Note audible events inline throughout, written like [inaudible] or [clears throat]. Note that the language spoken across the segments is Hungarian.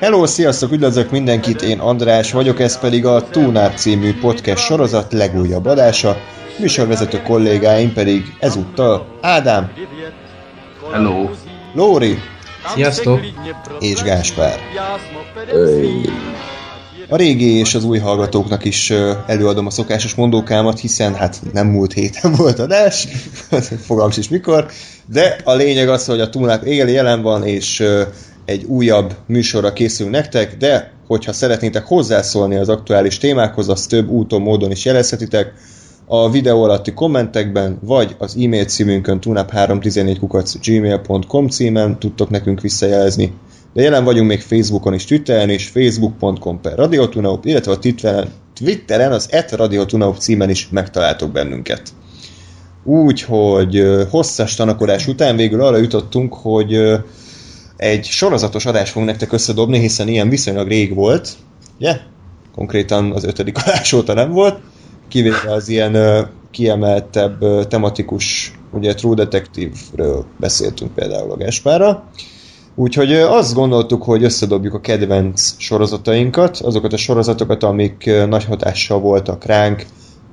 Hello, sziasztok, üdvözlök mindenkit, én András vagyok, ez pedig a Túnár című podcast sorozat legújabb adása, műsorvezető kollégáim pedig ezúttal Ádám, Hello. Lóri Sziasztok! és Gáspár. Öy. A régi és az új hallgatóknak is előadom a szokásos mondókámat, hiszen hát nem múlt héten [laughs] volt adás, [laughs] fogalmam is mikor, de a lényeg az, hogy a Túnáp él jelen van, és egy újabb műsorra készül nektek, de hogyha szeretnétek hozzászólni az aktuális témákhoz, azt több úton, módon is jelezhetitek, a videó alatti kommentekben, vagy az e-mail címünkön tunap314 gmail.com címen tudtok nekünk visszajelezni. De jelen vagyunk még Facebookon és Twitteren is, facebook.com per radiotunaup, illetve a Twitteren, az et radiotunaup címen is megtaláltok bennünket. Úgyhogy hosszas tanakodás után végül arra jutottunk, hogy egy sorozatos adást fogunk nektek összedobni, hiszen ilyen viszonylag rég volt, ugye? Konkrétan az ötödik [laughs] adás óta nem volt, kivéve az ilyen ö, kiemeltebb tematikus, ugye True Detective-ről beszéltünk például a Gáspárra. Úgyhogy ö, azt gondoltuk, hogy összedobjuk a kedvenc sorozatainkat, azokat a sorozatokat, amik ö, nagy hatással voltak ránk,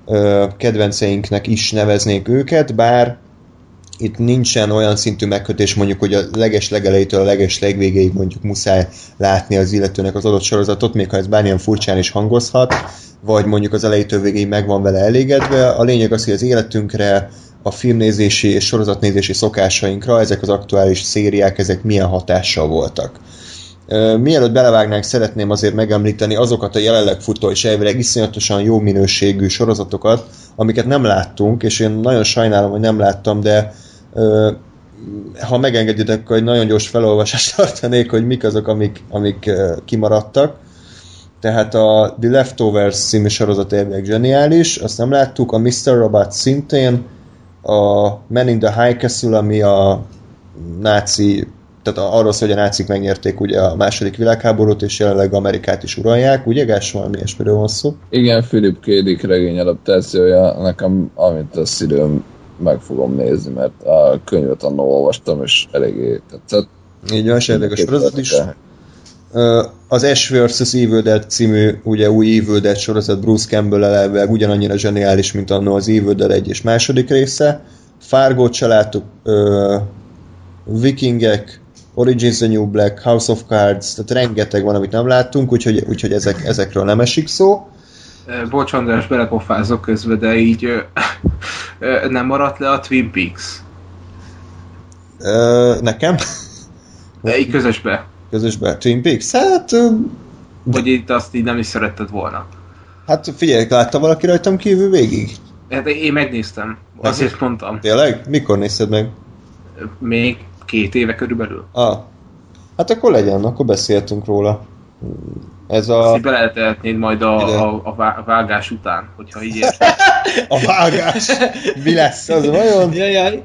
ö, kedvenceinknek is neveznék őket, bár itt nincsen olyan szintű megkötés, mondjuk, hogy a leges legelejétől a leges legvégéig mondjuk muszáj látni az illetőnek az adott sorozatot, még ha ez bármilyen furcsán is hangozhat, vagy mondjuk az elejétől végéig meg van vele elégedve. A lényeg az, hogy az életünkre, a filmnézési és sorozatnézési szokásainkra ezek az aktuális szériák, ezek milyen hatással voltak. Mielőtt belevágnánk, szeretném azért megemlíteni azokat a jelenleg futó és elvileg iszonyatosan jó minőségű sorozatokat, amiket nem láttunk, és én nagyon sajnálom, hogy nem láttam, de ö, ha megengeditek, akkor egy nagyon gyors felolvasást [laughs] tartanék, hogy mik azok, amik, amik ö, kimaradtak. Tehát a The Leftovers című sorozat elvileg zseniális, azt nem láttuk, a Mr. Robot szintén, a Man in the High Castle, ami a náci, tehát arról szól, hogy a nácik megnyerték ugye a második világháborút, és jelenleg Amerikát is uralják, ugye Gás, valami ilyesmiről van szó? Igen, Philip K. Dick regény adaptációja, nekem amit az időm meg fogom nézni, mert a könyvet annól olvastam, és eléggé tetszett. Így van, és érdekes sorozat is. Az Ash vs. Evil Dead című ugye új Evil Dead sorozat Bruce Campbell elvileg ugyanannyira zseniális, mint annó az Evil Dead egy és második része. Láttuk, ö, Vikingek, Origins the New Black, House of Cards, tehát rengeteg van, amit nem láttunk, úgyhogy, úgyhogy ezek, ezekről nem esik szó. Bocs András, belepofázok közbe, de így ö, ö, nem maradt le a Twin Peaks. Ö, nekem? De így közösbe. Közösbe Twin Peaks? Hát, Vagy itt azt így nem is szeretted volna. hát figyelj, látta valaki rajtam kívül végig? Hát én megnéztem, azért mondtam. Tényleg? Mikor nézted meg? Még két éve körülbelül. Ah. Hát akkor legyen, akkor beszéltünk róla. Ez a, Azt beletehetnéd majd a, Ide. a, a vá- a vágás után, hogyha így érted. [laughs] a vágás. Mi lesz az vajon? Jajjaj,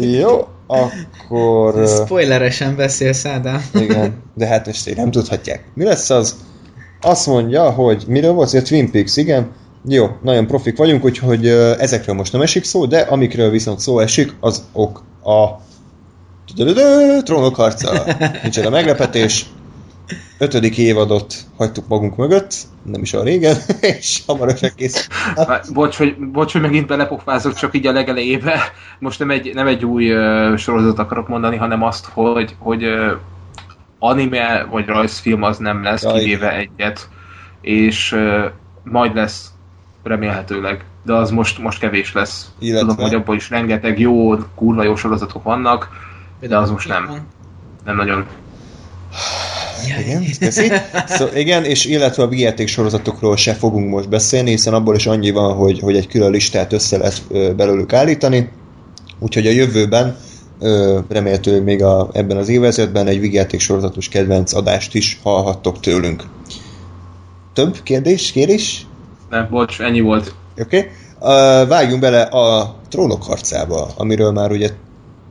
Jó, akkor... spoileresen beszélsz, Ádám. Igen, de hát így nem tudhatják. Mi lesz az? Azt mondja, hogy miről volt? A Twin Peaks, igen. Jó, nagyon profik vagyunk, úgyhogy ezekről most nem esik szó, de amikről viszont szó esik, az ok a Trónok harca. Nincs a meglepetés. Ötödik évadot hagytuk magunk mögött, nem is a régen, [laughs] és hamarosan kész. Már Bocs, hogy, bocs, hogy megint belepofázok, csak így a legelejébe. Most nem egy, nem egy új uh, sorozat akarok mondani, hanem azt, hogy, hogy uh, anime vagy rajzfilm az nem lesz, Jaj. kivéve egyet, és uh, majd lesz, remélhetőleg, de az most, most kevés lesz. Illetve- Tudom, hogy abban is rengeteg jó, kurva jó sorozatok vannak, de az most nem, nem nagyon. Igen, köszi. Szó, igen, és illetve a videójáték sorozatokról se fogunk most beszélni, hiszen abból is annyi van, hogy, hogy egy külön listát össze lehet belőlük állítani. Úgyhogy a jövőben remélhetőleg még a, ebben az évezetben egy videójáték sorozatos kedvenc adást is hallhattok tőlünk. Több kérdés, kérés? Nem, bocs, ennyi volt. Oké. Okay. Uh, vágjunk bele a trónok harcába, amiről már ugye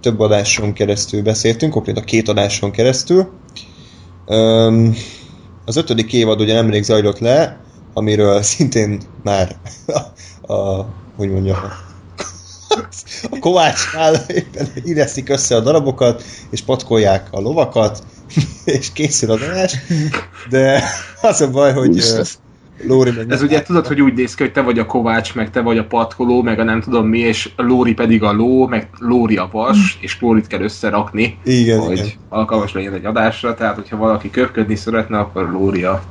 több adáson keresztül beszéltünk, konkrétan két adáson keresztül. Um, az ötödik évad ugye nemrég zajlott le, amiről [laughs] szintén már a, a hogy mondjam, a [laughs] Kovácsnál éppen ideszik össze a darabokat, és patkolják a lovakat, [laughs] és készül a adás, de az a baj, hogy uh, Lóri meg Ez ugye tudod, hogy úgy néz ki, hogy te vagy a Kovács, meg te vagy a patkoló, meg a nem tudom mi, és Lóri pedig a ló, meg Lóri a vas, és Lórit kell összerakni, Igen, hogy igen. alkalmas legyen egy adásra, tehát hogyha valaki köpködni szeretne, akkor Lóri a,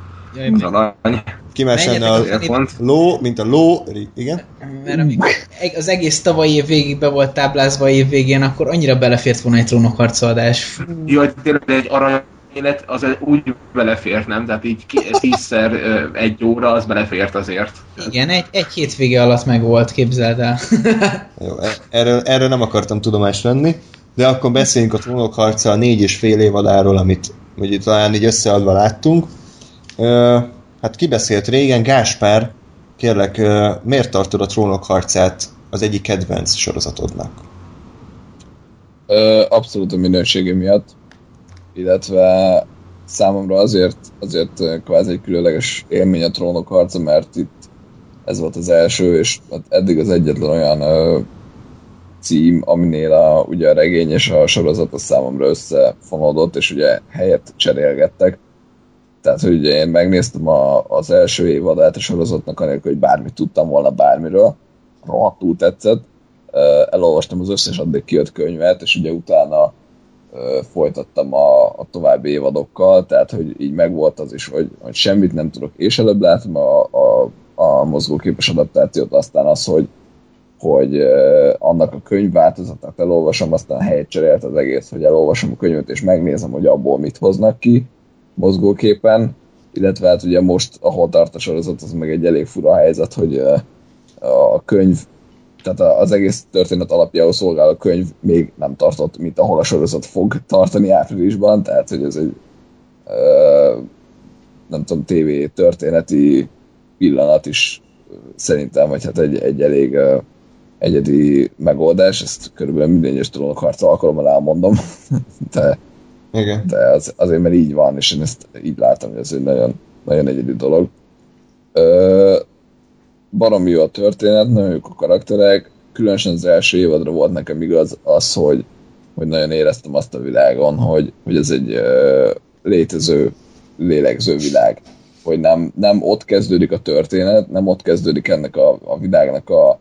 az alany. Ki más lenne Menjetek a a Pont. ló, mint a ló, igen? Mert amikor [laughs] az egész tavalyi év végig be volt táblázva év végén, akkor annyira belefért volna egy trónokharca adás. Jaj, tényleg egy arany élet, az úgy belefért, nem? Tehát így tízszer egy óra, az belefért azért. Igen, egy, egy hétvége alatt meg volt, képzeld el. [laughs] Jó, e- erről, erről nem akartam tudomást venni, de akkor beszéljünk a trónok harca a négy és fél évadáról, amit ugye talán így összeadva láttunk. Ö, hát kibeszélt régen, Gáspár, kérlek, miért tartod a trónok harcát az egyik kedvenc sorozatodnak? Ö, abszolút a minősége miatt, illetve számomra azért, azért ö, kvázi egy különleges élmény a trónok harca, mert itt ez volt az első, és eddig az egyetlen olyan ö, cím, aminél a, ugye a regény és a sorozat a számomra összefonódott, és ugye helyet cserélgettek. Tehát, hogy ugye én megnéztem a, az első évadát a sorozatnak, anélkül, hogy bármit tudtam volna bármiről. Rohadtul tetszett. Ö, Elolvastam az összes addig kijött könyvet, és ugye utána folytattam a, a további évadokkal, tehát, hogy így megvolt az is, hogy, hogy semmit nem tudok, és előbb látom a, a, a mozgóképes adaptációt, aztán az, hogy hogy annak a könyvváltozatnak elolvasom, aztán helyet cserélt az egész, hogy elolvasom a könyvet, és megnézem, hogy abból mit hoznak ki mozgóképen, illetve hát ugye most, ahol tart a sorozat, az meg egy elég fura helyzet, hogy a könyv, tehát az egész történet alapjául szolgáló könyv még nem tartott, mint ahol a sorozat fog tartani áprilisban, tehát hogy ez egy uh, nem tudom, TV történeti pillanat is ö, szerintem, vagy hát egy, egy elég uh, egyedi megoldás, ezt körülbelül minden egyes trónok harca alkalommal elmondom, [laughs] de, Igen. de az, azért, mert így van, és én ezt így látom, hogy ez egy nagyon, nagyon egyedi dolog. Ö, baromi jó a történet, nagyon jók a karakterek, különösen az első évadra volt nekem igaz az, hogy, hogy nagyon éreztem azt a világon, hogy, hogy ez egy ö, létező, lélegző világ. Hogy nem, nem ott kezdődik a történet, nem ott kezdődik ennek a, a világnak a,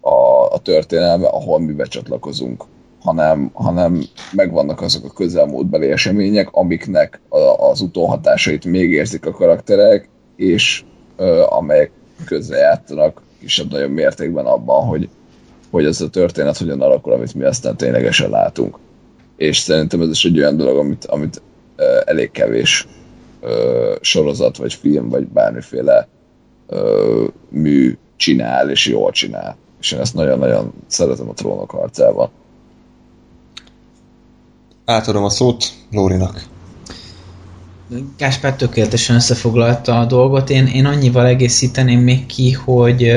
a, a történelme, ahol mi becsatlakozunk, hanem, hanem megvannak azok a közelmúltbeli események, amiknek a, az utóhatásait még érzik a karakterek, és ö, amelyek közrejátszanak kisebb-nagyobb mértékben abban, hogy, hogy ez a történet hogyan alakul, amit mi aztán ténylegesen látunk. És szerintem ez is egy olyan dolog, amit, amit ö, elég kevés ö, sorozat, vagy film, vagy bármiféle ö, mű csinál, és jól csinál. És én ezt nagyon-nagyon szeretem a trónok harcában. Átadom a szót Lórinak. Gáspár tökéletesen összefoglalta a dolgot. Én, én annyival egészíteném még ki, hogy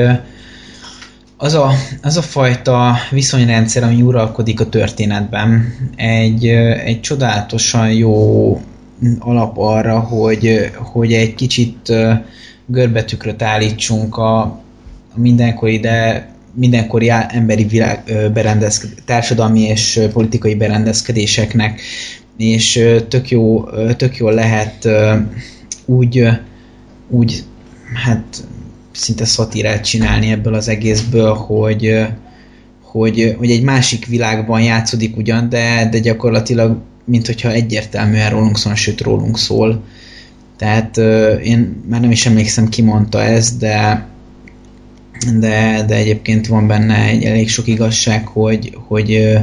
az a, az a fajta viszonyrendszer, ami uralkodik a történetben, egy, egy csodálatosan jó alap arra, hogy, hogy egy kicsit görbetükröt állítsunk a, a mindenkori, de mindenkori emberi világ, berendezked, társadalmi és politikai berendezkedéseknek, és tök jó, tök jó lehet úgy, úgy hát szinte szatírát csinálni ebből az egészből, hogy, hogy, hogy egy másik világban játszódik ugyan, de, de gyakorlatilag mint hogyha egyértelműen rólunk szól, sőt rólunk szól. Tehát én már nem is emlékszem ki mondta ezt, de de, de egyébként van benne egy elég sok igazság, hogy, hogy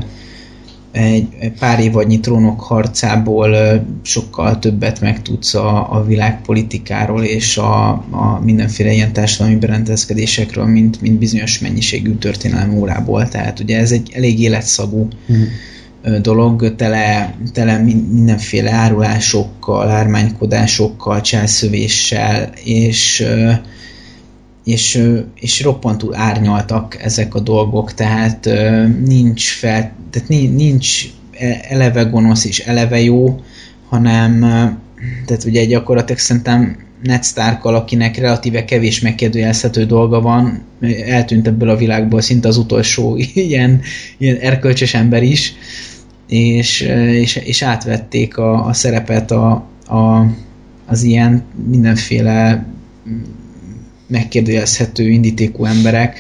egy, pár évadnyi trónok harcából sokkal többet megtudsz a, a világpolitikáról és a, a mindenféle ilyen társadalmi berendezkedésekről, mint, mint bizonyos mennyiségű történelmi órából. Tehát ugye ez egy elég életszagú ö, dolog, tele, tele min- mindenféle árulásokkal, ármánykodásokkal, cselszövéssel, és, és, és roppantul árnyaltak ezek a dolgok, tehát nincs fel, tehát nincs e, eleve gonosz és eleve jó, hanem tehát ugye gyakorlatilag szerintem Ned Stark, akinek relatíve kevés megkérdőjelezhető dolga van, eltűnt ebből a világból szinte az utolsó [laughs] ilyen, ilyen erkölcsös ember is, és, és, és átvették a, a szerepet a, a, az ilyen mindenféle megkérdőjelezhető indítékú emberek,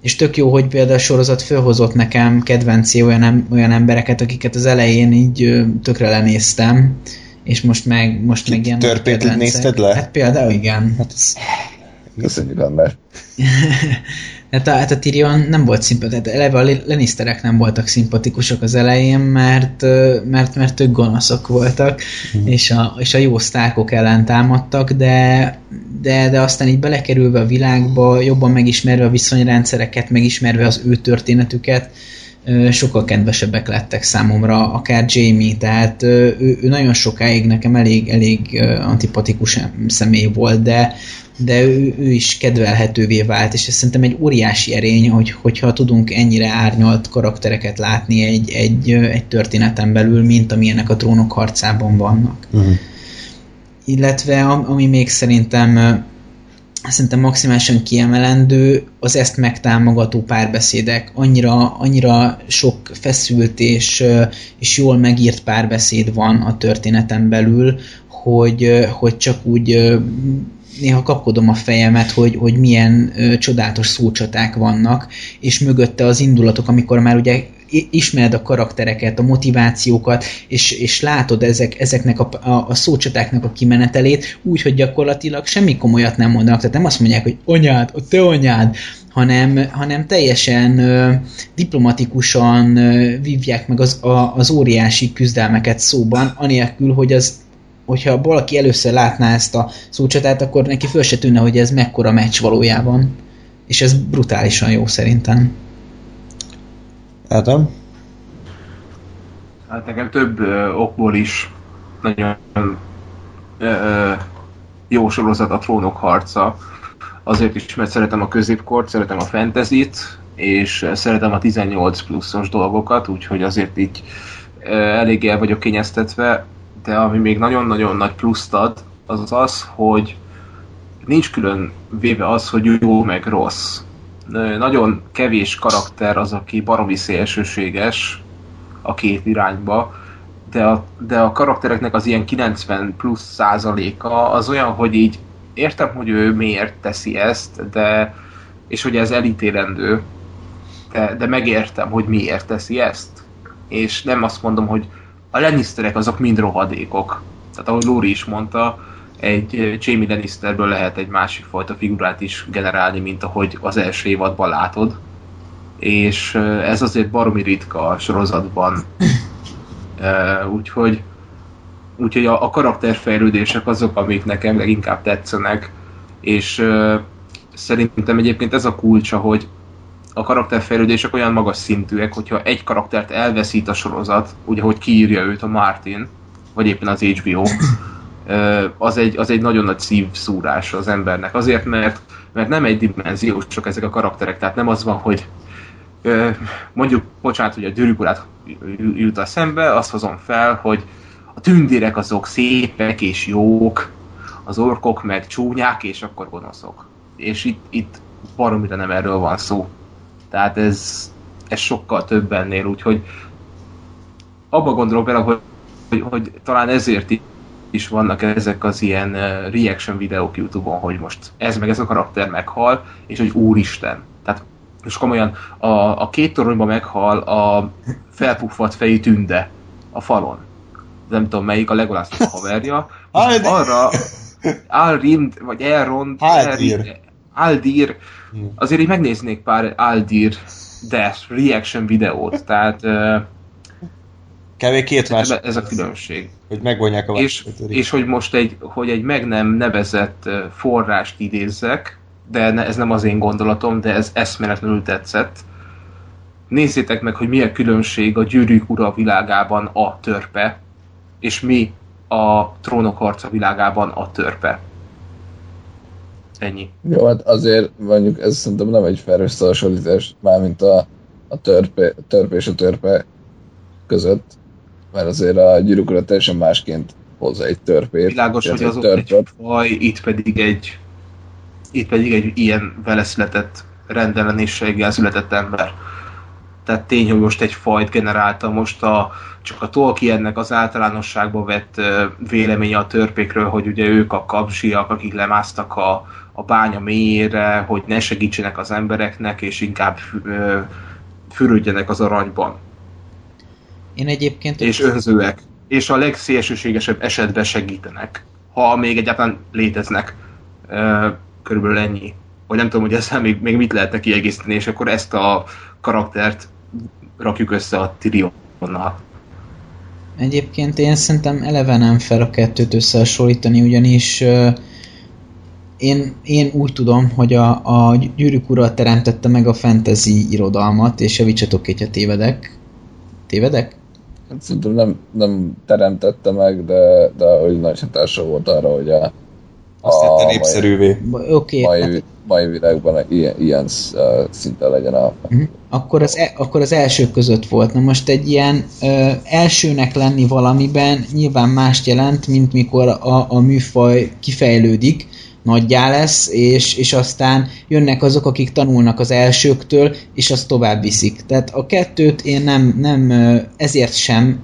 és tök jó, hogy például a sorozat fölhozott nekem kedvencé olyan, olyan embereket, akiket az elején így tökre lenéztem, és most meg, most meg ilyen Törpét nézted le? Hát például igen. Hát ez... [laughs] Köszönjük, ember. [laughs] hát, a, hát a Tyrion nem volt szimpatikus, hát eleve a Lannisterek nem voltak szimpatikusak az elején, mert, mert, mert ők gonoszok voltak, mm. és, a, és a jó sztárkok ellen támadtak, de, de, de aztán így belekerülve a világba, jobban megismerve a viszonyrendszereket, megismerve az ő történetüket, sokkal kedvesebbek lettek számomra, akár Jamie, tehát ő, ő nagyon sokáig nekem elég, elég antipatikus személy volt, de, de ő, ő is kedvelhetővé vált, és ez szerintem egy óriási erény, hogy, hogyha tudunk ennyire árnyalt karaktereket látni egy, egy, egy történeten belül, mint amilyenek a trónok harcában vannak. Uh-huh. Illetve ami még szerintem szerintem maximálisan kiemelendő az ezt megtámogató párbeszédek. Annyira, annyira sok feszült és, és jól megírt párbeszéd van a történeten belül, hogy, hogy csak úgy néha kapkodom a fejemet, hogy, hogy milyen ö, csodálatos szócsaták vannak, és mögötte az indulatok, amikor már ugye ismered a karaktereket, a motivációkat, és, és látod ezek, ezeknek a, a, a szócsatáknak a kimenetelét, úgy, hogy gyakorlatilag semmi komolyat nem mondanak. Tehát nem azt mondják, hogy anyád, a te anyád, hanem, hanem teljesen ö, diplomatikusan ö, vívják meg az, a, az óriási küzdelmeket szóban, anélkül, hogy az hogyha valaki először látná ezt a szócsatát, akkor neki föl se tűnne, hogy ez mekkora meccs valójában. És ez brutálisan jó szerintem. Adam? Hát nekem több ö, okból is nagyon ö, ö, jó sorozat a Trónok harca. Azért is, mert szeretem a középkort, szeretem a fantasy-t, és szeretem a 18 pluszos dolgokat, úgyhogy azért így eléggé el vagyok kényeztetve de ami még nagyon-nagyon nagy pluszt ad, az az, hogy nincs külön véve az, hogy jó meg rossz. Nagyon kevés karakter az, aki baromi szélsőséges a két irányba, de a, de a karaktereknek az ilyen 90 plusz százaléka az olyan, hogy így értem, hogy ő miért teszi ezt, de és hogy ez elítélendő, de, de megértem, hogy miért teszi ezt. És nem azt mondom, hogy a Lannisterek azok mind rohadékok. Tehát ahogy Lóri is mondta, egy Jamie Lannisterből lehet egy másik fajta figurát is generálni, mint ahogy az első évadban látod. És ez azért baromi ritka a sorozatban. [clears throat] úgyhogy úgyhogy a, a karakterfejlődések azok, amik nekem leginkább tetszenek, és szerintem egyébként ez a kulcsa, hogy a karakterfejlődések olyan magas szintűek, hogyha egy karaktert elveszít a sorozat, ugye, hogy kiírja őt a Martin, vagy éppen az HBO, az egy, az egy nagyon nagy szívszúrás az embernek. Azért, mert, mert nem egy dimenziós csak ezek a karakterek, tehát nem az van, hogy mondjuk, bocsánat, hogy a gyűrűkurát jut a szembe, azt hozom fel, hogy a tündérek azok szépek és jók, az orkok meg csúnyák, és akkor gonoszok. És itt, itt baromira nem erről van szó. Tehát ez, ez sokkal több ennél, úgyhogy abba gondolok bele, hogy, hogy, hogy talán ezért is vannak ezek az ilyen reaction videók Youtube-on, hogy most ez meg ez a karakter meghal, és hogy úristen. Tehát most komolyan a, a két toronyban meghal a felpuffadt fejű tünde a falon. Nem tudom melyik, a Legolas [laughs] a haverja. arra Alrind, vagy Elrond, Aldir. Aldir, azért így megnéznék pár Aldir Dash reaction videót, tehát Kevés két más. Ez a különbség. Hogy megvonják a és, és hogy most egy, hogy egy meg nem nevezett forrást idézzek, de ne, ez nem az én gondolatom, de ez eszméletlenül tetszett. Nézzétek meg, hogy mi a különbség a gyűrűk ura világában a törpe, és mi a trónok harca világában a törpe Ennyi. Jó, hát azért mondjuk ez szerintem nem egy fair összehasonlítás, mármint a, a törpe, törpe és a törpe között, mert azért a gyűrűk teljesen másként hozza egy törpét. Világos, hogy illetve azok egy törpöt. faj, itt pedig egy itt pedig egy ilyen vele született rendellenességgel született ember. Tehát tény, hogy most egy fajt generálta most a, csak a Tolkiennek az általánosságba vett véleménye a törpékről, hogy ugye ők a kapzsiak, akik lemásztak a, a bánya mélyére, hogy ne segítsenek az embereknek, és inkább fürödjenek az aranyban. Én egyébként... És önzőek. És a legszélsőségesebb esetben segítenek. Ha még egyáltalán léteznek. Körülbelül ennyi. Vagy nem tudom, hogy ezzel még, még mit lehetne kiegészíteni, és akkor ezt a karaktert rakjuk össze a Tyrionnal. Egyébként én szerintem eleve nem fel a kettőt összehasonlítani, ugyanis ö, én, én úgy tudom, hogy a, a gyűrűk ura teremtette meg a fantasy irodalmat, és javítsatok, hogyha tévedek. Tévedek? Hát szerintem nem, nem teremtette meg, de, de hogy nagy hatása volt arra, hogy a, Azt tette népszerűvé. Oké, mai, hát, mai világban ilyen, ilyen szinten legyen a... Mhm. akkor, az, e, akkor az első között volt. Na most egy ilyen ö, elsőnek lenni valamiben nyilván mást jelent, mint mikor a, a műfaj kifejlődik, nagyjá lesz, és, és aztán jönnek azok, akik tanulnak az elsőktől, és azt tovább viszik. Tehát a kettőt én nem, nem ezért sem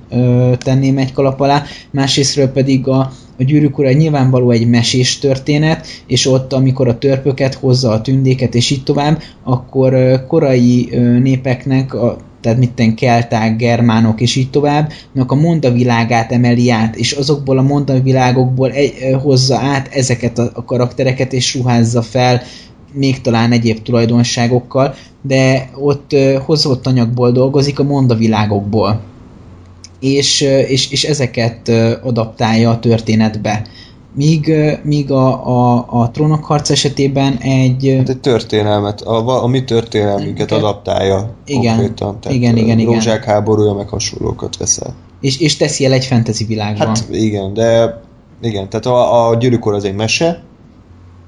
tenném egy kalap alá, másrésztről pedig a, a gyűrűk ura nyilvánvaló egy mesés történet, és ott, amikor a törpöket hozza a tündéket, és így tovább, akkor korai népeknek, a, tehát mitten kelták, germánok, és így tovább, a mondavilágát emeli át, és azokból a mondavilágokból egy, ö, hozza át ezeket a, a karaktereket, és ruházza fel, még talán egyéb tulajdonságokkal, de ott ö, hozott anyagból dolgozik a mondavilágokból és, és, és ezeket adaptálja a történetbe. Míg, míg a, a, a trónok harc esetében egy... Hát egy történelmet, a, a mi történelmünket Igen. adaptálja Igen. konkrétan. Tehát Igen, igen, igen. Rózsák háborúja, meg hasonlókat veszel. És, és teszi el egy fantasy világban. Hát igen, de igen, tehát a, a gyűrűkor az egy mese,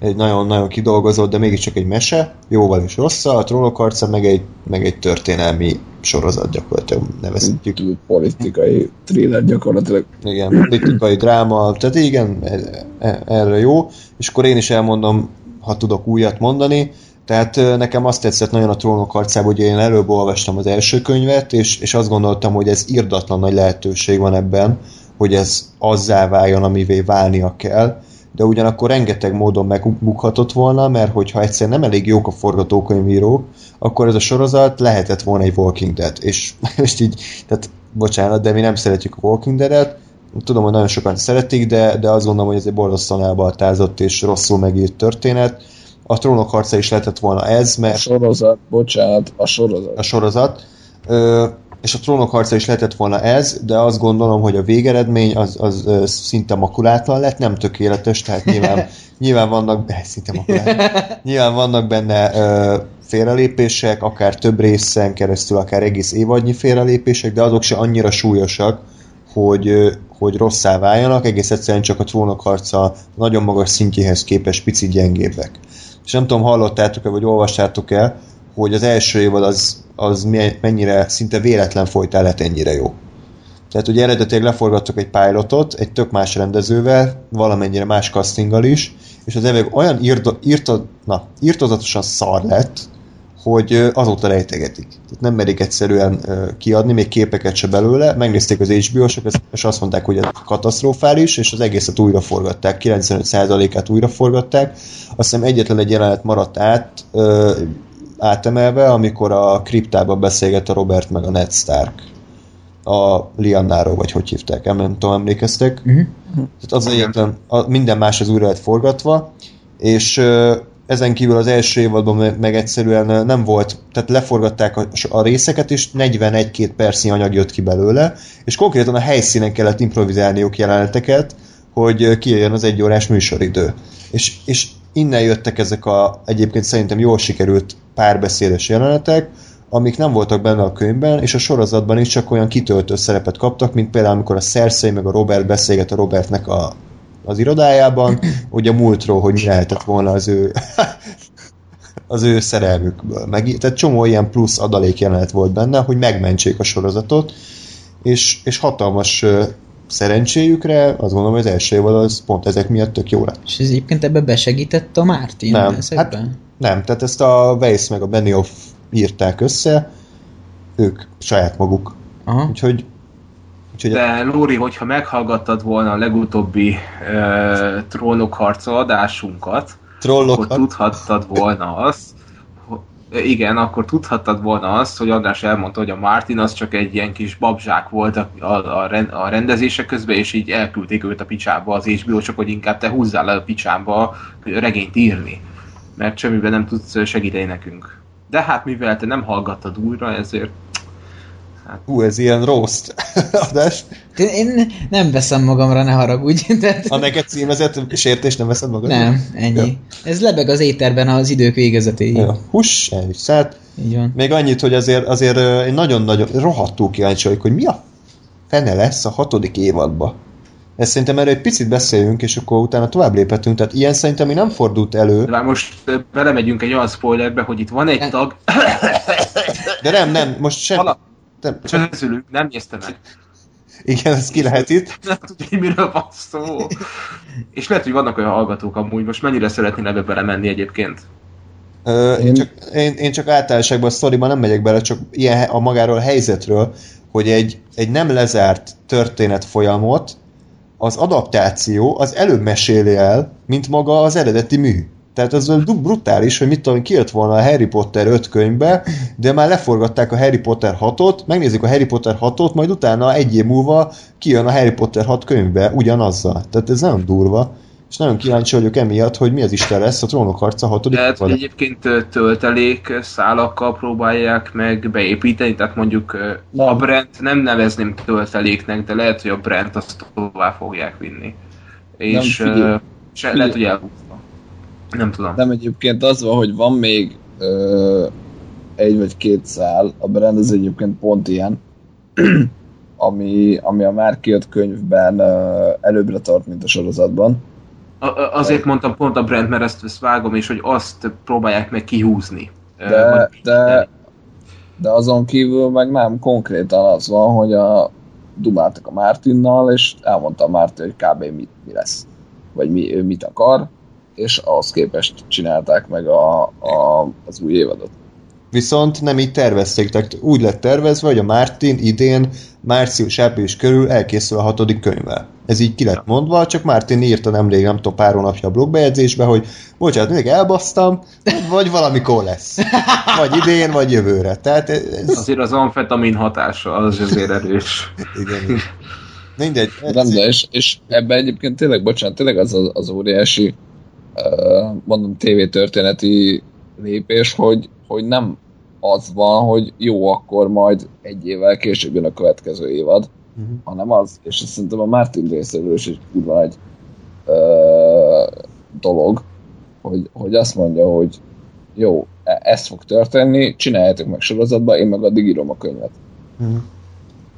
egy nagyon-nagyon kidolgozott, de mégiscsak egy mese, jóval és rosszal, a trónok harca meg egy, meg egy történelmi sorozat gyakorlatilag nevezhetjük. Politikai thriller gyakorlatilag. Igen, politikai dráma, tehát igen, e- e- erre jó, és akkor én is elmondom, ha tudok újat mondani, tehát nekem azt tetszett nagyon a trónok harcában, hogy én előbb olvastam az első könyvet, és, és azt gondoltam, hogy ez irdatlan nagy lehetőség van ebben, hogy ez azzá váljon, amivé válnia kell, de ugyanakkor rengeteg módon megbukhatott volna, mert hogyha egyszer nem elég jók a forgatókönyvírók, akkor ez a sorozat lehetett volna egy Walking Dead, és [laughs] most így, tehát bocsánat, de mi nem szeretjük a Walking Dead-et, tudom, hogy nagyon sokan szeretik, de, de azt gondolom, hogy ez egy borzasztóan elbaltázott és rosszul megírt történet. A trónok harca is lehetett volna ez, A mert sorozat, bocsánat, a sorozat. a sorozat, ö, és a trónok harca is lehetett volna ez, de azt gondolom, hogy a végeredmény az, az ö, szinte makulátlan lett, nem tökéletes, tehát nyilván, [laughs] nyilván vannak, eh, [laughs] szinte makulátlan, nyilván vannak benne ö, félrelépések, akár több részen keresztül, akár egész évadnyi félrelépések, de azok se annyira súlyosak, hogy, ö, hogy rosszá váljanak, egész egyszerűen csak a trónok harca nagyon magas szintjéhez képest picit gyengébbek. És nem tudom, hallottátok-e, vagy olvastátok-e, hogy az első évad az, az mennyire szinte véletlen folytál lett ennyire jó. Tehát ugye eredetileg leforgattak egy pilotot, egy tök más rendezővel, valamennyire más castinggal is, és az eveg olyan írdo, írto, na, írtozatosan szar lett, hogy azóta rejtegetik. Tehát nem merik egyszerűen kiadni, még képeket se belőle. Megnézték az HBO-sok, és azt mondták, hogy ez katasztrofális, és az egészet újra forgatták, 95%-át újra forgatták. Azt hiszem egyetlen egy jelenet maradt át, átemelve, amikor a kriptába beszélget a Robert meg a Ned Stark. A Liannáról, vagy hogy hívták, nem, tudom, emlékeztek. Uh-huh. Tehát az egyetlen, a, minden más az újra lett forgatva, és ö, ezen kívül az első évadban me- meg egyszerűen nem volt, tehát leforgatták a, a részeket, és 41-2 percnyi anyag jött ki belőle, és konkrétan a helyszínen kellett improvizálniuk jeleneteket, hogy kijöjjön az egy órás műsoridő. És, és innen jöttek ezek a egyébként szerintem jól sikerült párbeszédes jelenetek, amik nem voltak benne a könyvben, és a sorozatban is csak olyan kitöltő szerepet kaptak, mint például amikor a Cersei meg a Robert beszélget a Robertnek a az irodájában, [clears throat] hogy a múltról, hogy mi lehetett volna az ő [laughs] az ő szerelmükből. Meg, tehát csomó ilyen plusz adalék jelenet volt benne, hogy megmentsék a sorozatot, és, és hatalmas szerencséjükre, azt gondolom, hogy az első évad az pont ezek miatt tök jó lett. És ez egyébként ebbe besegített a Martin Nem, ezekben? hát nem, tehát ezt a Weiss meg a Benioff írták össze, ők saját maguk. Aha. Úgyhogy, úgyhogy De Lóri, hogyha meghallgattad volna a legutóbbi uh, trónokharca adásunkat, akkor trollokat, tudhattad volna azt, igen, akkor tudhattad volna azt, hogy András elmondta, hogy a Martin az csak egy ilyen kis babzsák volt a, a, a, ren- a rendezése közben, és így elküldték őt a picsába az HBO, csak hogy inkább te húzzál le a picsába regényt írni, mert semmiben nem tudsz segíteni nekünk. De hát mivel te nem hallgattad újra, ezért hú, ez ilyen roast [laughs] adás. Én- nem veszem magamra, ne haragudj. [laughs] Tehát... Ha neked címezett sértés nem veszed magad? Nem, ennyi. Ja. Ez lebeg az éterben az idők végezetéig. Ja. Hús, el is szállt. Így van. Még annyit, hogy azért, azért én nagyon-nagyon rohadtul kíváncsi vagyok, hogy mi a fene lesz a hatodik évadba. Ezt szerintem erről egy picit beszéljünk, és akkor utána tovább léphetünk. Tehát ilyen szerintem még nem fordult elő. de már most belemegyünk egy olyan spoilerbe, hogy itt van egy tag, De nem, nem, most sem. Vala- Nem, csak, közülük nem nézte meg. igen, ez ki lehet itt. nem tudja, miről van szó. És lehet, hogy vannak olyan hallgatók amúgy, most mennyire szeretnél ebbe belemenni egyébként? Ö, én, Én- csak, én, én csak általánosságban a sztoriban nem megyek bele, csak ilyen a magáról a helyzetről, hogy egy, egy nem lezárt történet folyamot az adaptáció az előbb meséli el, mint maga az eredeti mű. Tehát du- brutális, hogy mit tudom, kijött volna a Harry Potter 5 könyvbe, de már leforgatták a Harry Potter 6-ot, megnézik a Harry Potter 6-ot, majd utána egy év múlva kijön a Harry Potter 6 könyvbe ugyanazzal. Tehát ez nagyon durva. És nagyon kíváncsi vagyok emiatt, hogy mi az Isten lesz a Trónok harca 6. Lehet, hogy egyébként töltelék szálakkal próbálják meg beépíteni, tehát mondjuk Nem. a brand nem nevezném tölteléknek, de lehet, hogy a brand azt tovább fogják vinni. És figyelj. ö, se, Figyelj. lehet, hogy elhúzta. Nem tudom. Nem egyébként az van, hogy van még ö, egy vagy két szál, a brand az egyébként pont ilyen, [clears throat] ami, ami a már kijött könyvben ö, előbbre tart, mint a sorozatban. A, azért mondtam pont a brand, mert ezt, ezt vágom, és hogy azt próbálják meg kihúzni. Ö, De, vagy- de, de azon kívül meg nem, konkrétan az van, hogy a dumáltak a Martinnal, és elmondta a Martin, hogy kb. mit, mi lesz, vagy mi, ő mit akar, és ahhoz képest csinálták meg a, a, az új évadot. Viszont nem így tervezték, tehát úgy lett tervezve, hogy a Martin idén március-április körül elkészül a hatodik könyvvel. Ez így ki lett mondva, csak Martin írta nemrég, nem tudom, pár hónapja a blogbejegyzésbe, hogy bocsánat, még elbasztam, vagy valamikor lesz. Vagy idén, vagy jövőre. Tehát ez, Azért az amfetamin hatása az azért erős. igen. Mindegy. Nem, de és, és ebben egyébként tényleg, bocsánat, tényleg az az, az óriási, mondom, tévétörténeti lépés, hogy, hogy nem az van, hogy jó, akkor majd egy évvel később jön a következő évad, Mhm. hanem az, és ezt szerintem a Martin részéről is egy kurva nagy uh, dolog, hogy, hogy azt mondja, hogy jó, e- ez fog történni, csináljátok meg sorozatba, én meg addig írom a könyvet.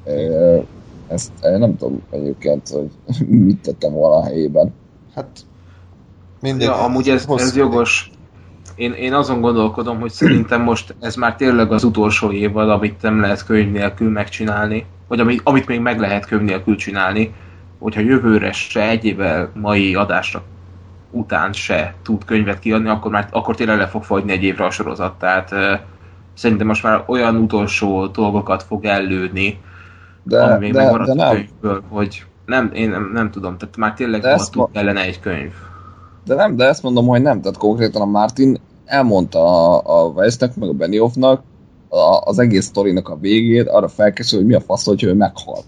Ö, Ezt én nem tudom egyébként, hogy [laughs] mit tettem volna a helyében. Hát mindegy. Ja, amúgy ez, ez jogos. Én, én azon gondolkodom, hogy szerintem most ez már tényleg az utolsó évad, amit nem lehet könyv nélkül megcsinálni, vagy amit, amit még meg lehet könyv nélkül csinálni, hogyha jövőre se egy évvel mai adásra után se tud könyvet kiadni, akkor már akkor tényleg le fog fagyni egy évre a sorozat. Tehát uh, szerintem most már olyan utolsó dolgokat fog ellőni, De, ami még de, megmaradt de a nem, könyvből, hogy nem, én nem, nem tudom, tehát már tényleg ezt rohadtul ma- kellene egy könyv. De nem, de ezt mondom, hogy nem. Tehát konkrétan a Martin elmondta a, a Weissnek, meg a Benioffnak a, az egész sztorinak a végét, arra felkészül, hogy mi a fasz, hogy ő meghal.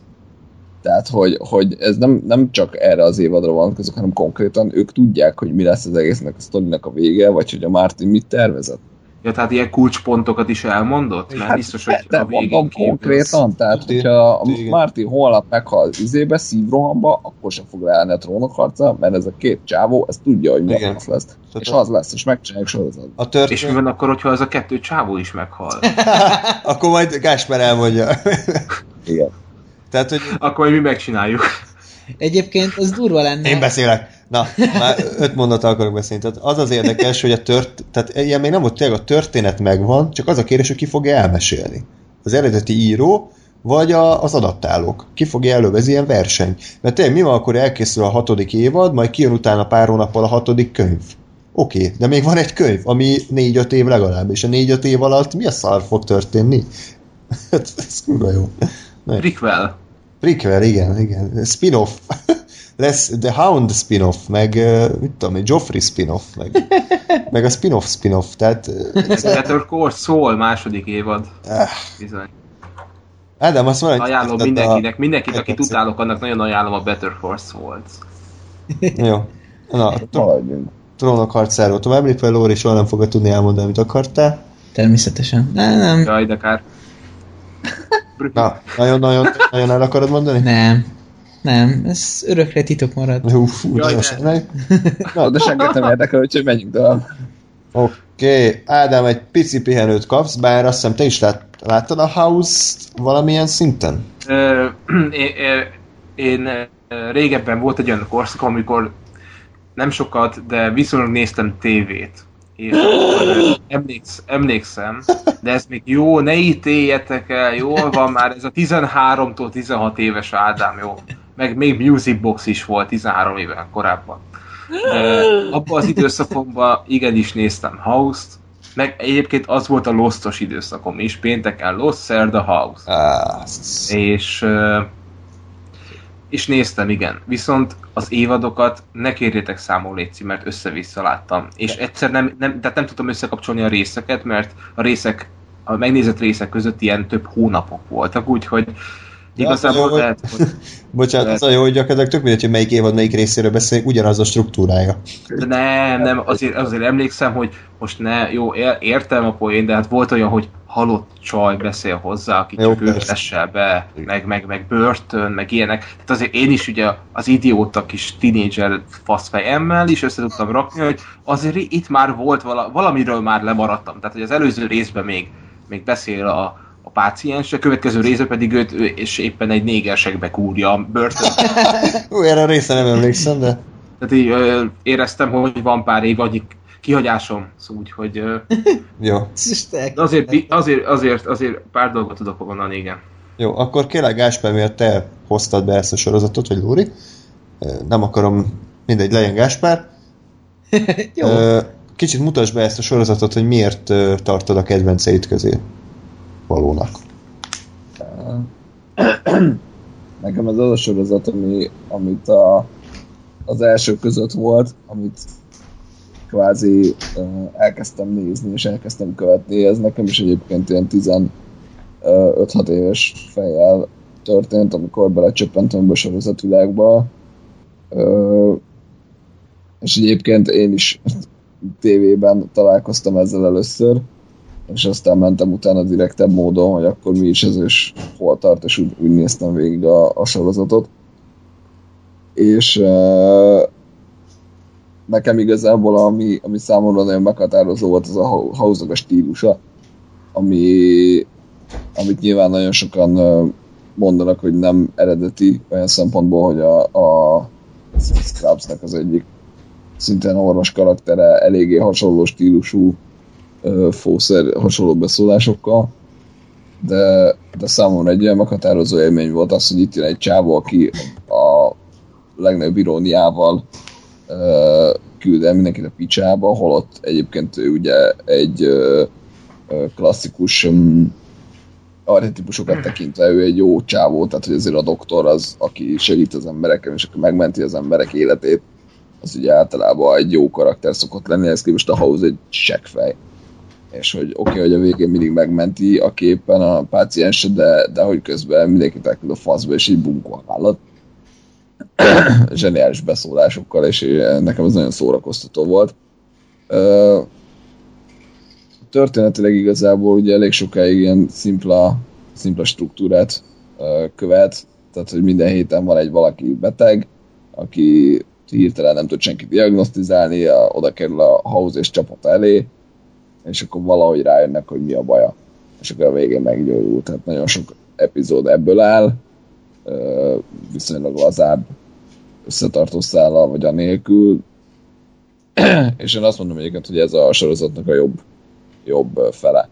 Tehát, hogy, hogy ez nem, nem csak erre az évadra vonatkozik, hanem konkrétan ők tudják, hogy mi lesz az egésznek a sztorinak a vége, vagy hogy a Martin mit tervezett. Ja, tehát ilyen kulcspontokat is elmondott? Mert biztos, hogy Hát, de a végén mondom konkrétan, tehát hogyha a. Martin holnap meghal izébe, szívrohamba, akkor sem fog leállni a trónokharca, mert ez a két csávó, ez tudja, hogy mi az lesz. Tehát És az lesz, és megcsinálják sorozatban. A És mi történet... van akkor, hogyha az a kettő csávó is meghal? [laughs] Akkor majd Gásper elmondja. Igen. Tehát, hogy akkor mi megcsináljuk. Egyébként az durva lenne. Én beszélek. Na, már öt mondat akarok beszélni. Tehát az az érdekes, hogy a tört, tehát ilyen még nem volt tényleg a történet megvan, csak az a kérdés, hogy ki fogja elmesélni. Az eredeti író, vagy a, az adaptálók. Ki fogja előbb, ez ilyen verseny. Mert tényleg mi van, akkor elkészül a hatodik évad, majd kijön utána pár hónappal a hatodik könyv. Oké, okay, de még van egy könyv, ami négy-öt év legalább, és a négy-öt év alatt mi a szar fog történni? ez, [laughs] ez kurva jó. Prequel. Prequel, igen, igen. Spin-off. [laughs] Lesz The Hound spin-off, meg uh, mit tudom én, Joffrey spin-off, meg, [laughs] meg a spin-off spin-off, tehát... Better Call Saul második évad. Ah. Bizony. Ádám, azt mondja, Ajánlom mindenkinek, mindenkit, akit utálok, annak nagyon ajánlom a Better Call Saul-t. [laughs] Jó. Na, trónok harcáról tovább lépve, Lóri soha nem fogod tudni elmondani, amit akartál. Természetesen. Nem, nem. Jaj, de kár. Na, nagyon-nagyon nagyon el akarod mondani? Nem. Nem, ez örökre titok marad. Hú, fú, Jaj, de. semmi. Na, de senkit nem érdekel, úgyhogy menjünk tovább. Oké, okay. Ádám, egy pici pihenőt kapsz, bár azt hiszem te is lát, láttad a House-t valamilyen szinten? Ö, [clears throat] én, én régebben volt egy olyan korszak, amikor nem sokat, de viszonylag néztem tévét. És emléksz, emlékszem, de ez még jó, ne ítéljetek el, jól van már, ez a 13-tól 16 éves Ádám, jó. Meg még Music Box is volt 13 éven korábban. De abban az időszakomban igenis néztem House-t, meg egyébként az volt a Lostos időszakom is, pénteken Lost, szerda House. Ah, És, és néztem, igen. Viszont az évadokat ne kérjétek számol létszi, mert össze-vissza láttam. És egyszer nem, nem, tehát nem tudtam összekapcsolni a részeket, mert a részek, a megnézett részek között ilyen több hónapok voltak, úgyhogy Ja, igazából jó, lehet, hogy [laughs] Bocsánat, az a jó, hogy gyakorlatilag tök mindegy, hogy melyik évad, melyik részéről beszélünk, ugyanaz a struktúrája. De nem, nem, azért, azért emlékszem, hogy most ne, jó, ér- értem a poén, de hát volt olyan, hogy halott csaj beszél hozzá, aki Jó, csak ő persze. vessel be, meg, meg, meg börtön, meg ilyenek. Tehát azért én is ugye az idióta kis tínédzser faszfejemmel is össze tudtam rakni, hogy azért itt már volt vala, valamiről már lemaradtam. Tehát, hogy az előző részben még, még beszél a, a páciens, a következő részben pedig őt ő, és éppen egy négersekbe kúrja a börtön. Ú, erre a része nem emlékszem, de Tehát így ö, éreztem, hogy van pár év annyi kihagyásom, szóval úgy, hogy ö, [laughs] jó. azért, azért, azért, azért pár dolgot tudok mondani, igen. Jó, akkor kérlek Gáspár, miért te hoztad be ezt a sorozatot, vagy Lóri? Nem akarom, mindegy, legyen Gáspár. [laughs] Jó. Kicsit mutasd be ezt a sorozatot, hogy miért tartod a kedvenceid közé valónak. [clears throat] Nekem ez az a sorozat, ami, amit a, az első között volt, amit kvázi elkezdtem nézni, és elkezdtem követni. Ez nekem is egyébként ilyen 15-6 éves fejjel történt, amikor belecsöppentem ebbe a sorozatvilágba. És egyébként én is [laughs] tévében találkoztam ezzel először, és aztán mentem utána direktebb módon, hogy akkor mi is ez, és hol tart, és úgy, úgy néztem végig a, a sorozatot. És nekem igazából ami, ami számomra nagyon meghatározó volt, az a house a stílusa, ami, amit nyilván nagyon sokan mondanak, hogy nem eredeti olyan szempontból, hogy a, a Scrubsnak az egyik szintén orvos karaktere eléggé hasonló stílusú fószer hasonló beszólásokkal, de, de számomra egy olyan meghatározó élmény volt az, hogy itt jön egy csávó, aki a legnagyobb iróniával ö, küld el mindenkit a picsába, holott egyébként ő ugye egy ö, klasszikus um, tekintve ő egy jó csávó, tehát hogy azért a doktor az, aki segít az embereken, és aki megmenti az emberek életét, az ugye általában egy jó karakter szokott lenni, ez képest a House egy seggfej. És hogy oké, okay, hogy a végén mindig megmenti a képen a páciens, de, de hogy közben mindenkit elküld a faszba, és így bunkó állat. [coughs] Zseniális beszólásokkal, és nekem ez nagyon szórakoztató volt. Történetileg igazából ugye elég sokáig ilyen szimpla, szimpla struktúrát követ, tehát hogy minden héten van egy valaki beteg, aki hirtelen nem tud senki diagnosztizálni, oda kerül a house és csapata elé, és akkor valahogy rájönnek, hogy mi a baja. És akkor a végén meggyógyul. Tehát nagyon sok epizód ebből áll, viszonylag lazább összetartó szállal, vagy anélkül. [clears throat] és én azt mondom egyébként, hogy ez a sorozatnak a jobb, jobb fele.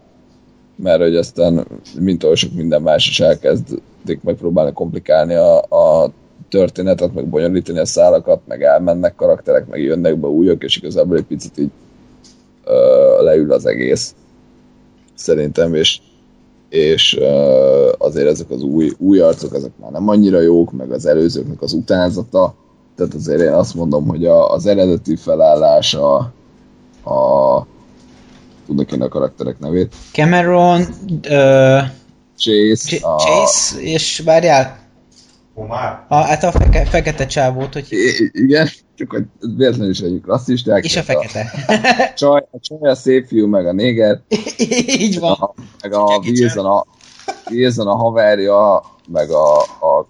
Mert hogy aztán, mint oly sok minden más is elkezdik megpróbálni komplikálni a, a történetet, meg bonyolítani a szálakat, meg elmennek karakterek, meg jönnek be újak, és igazából egy picit így ö, leül az egész. Szerintem, és, és azért ezek az új, új arcok, ezek már nem annyira jók, meg az előzőknek az utánzata, tehát azért én azt mondom, hogy a, az eredeti felállás a, a tudnak én a karakterek nevét. Cameron, uh, Chase, Ch- a, Chase, és várjál, Omar? a, hát a feke, fekete csávót, hogy I- igen, csak hogy véletlenül is egyik rasszisták. és a fekete. A csaj, a csaj a szép fiú, meg a néger, [laughs] Így van. a, meg a Wilson a, Wilson a haverja, meg a, a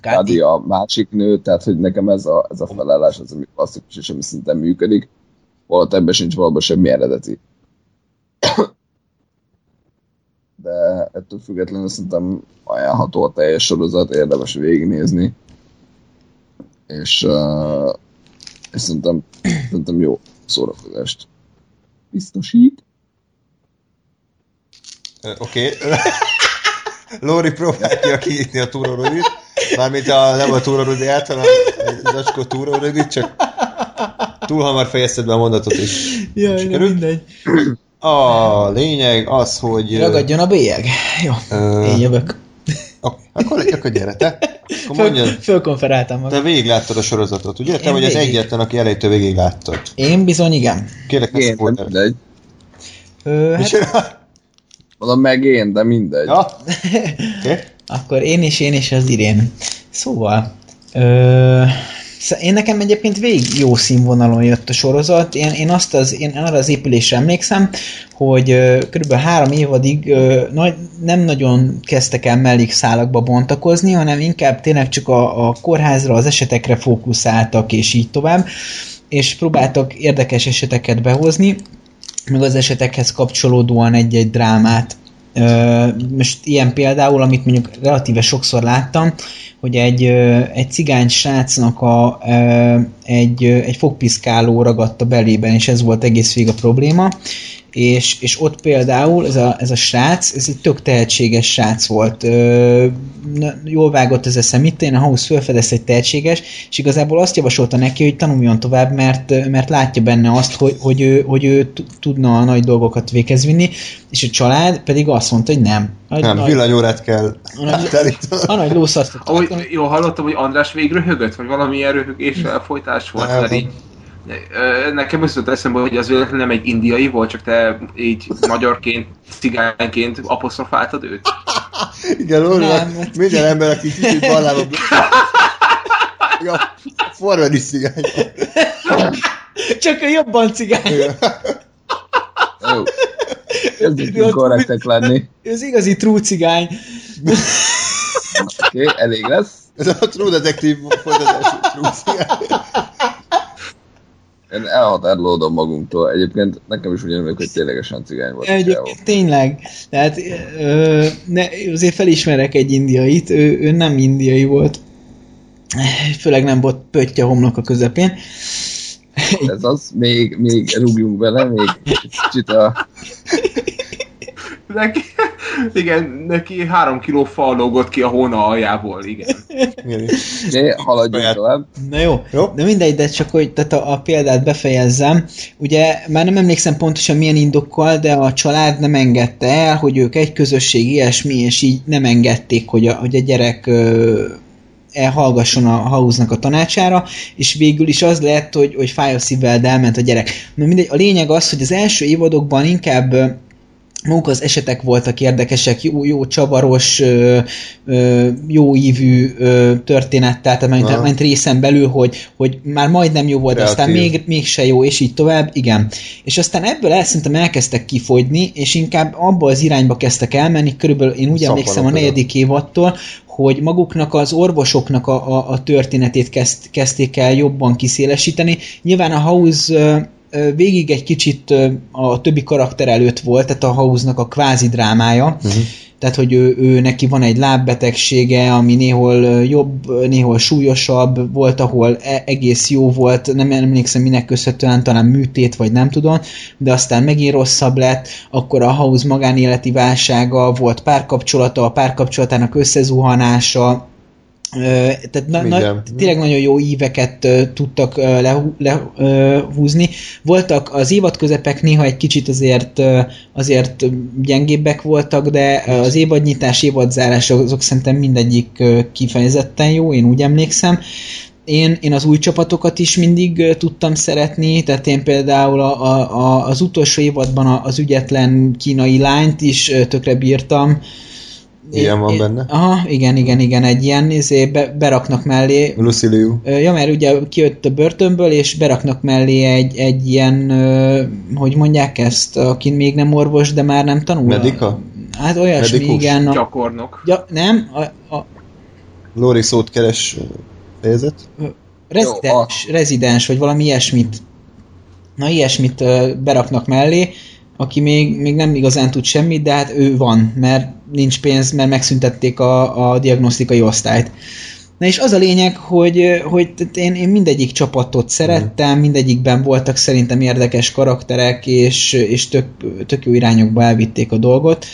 Kadi a másik nő, tehát hogy nekem ez a, ez a felállás az, ami klasszikus, és ami szinten működik. Valót ebben sincs valóban semmi eredeti. De ettől függetlenül szerintem ajánlható a teljes sorozat, érdemes végignézni. És, uh, és szerintem, szerintem jó szórakozást biztosít. Oké. [laughs] Lóri próbálja kinyitni a túrórödit. Mármint a, nem a túrórödit, hanem egy zacskó túrórödit, csak túl hamar fejezted be a mondatot is. Jaj, mindegy. A lényeg az, hogy... Ragadjon a bélyeg. Jó, ö, én jövök. Oké, akkor, akkor gyere te. Akkor Föl, mondjad, fölkonferáltam magam. te végigláttad a sorozatot, ugye? Te Én vagy az végig. egyetlen, aki elejétől végig láttad. Én bizony igen. Kérlek, ne Én, de spoiler. mindegy. Ö, hát, Micsoda? Mondom meg én, de mindegy. Ja? [laughs] Oké. akkor én is, én is az Irén. Szóval, ö, én nekem egyébként végig jó színvonalon jött a sorozat. Én, én, azt az, én arra az épülésre emlékszem, hogy ö, körülbelül három évadig ö, nagy, nem nagyon kezdtek el mellékszálakba bontakozni, hanem inkább tényleg csak a, a kórházra, az esetekre fókuszáltak, és így tovább és próbáltak érdekes eseteket behozni, meg az esetekhez kapcsolódóan egy-egy drámát. Most ilyen például, amit mondjuk relatíve sokszor láttam, hogy egy, egy cigány srácnak a, egy, egy fogpiszkáló ragadta belében, és ez volt egész végig a probléma, és, és ott például ez a, ez a srác, ez egy tök tehetséges srác volt. Ö, na, jól vágott az eszem itt, én a House felfedezte egy tehetséges, és igazából azt javasolta neki, hogy tanuljon tovább, mert, mert látja benne azt, hogy, hogy ő, hogy ő tudna a nagy dolgokat véghez vinni, és a család pedig azt mondta, hogy nem. A, Nem, nagy, villanyórát kell a, nagy, a nagy lószart Ahogy jól hallottam, hogy András végig röhögött, vagy valamilyen röhögéssel folytás volt, Nem, mert így Nekem az jutott eszembe, hogy az véletlenül nem egy indiai volt, csak te így magyarként, cigányként apostrofáltad őt. [laughs] Igen, hát- minden ember, aki kicsit ballába... Ja, [laughs] forrad is cigány. Csak a jobban cigány. Jó. Kezdjük korrektek lenni. Ő az igazi true cigány. Oké, okay, elég lesz. Ez a True Detective folytatású True cigány. Én elhatárolódom magunktól. Egyébként nekem is úgy emlék, hogy ténylegesen cigány volt. Egyébként tényleg. Tehát ö, ne, azért felismerek egy indiait, ő, ő nem indiai volt. Főleg nem volt pötty a homlok a közepén. Ez az, még, még rúgjunk bele, még kicsit a... Neki, igen, neki három kiló fa lógott ki a hóna aljából, igen. Oké, haladjunk tovább. Na jó, Jó. de mindegy, de csak hogy tehát a, a példát befejezzem. Ugye már nem emlékszem pontosan milyen indokkal, de a család nem engedte el, hogy ők egy közösség, ilyesmi, és így nem engedték, hogy a, hogy a gyerek ö, elhallgasson a house a tanácsára, és végül is az lett, hogy, hogy fáj a szívvel, de elment a gyerek. Na mindegy, a lényeg az, hogy az első évadokban inkább ö, maguk az esetek voltak érdekesek, jó, jó csavaros, ö, ö, jó ívű ö, történettel, tehát ment, részen belül, hogy, hogy már majdnem jó volt, de aztán Kreatív. még, mégse jó, és így tovább, igen. És aztán ebből el, szerintem elkezdtek kifogyni, és inkább abba az irányba kezdtek elmenni, körülbelül én úgy Szappanok emlékszem a negyedik évattól, hogy maguknak az orvosoknak a, a, a történetét kezd, kezdték el jobban kiszélesíteni. Nyilván a House végig egy kicsit a többi karakter előtt volt, tehát a House-nak a kvázi drámája, Mhm. tehát hogy ő, ő neki van egy lábbetegsége, ami néhol jobb, néhol súlyosabb, volt, ahol e- egész jó volt, nem emlékszem minek köszönhetően, talán műtét, vagy nem tudom, de aztán megint rosszabb lett, akkor a House magánéleti válsága, volt párkapcsolata, a párkapcsolatának összezuhanása, tehát na, na, tényleg nagyon jó íveket uh, tudtak uh, lehúzni. Le, uh, voltak az évad közepek néha egy kicsit azért uh, azért gyengébbek voltak, de uh, az évadnyitás, évadzárás azok szerintem mindegyik uh, kifejezetten jó, én úgy emlékszem. Én, én az új csapatokat is mindig tudtam szeretni, tehát én például a, a, az utolsó évadban az ügyetlen kínai lányt is tökre bírtam, Ilyen van benne? Aha, igen, igen, igen, egy ilyen, izé, be, beraknak mellé. Lucy Liu. Ja, mert ugye kijött a börtönből, és beraknak mellé egy, egy ilyen, hogy mondják ezt, aki még nem orvos, de már nem tanul. Medika? Hát olyasmi, Medikus? igen. A, Gyakornok. Ja, nem, a, a Lóri szót keres fejezet? Rezidens, Jó, a... rezidens, vagy valami ilyesmit. Na, ilyesmit beraknak mellé, aki még, még nem igazán tud semmit, de hát ő van, mert nincs pénz, mert megszüntették a, a diagnosztikai osztályt. Na és az a lényeg, hogy, hogy én, én mindegyik csapatot szerettem, mindegyikben voltak szerintem érdekes karakterek, és, és tök, tök jó irányokba elvitték a dolgot.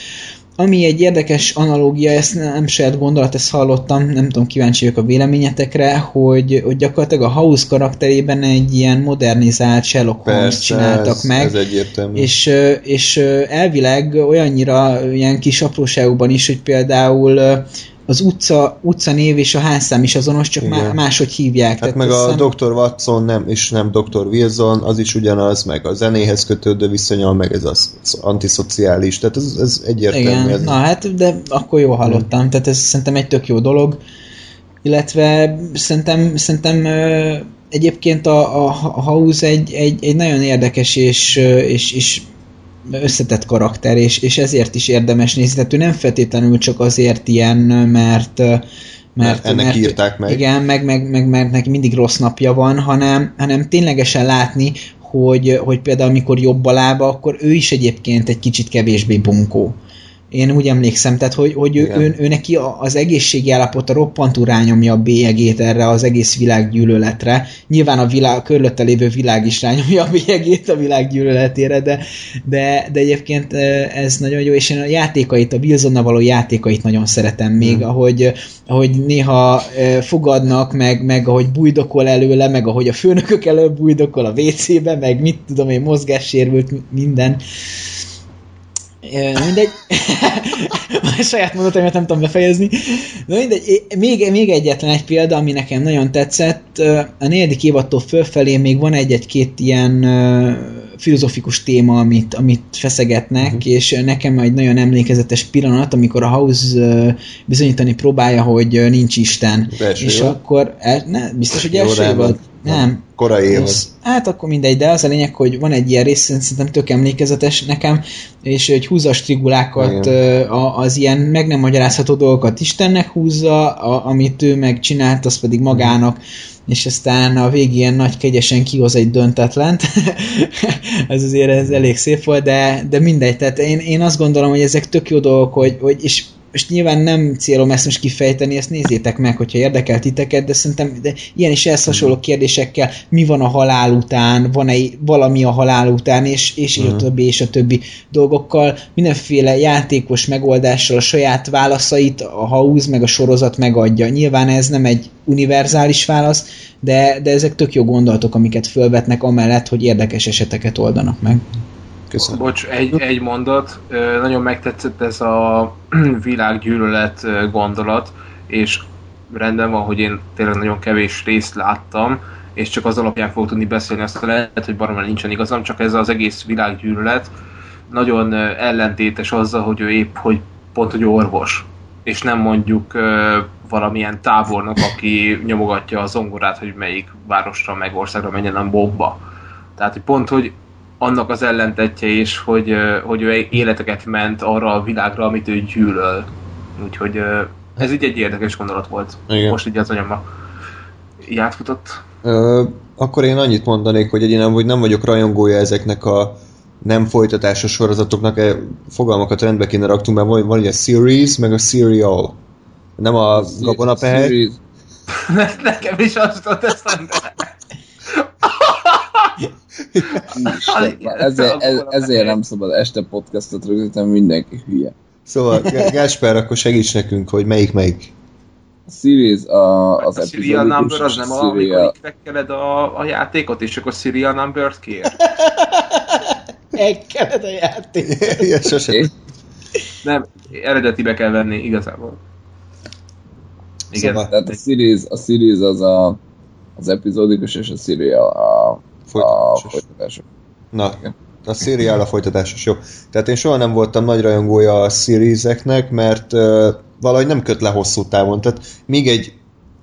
Ami egy érdekes analógia, ezt nem saját gondolat, ezt hallottam, nem tudom, kíváncsi vagyok a véleményetekre, hogy, hogy gyakorlatilag a House karakterében egy ilyen modernizált Sherlock Holmes csináltak ez, meg. Ez egyértelmű. És, és elvileg olyannyira ilyen kis apróságokban is, hogy például az utca, utca név és a házszám is azonos, csak Igen. máshogy hívják. Hát Tehát meg a szem... Dr. Watson nem, és nem Dr. Wilson, az is ugyanaz, meg a zenéhez kötődő viszonyal, meg ez az, antiszociális, tehát ez, ez egyértelmű. Igen, ez na hát, de akkor jól hallottam, hmm. tehát ez szerintem egy tök jó dolog, illetve szerintem, szerintem egyébként a, a House egy, egy, egy nagyon érdekes és, és, és összetett karakter, és, és ezért is érdemes nézni. Tehát ő nem feltétlenül csak azért ilyen, mert mert, ennek mert, írták meg. Igen, meg, meg, meg, mert neki mindig rossz napja van, hanem, hanem ténylegesen látni, hogy, hogy például amikor jobb a lába, akkor ő is egyébként egy kicsit kevésbé bunkó. Én úgy emlékszem, tehát hogy, hogy ő, ő, ő neki az egészségi állapota roppantú rányomja a bélyegét erre az egész világ gyűlöletre. Nyilván a, világ, a körülötte lévő világ is rányomja a bélyegét a világ gyűlöletére, de, de, de egyébként ez nagyon jó, és én a játékait, a wilson való játékait nagyon szeretem még, hmm. ahogy, ahogy néha fogadnak, meg, meg ahogy bujdokol előle, meg ahogy a főnökök előbb bujdokol a WC-be, meg mit tudom én, mozgássérült, minden mindegy. [laughs] a saját mondataimat nem tudom befejezni. De mindegy, még, még egyetlen egy példa, ami nekem nagyon tetszett. A negyedik évattól fölfelé még van egy-egy-két ilyen filozofikus téma, amit, amit feszegetnek, uh-huh. és nekem egy nagyon emlékezetes pillanat, amikor a House bizonyítani próbálja, hogy nincs Isten. és jó? akkor, el, ne, biztos, hogy első évad. Nem. Korai évad. Hát akkor mindegy, de az a lényeg, hogy van egy ilyen rész, szerintem tök emlékezetes nekem, és hogy húzza a strigulákat, Igen. az ilyen meg nem magyarázható dolgokat Istennek húzza, a, amit ő megcsinált, az pedig magának, és aztán a végén nagy kegyesen kihoz egy döntetlent. [laughs] ez azért ez elég szép volt, de, de mindegy, tehát én, én azt gondolom, hogy ezek tök jó dolgok, hogy, hogy és most nyilván nem célom ezt most kifejteni, ezt nézzétek meg, hogyha érdekel titeket, de szerintem de ilyen is ehhez hasonló kérdésekkel, mi van a halál után, van-e valami a halál után, és, és uh-huh. a többi, és a többi dolgokkal, mindenféle játékos megoldással a saját válaszait a House meg a sorozat megadja. Nyilván ez nem egy univerzális válasz, de, de ezek tök jó gondolatok, amiket fölvetnek amellett, hogy érdekes eseteket oldanak meg. Köszönöm. Bocs, egy, egy mondat. Nagyon megtetszett ez a [clears throat] világgyűlölet gondolat, és rendben van, hogy én tényleg nagyon kevés részt láttam, és csak az alapján fogok tudni beszélni, azt lehet, hogy baromra nincsen igazam, csak ez az egész világgyűlölet nagyon ellentétes azzal, hogy ő épp, hogy pont, hogy orvos, és nem mondjuk valamilyen tábornok, aki nyomogatja a zongorát, hogy melyik városra, meg országra menjen a bomba. Tehát, hogy pont, hogy annak az ellentetje is, hogy, hogy ő életeket ment arra a világra, amit ő gyűlöl. Úgyhogy ez így egy érdekes gondolat volt. Igen. Most így az anyamma így átfutott. Ö, akkor én annyit mondanék, hogy én nem, hogy nem vagyok rajongója ezeknek a nem folytatásos sorozatoknak e, fogalmakat rendbe kéne raktunk, mert van, van ugye a series, meg a serial. Nem a gabonapehely. [laughs] Nekem is azt ott eszembe. Isten, ezért, ez, ezért nem szabad este podcastot rögzíteni, mindenki hülye. Szóval G- Gáspár, akkor segíts nekünk, hogy melyik melyik. A series a, az Az a serial number az nem a, amikor krekkeled a, a játékot, és akkor serial number-t kér. [laughs] Megkeled a játék. [laughs] Ja, sose. Nem, eredetibe kell venni, igazából. Igen. Szóval- Tehát a series, a series az a, az epizódikus, és a serial a, a Folytatásos. Na, a seriál a folytatásos, jó. Tehát én soha nem voltam nagy rajongója a serieseknek, mert uh, valahogy nem köt le hosszú távon. Tehát még egy,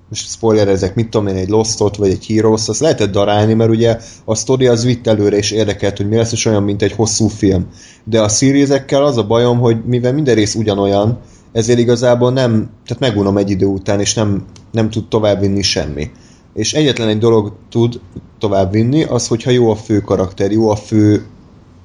most spoilerezek, mit tudom én, egy Lostot vagy egy Heroes, azt lehetett darálni, mert ugye a sztori az vitt előre és érdekelt, hogy mi lesz, és olyan, mint egy hosszú film. De a seriesekkel az a bajom, hogy mivel minden rész ugyanolyan, ezért igazából nem, tehát megunom egy idő után, és nem, nem tud továbbvinni semmi. És egyetlen egy dolog tud továbbvinni, az, hogyha jó a fő karakter, jó a fő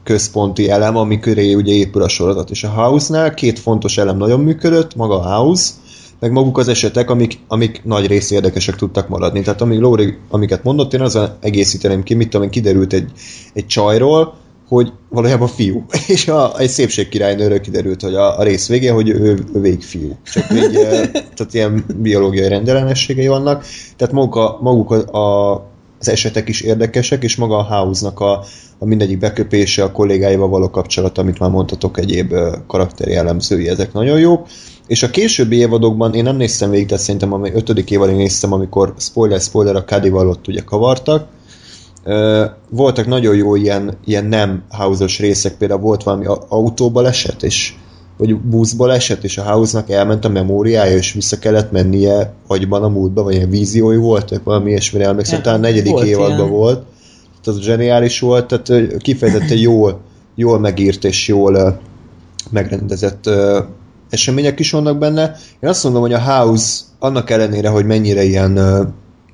központi elem, ami köré ugye épül a sorozat. És a House-nál két fontos elem nagyon működött, maga a House, meg maguk az esetek, amik, amik nagy rész érdekesek tudtak maradni. Tehát amíg Lóri, amiket mondott, én azon egészíteném ki, mit tudom, kiderült egy, egy csajról, hogy valójában fiú. [laughs] És a, egy szépségkirálynőről kiderült, hogy a, a rész végén, hogy ő, ő végig fiú. Csak eh, tehát ilyen biológiai rendellenességei vannak. Tehát maguk, a, maguk a, a, az esetek is érdekesek, és maga a House-nak a, a mindegyik beköpése, a kollégáival való kapcsolat, amit már mondhatok, egyéb karakteri jellemzői, ezek nagyon jók. És a későbbi évadokban én nem néztem végig, de szerintem a ötödik évadig néztem, amikor spoiler, spoiler a Cadival ott ugye kavartak. Voltak nagyon jó ilyen, ilyen nem house részek, például volt valami autóbaleset, és vagy buszbaleset, és a house-nak elment a memóriája, és vissza kellett mennie agyban a múltba, vagy ilyen víziói voltak, valami ilyesmire emlékszem, talán a negyedik volt évadban ilyen. volt. Tehát az zseniális volt, tehát kifejezetten jól, jól megírt és jól megrendezett események is vannak benne. Én azt mondom, hogy a House annak ellenére, hogy mennyire ilyen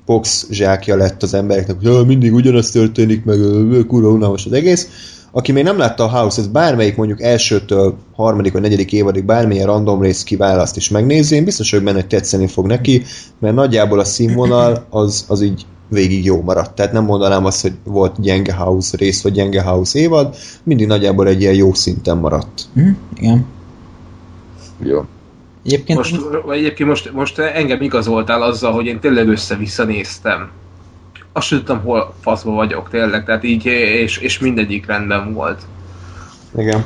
ö, box zsákja lett az embereknek, hogy "Jaj, mindig ugyanaz történik, meg kurva unalmas az egész. Aki még nem látta a House, ez bármelyik mondjuk elsőtől harmadik vagy negyedik évadig bármilyen random rész kiválaszt és megnézi, én biztos vagyok benne, hogy tetszeni fog neki, mert nagyjából a színvonal az, az így végig jó maradt. Tehát nem mondanám azt, hogy volt gyenge House rész, vagy gyenge House évad, mindig nagyjából egy ilyen jó szinten maradt. Hm, igen. Jó. Egyébként Most, vagy egyébként most, most engem igazoltál azzal, hogy én tényleg össze-vissza néztem. Azt sem tudtam, hol faszba vagyok tényleg, tehát így, és, és mindegyik rendben volt. Igen.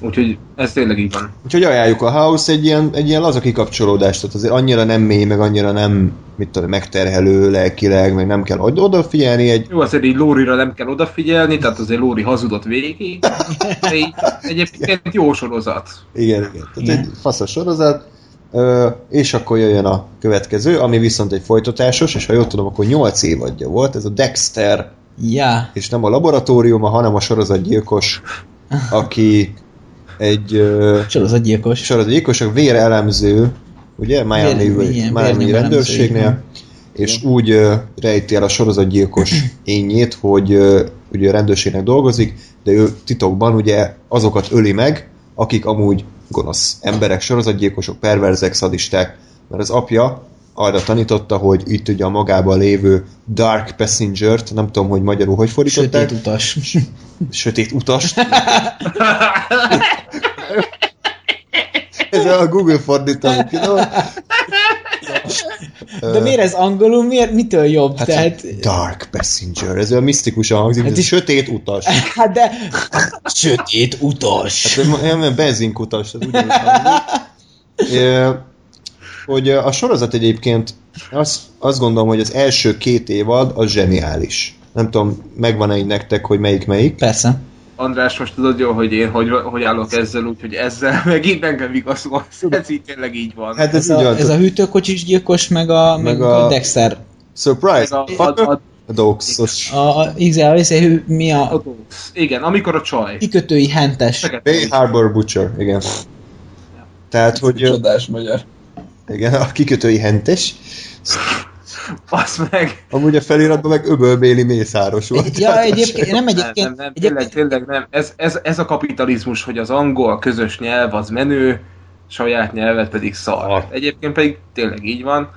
Úgyhogy ez tényleg így van. Úgyhogy ajánljuk a House egy ilyen, egy ilyen laza kikapcsolódást, tehát azért annyira nem mély, meg annyira nem, mit tudom, megterhelő lelkileg, meg nem kell oda- odafigyelni, egy Jó, azért így Lórira nem kell odafigyelni, tehát azért Lóri hazudott végig. De így, egyébként jó sorozat. Igen, igen. Tehát Igen. egy faszos sorozat, ö, és akkor jöjjön a következő, ami viszont egy folytatásos, és ha jól tudom, akkor 8 évadja volt, ez a Dexter, Ja, és nem a laboratóriuma, hanem a sorozatgyilkos, aki egy ö, sorozatgyilkos. sorozatgyilkos, a vérelemző, ugye, Miami, ilyen Miami rendőrségnél, és úgy ö, rejti el a sorozatgyilkos [clears throat] ényét, hogy ö, ugye a rendőrségnek dolgozik, de ő titokban ugye azokat öli meg, akik amúgy gonosz emberek, sorozatgyilkosok, perverzek, szadisták, mert az apja arra tanította, hogy itt ugye a magában lévő Dark Passenger-t, nem tudom, hogy magyarul hogy fordították, Sötét utas. sötét utast. [laughs] Ez a Google fordítom. De miért ez angolul? Miért, mitől jobb? Hát, Tehát, Dark Passenger, ez olyan misztikusan hangzik, Hát is- sötét utas. hát de... Sötét utas. Hát olyan benzinkutas, ez ugyanúgy hangzik. Hogy a sorozat egyébként azt, azt gondolom, hogy az első két évad az zseniális. Nem tudom, megvan-e így nektek, hogy melyik melyik? Persze. András, most tudod jó, hogy én hogy, hogy állok ezzel, úgyhogy ezzel [laughs] megint engem igazol. Ez így tényleg így van. Hát ez, Ez így a, van. ez a hűtőkocsis gyilkos, meg a, meg Meg a, a- Dexter. Surprise! a, a, a, A. A, a, igen, mi a, a igen, amikor a csaj. kikötői hentes. Bay Harbor Butcher, igen. Tehát, hogy Csodás magyar. igen, a kikötői hentes. [laughs] az meg... Amúgy a feliratban meg öbölbéli mészáros volt. Ja, egyébként, nem egyébként, nem, nem, tényleg, egyébként tényleg nem. Ez, ez, ez a kapitalizmus, hogy az angol közös nyelv az menő, saját nyelvet pedig szar. Szar. Egyébként pedig tényleg így van.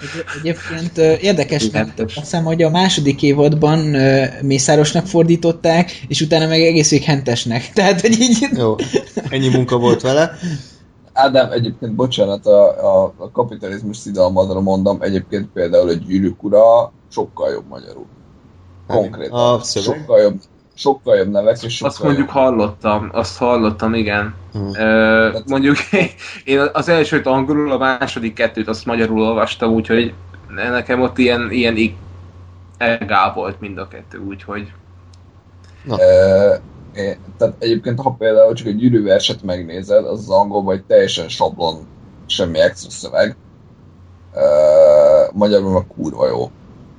Egy- Egyébként ö, érdekesnek Igen. hiszem, hogy a második évadban Mészárosnak fordították, és utána meg egész hentesnek. [laughs] Tehát, hogy így... Jó, ennyi munka volt vele. Ádám, egyébként bocsánat, a, a, a kapitalizmus szidalmadra mondom, egyébként például egy gyűrűk ura sokkal jobb magyarul. Konkrétan. A? Sokkal jobb, sokkal jobb nevek, és sokkal Azt mondjuk jobb. hallottam, azt hallottam, igen. Hm. Ö, mondjuk én az elsőt angolul, a második kettőt azt magyarul olvastam, úgyhogy nekem ott ilyen, ilyen egál volt mind a kettő, úgyhogy Ö, tehát egyébként, ha például csak egy gyűrűverset megnézed, az az angolban egy teljesen sablon, semmi extra szöveg. Ö, magyarul meg kurva jó.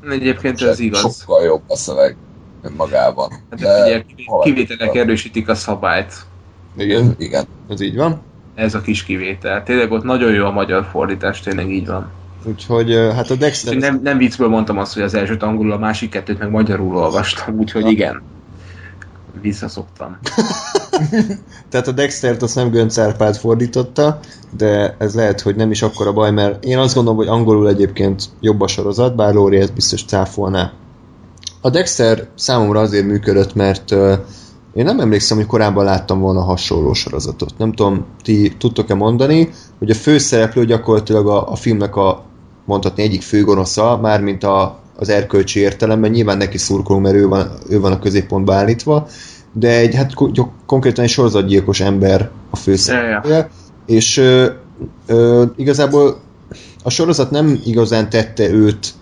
egyébként ez igaz. Sokkal jobb a szöveg önmagában. Hát de ugye kivételek erősítik a szabályt. Igen, Igen. ez így van. Ez a kis kivétel. Tényleg ott nagyon jó a magyar fordítás, tényleg így van. Úgyhogy hát a Dexter... Nem, nem viccből mondtam azt, hogy az elsőt angolul, a másik kettőt meg magyarul olvastam, úgyhogy Ja. igen. Visszaszoktam. [laughs] Tehát a Dextert azt nem Gönc Árpád fordította, de ez lehet, hogy nem is akkora baj, mert én azt gondolom, hogy angolul egyébként jobb a sorozat, bár Lóri ezt biztos cáfolná. A Dexter számomra azért működött, mert én nem emlékszem, hogy korábban láttam volna hasonló sorozatot. Nem tudom, ti tudtok-e mondani, hogy a főszereplő gyakorlatilag a, a filmnek a mondhatni egyik főgonosza, mármint a, az erkölcsi értelemben, nyilván neki szurkolunk, mert ő van, ő van a középpontba állítva, de egy, hát ko- konkrétan egy sorozatgyilkos ember a főszereplője, és ö, ö, igazából a sorozat nem igazán tette őt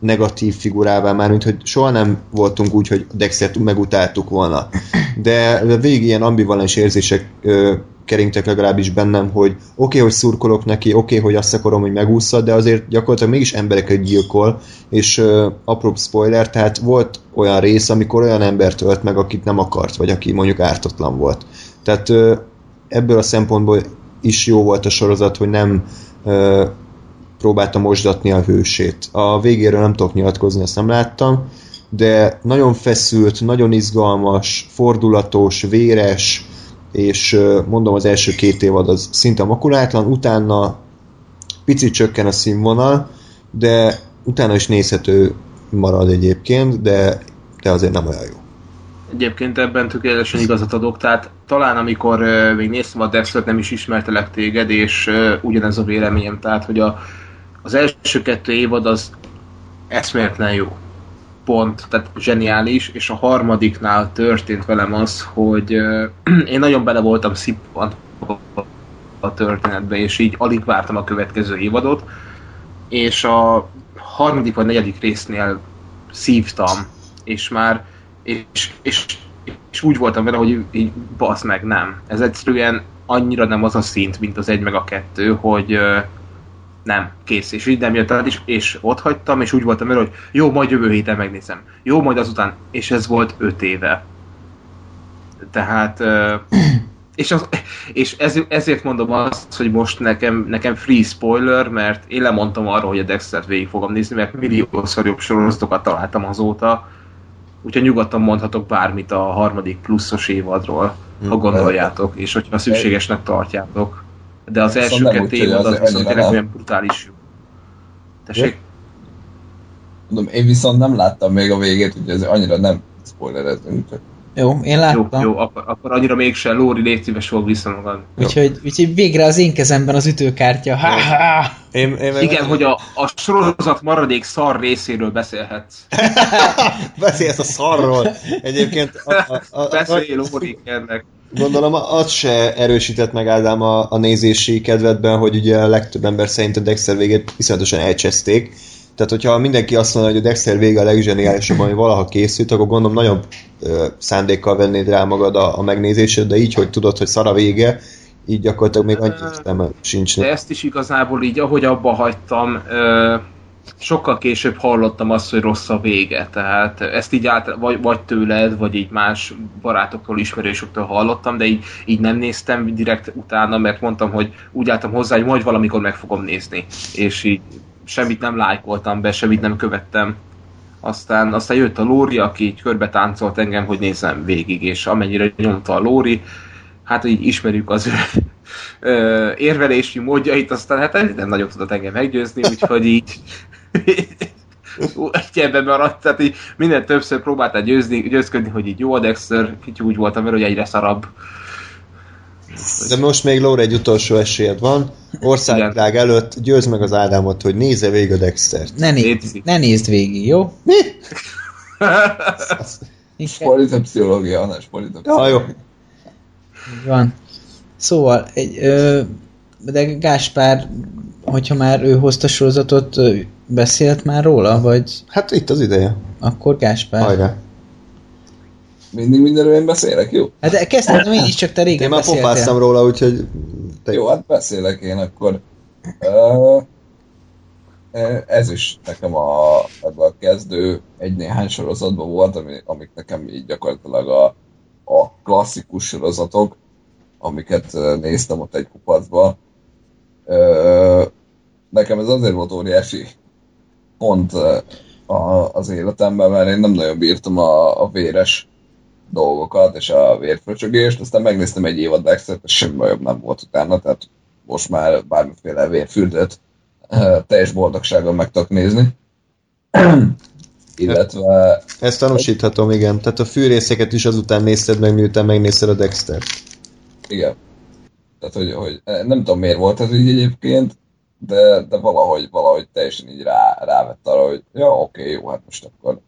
negatív figurává, már mint hogy soha nem voltunk úgy, hogy Dextert megutáltuk volna. De végig ilyen ambivalens érzések ö, keringtek legalábbis bennem, hogy oké, okay, hogy szurkolok neki, oké, okay, hogy azt akarom, hogy megúszza, de azért gyakorlatilag mégis embereket gyilkol, és ö, apró spoiler, tehát volt olyan rész, amikor olyan embert ölt meg, akit nem akart, vagy aki mondjuk ártatlan volt. Tehát ö, ebből a szempontból is jó volt a sorozat, hogy nem ö, próbálta mosdatni a hősét. A végéről nem tudok nyilatkozni, ezt nem láttam, de nagyon feszült, nagyon izgalmas, fordulatos, véres, és mondom az első két évad az szinte makulátlan, utána picit csökken a színvonal, de utána is nézhető marad egyébként, de, de azért nem olyan jó. Egyébként ebben tökéletesen igazat adok, tehát talán amikor uh, még néztem a Dextert, nem is ismertelek téged, és uh, ugyanez a véleményem, tehát hogy a, az első kettő évad az eszméletlen jó. Pont, tehát zseniális, és a harmadiknál történt velem az, hogy [clears throat] én nagyon bele voltam szippant a történetbe, és így alig vártam a következő évadot, és a harmadik vagy negyedik résznél szívtam, és már és, és, és úgy voltam vele, hogy így basz meg, nem. Ez egyszerűen annyira nem az a szint, mint az egy meg a kettő, hogy nem, kész, és így nem jött át, és, és ott hagytam, és úgy voltam vele, hogy jó, majd jövő héten megnézem. Jó, majd azután, és ez volt öt éve. Tehát, [clears throat] és, az, és ez, ezért mondom azt, hogy most nekem, nekem free spoiler, mert én lemondtam arról, hogy a Dexter-t végig fogom nézni, mert milliószor jobb sorozatokat találtam azóta, úgyhogy nyugodtan mondhatok bármit a harmadik pluszos évadról, ha Hm. gondoljátok, és hogyha szükségesnek tartjátok. De az első nem kettő évad az az viszont tényleg nem. olyan brutális. Tessék? Mondom, én viszont nem láttam még a végét, úgyhogy ez annyira nem spoilerezünk. Csak Jó, én Jó, láttam. jó, akkor, akkor annyira mégse. Lóri, légy szíves, fog vissza magad. Úgyhogy, úgyhogy végre az én kezemben az ütőkártya. Ha, ha. Én, én meg- Igen, hogy a, a sorozat maradék szar részéről beszélhetsz. [laughs] Beszélsz a szarról. Egyébként a, a, a, a, Beszélj Lóri, kérlek. Gondolom az se erősített meg Ádám a, a nézési kedvedben, hogy ugye a legtöbb ember szerint a Dexter végét iszonyatosan elcseszték. Tehát, hogyha mindenki azt mondja, hogy a Dexter vége a legzseniálisabb, ami valaha készült, akkor gondolom nagyobb ö, szándékkal vennéd rá magad a, a megnézésed, de így, hogy tudod, hogy szar a vége, így gyakorlatilag még annyi értelme sincs. De ezt is igazából így, ahogy abba hagytam, ö, sokkal később hallottam azt, hogy rossz a vége. Tehát ezt így át, vagy, vagy tőled, vagy így más barátoktól, ismerősöktől hallottam, de így, így nem néztem direkt utána, mert mondtam, hogy úgy álltam hozzá, hogy majd valamikor meg fogom nézni. És így semmit nem lájkoltam be, semmit nem követtem. Aztán, aztán jött a Lóri, aki így körbe táncolt engem, hogy nézzem végig, és amennyire nyomta a Lóri, hát így ismerjük az ő érvelési módjait, aztán hát nem nagyon tudott engem meggyőzni, úgyhogy így egy ebben maradt, tehát így minden többször próbáltál győzni, győzködni, hogy így jó a Dexter, úgy voltam vele, hogy egyre szarabb. De most még Lóra egy utolsó esélyed van. Országvilág előtt győz meg az Ádámot, hogy nézze végig a Dextert. Ne, nézd, Létezik. ne nézd végig, jó? Mi? Inkább [laughs] Politipszichológia, Hannes, politipszichológia. Ja, jó. így van. Szóval, egy, ö, de Gáspár, hogyha már ő hozta sorozatot, beszélt már róla, vagy Hát itt az ideje. akkor Gáspár? Hajrá. Mindig mindenről én beszélek, jó? Hát de kezdtem én is, csak te régen Én már beszéltél. popáztam róla, úgyhogy... Te Jó, hát beszélek én akkor. Uh, ez is nekem a, ebben a kezdő egy-néhány sorozatban volt, ami, amik nekem így gyakorlatilag a, a klasszikus sorozatok, amiket néztem ott egy kupacba. Nekem ez azért volt óriási pont a, az életemben, mert én nem nagyon bírtam a, a véres dolgokat és a vérfröcsögést, aztán megnéztem egy évad Dexter-t, és semmi bajobb nem volt utána, tehát most már bármiféle vérfürdőt eh, teljes boldogsággal meg tudok nézni. Illetve Ezt tanúsíthatom, igen. Tehát a fűrészeket is azután nézted meg, miután megnézted a Dexter. igen. Tehát, hogy, hogy eh, nem tudom miért volt ez így egyébként, de, de valahogy, valahogy teljesen így rá, rávett arra, hogy ja, oké, jó, hát most akkor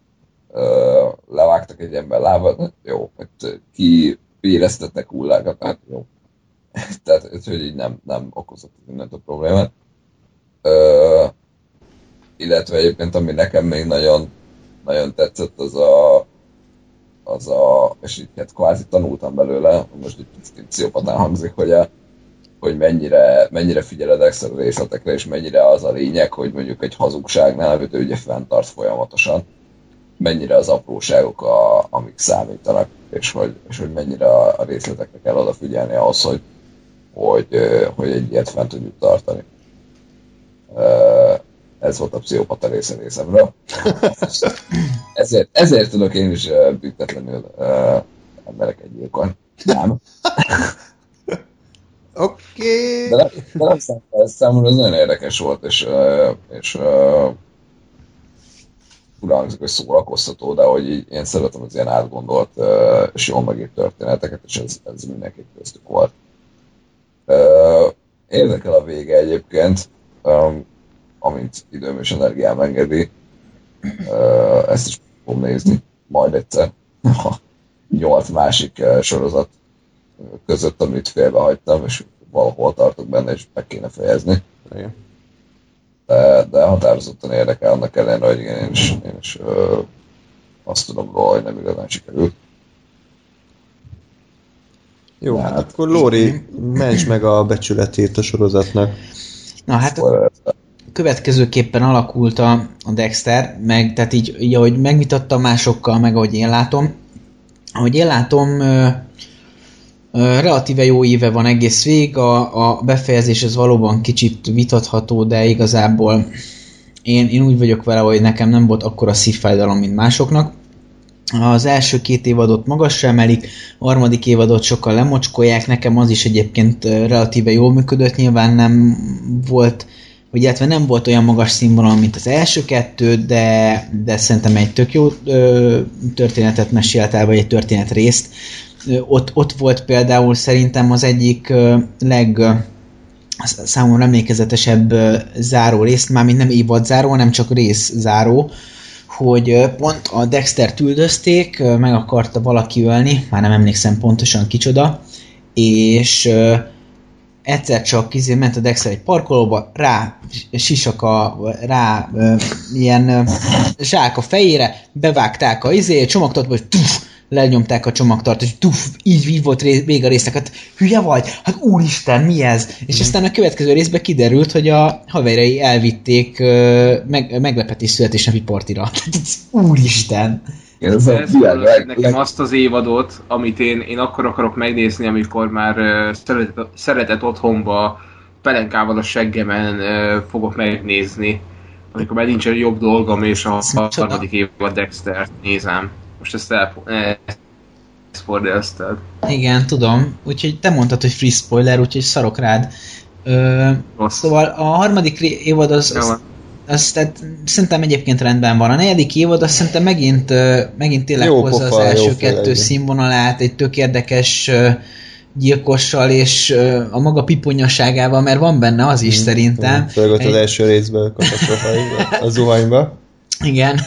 levágtak egy ember lábát, jó, hát ki éreztetnek hullákat, hát jó. [laughs] Tehát, hogy így nem, nem okozott mindent a problémát. Ö, illetve egyébként, ami nekem még nagyon, nagyon tetszett, az a, az a, és így hát kvázi tanultam belőle, most egy picit pszichopatán hangzik, hogy, a, hogy mennyire, mennyire figyeled extra részletekre, és mennyire az a lényeg, hogy mondjuk egy hazugságnál, amit ő ugye fenntart folyamatosan, mennyire az apróságok, a, amik számítanak, és hogy, és hogy mennyire a, részletekre kell odafigyelni ahhoz, hogy, hogy, hogy egy ilyet fent tudjuk tartani. Ez volt a pszichopata része részemről. [laughs] ezért, ezért tudok én is büntetlenül ö, embereket gyilkolni. Nem. [laughs] Oké. De, nem, de nem számomra, ez nagyon érdekes volt, és, és fura hogy szórakoztató, de hogy így, én szeretem az ilyen átgondolt ö, és jól megírt történeteket, és ez, ez mindenki köztük volt. Ö, Érdekel a vége egyébként, um, amint időm és energiám engedi. Ö, Ezt is fogom nézni, majd egyszer. [laughs] Nyolc másik ö, sorozat között, amit félbehagytam, és valahol tartok benne, és meg kéne fejezni. Igen. De, de határozottan érdekel annak ellenére, hogy igen, én is, én is ö, azt tudom róla, hogy nem igazán sikerült. Jó, Hát. hát akkor Lóri, ments meg a becsületét a sorozatnak. Na hát következőképpen alakult a, a Dexter, meg, tehát így, így, ahogy megvitattam másokkal, meg ahogy én látom, ahogy én látom, relatíve jó éve van egész végig, a, a befejezés ez valóban kicsit vitatható, de igazából én, én úgy vagyok vele, hogy nekem nem volt akkora szívfájdalom, mint másoknak. Az első két évadot magasra emelik, a harmadik évadot sokkal lemocskolják, nekem az is egyébként relatíve jól működött, nyilván nem volt, vagy illetve nem volt olyan magas színvonal, mint az első kettő, de, de szerintem egy tök jó ö, történetet mesélt el, vagy egy történetrészt. Ott, ott volt például szerintem az egyik leg számomra emlékezetesebb záró részt, mármint nem évad záró, hanem csak rész záró, hogy pont a Dexter üldözték, meg akarta valaki ölni, már nem emlékszem pontosan kicsoda, és egyszer csak izé ment a Dexter egy parkolóba, rá sisaka, rá ilyen ö, zsák a fejére, bevágták a izé, csomagtartóba, és tuf, lenyomták a csomagtartót, és tuf, így, így volt ré, vége a résznek, hát hülye vagy? Hát úristen, mi ez? És aztán a következő részben kiderült, hogy a haverjai elvitték meg, meglepetés születésnapi partira. [laughs] Ez úristen! Igen, ez a Ez világ nekem leg, azt az évadot, amit én, én akkor akarok megnézni, amikor már uh, szeretett, szeretett otthonba pelenkával a seggemen uh, fogok megnézni. amikor már nincsen jobb dolgom, és a harmadik évad Dexter-t nézem. Most ezt el... Ezt fordítoztad. Igen, tudom. Úgyhogy te mondtad, hogy free spoiler, úgyhogy szarok rád. Ö, Rossz. szóval a harmadik évad az, az, az tehát szerintem egyébként rendben van. A negyedik évad azt szerintem megint, megint tényleg Jó hozza az pofa, jó első kettő igen. színvonalát, egy tök érdekes gyilkossal, és a maga piponyaságával, mert van benne az is szerintem. Főleg ott az Egy- első részben a zuhanyba. Igen,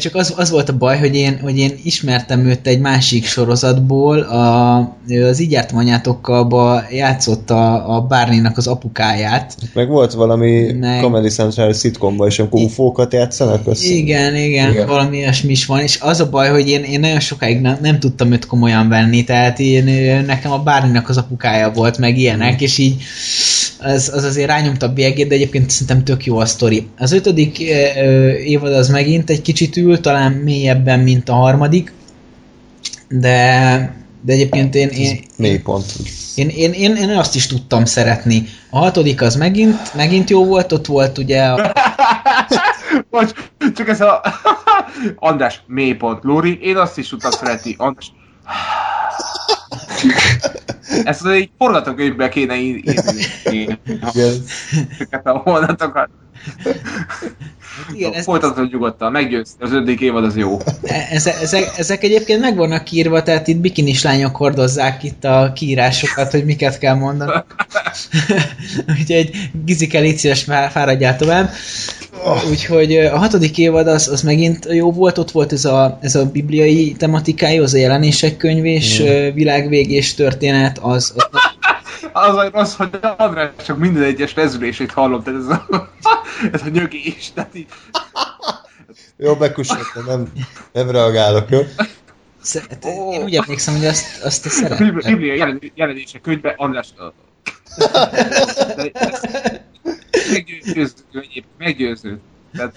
csak az, az volt a baj, hogy én, hogy én ismertem őt egy másik sorozatból, a, az Így jártam anyátokkal játszott a, a Barney-nak az apukáját. Meg volt valami Meg- Comedy Central szitkomban is, amikor ufókat játszanak össze. Igen, igen, Igen. valami ilyesmi is van, és az a baj, hogy én, én nagyon sokáig nem, nem tudtam őt komolyan venni, tehát én, nekem a Barney-nak az apukája volt, meg ilyenek, és így az, az azért rányomta a bélyegét, de egyébként szerintem tök jó a sztori. Az ötödik évad az megint egy kicsit ül, talán mélyebben, mint a harmadik, de, de egyébként én, én, Mélypont. én, én, én, én azt is tudtam szeretni. A hatodik az megint, megint jó volt, ott volt ugye a, [laughs] Bocs, csak ez a... [laughs] András, mélypont. Lóri, én azt is tudtam szeretni. András... [laughs] Ezt egy forgatókönyvbe kéne ír- írni. Igen. Ezeket a mondatokat. Igen, ez, Folytatod nyugodtan, meggyőzte. Az ötödik évad az jó. ezek, ezek, ezek egyébként meg vannak írva, tehát itt bikinis lányok hordozzák itt a kiírásokat, hogy miket kell mondani. [laughs] Úgyhogy Gizike, légy szíves, fá- fáradjál tovább. Úgyhogy ö, a hatodik évad az, az megint jó volt, ott volt ez a, ez a bibliai tematikája, az a jelenések könyv és mm. világvégés történet, az, az Az a rossz, hogy András csak minden egyes rezülését hallom, tehát ez a, [laughs] ez a nyögés, tehát így, [laughs] Jó, bekussoltam, nem, nem reagálok, jó? Szeret, én úgy emlékszem, hogy azt, azt te a szeretted. Biblia- jelen- jelenések könyvbe András [laughs] meggyőző, meggyőző. Tehát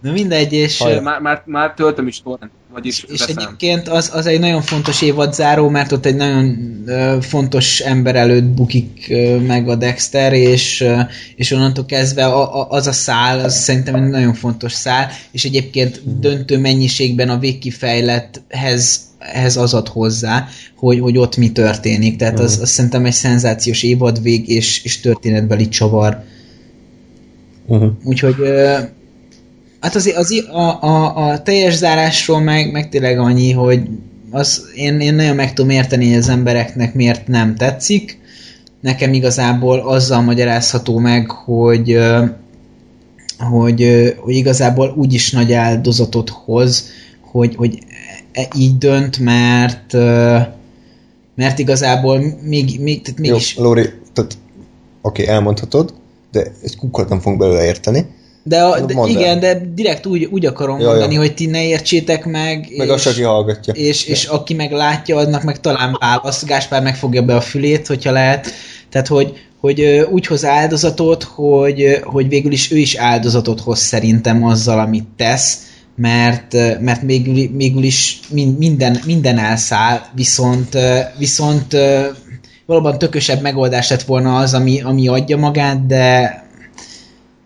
Na mindegy, és, már, már, már töltöm is torrent, vagyis és veszem. egyébként az, az egy nagyon fontos évad záró, mert ott egy nagyon ö, fontos ember előtt bukik ö, meg a Dexter, és, ö, és onnantól kezdve a, a, az a szál, az szerintem egy nagyon fontos szál, és egyébként döntő mennyiségben a végkifejlethez ehhez az ad hozzá, hogy, hogy ott mi történik. Tehát az, az szerintem egy szenzációs évadvég és, és történetbeli csavar. Uh-huh. Úgyhogy ö, hát az, az a, a, a teljes zárásról meg, meg tényleg annyi, hogy az, én, én nagyon meg tudom érteni, hogy az embereknek miért nem tetszik. Nekem igazából azzal magyarázható meg, hogy hogy, hogy igazából úgyis nagy áldozatot hoz, hogy, hogy e- így dönt, mert mert igazából még, még, tehát Jó, mégis Lóri, tehát oké, elmondhatod, de egy kukkot nem fogunk belőle érteni. De, a, de igen, de direkt úgy, úgy akarom Ja, ja, mondani, ja. hogy ti ne értsétek meg, Meg és, az, aki hallgatja. és, és aki meg látja, annak meg talán válasz, Gáspár megfogja be a fülét, hogyha lehet. Tehát, hogy, hogy úgy hoz áldozatot, hogy, hogy végül is ő is áldozatot hoz szerintem azzal, amit tesz, mert, mert végül, végül is min- minden, minden elszáll, viszont, viszont valóban tökösebb megoldás lett volna az, ami, ami adja magát, de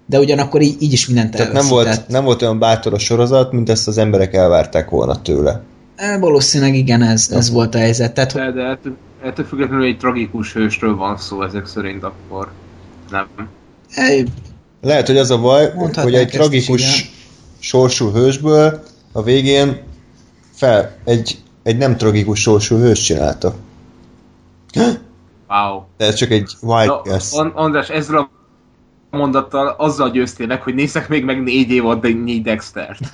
de ugyanakkor így, így is mindent Tehát nem volt, nem volt olyan bátor a sorozat, mint ezt az emberek elvárták volna tőle. E, Valószínűleg igen, ez, ez volt a helyzet. Tehát, hogy De, de ettől, ettől függetlenül egy tragikus hősről van szó ezek szerint akkor. Nem. e, Lehet, hogy az a baj, hogy egy is, tragikus igen. sorsú hősből a végén fel egy, egy nem tragikus sorsú hős csinálta. Wow. De ez csak egy wild guess. An- András, ezzel a mondattal azzal győztélek, hogy nézzek még meg négy évad, de négy Dextert. [laughs]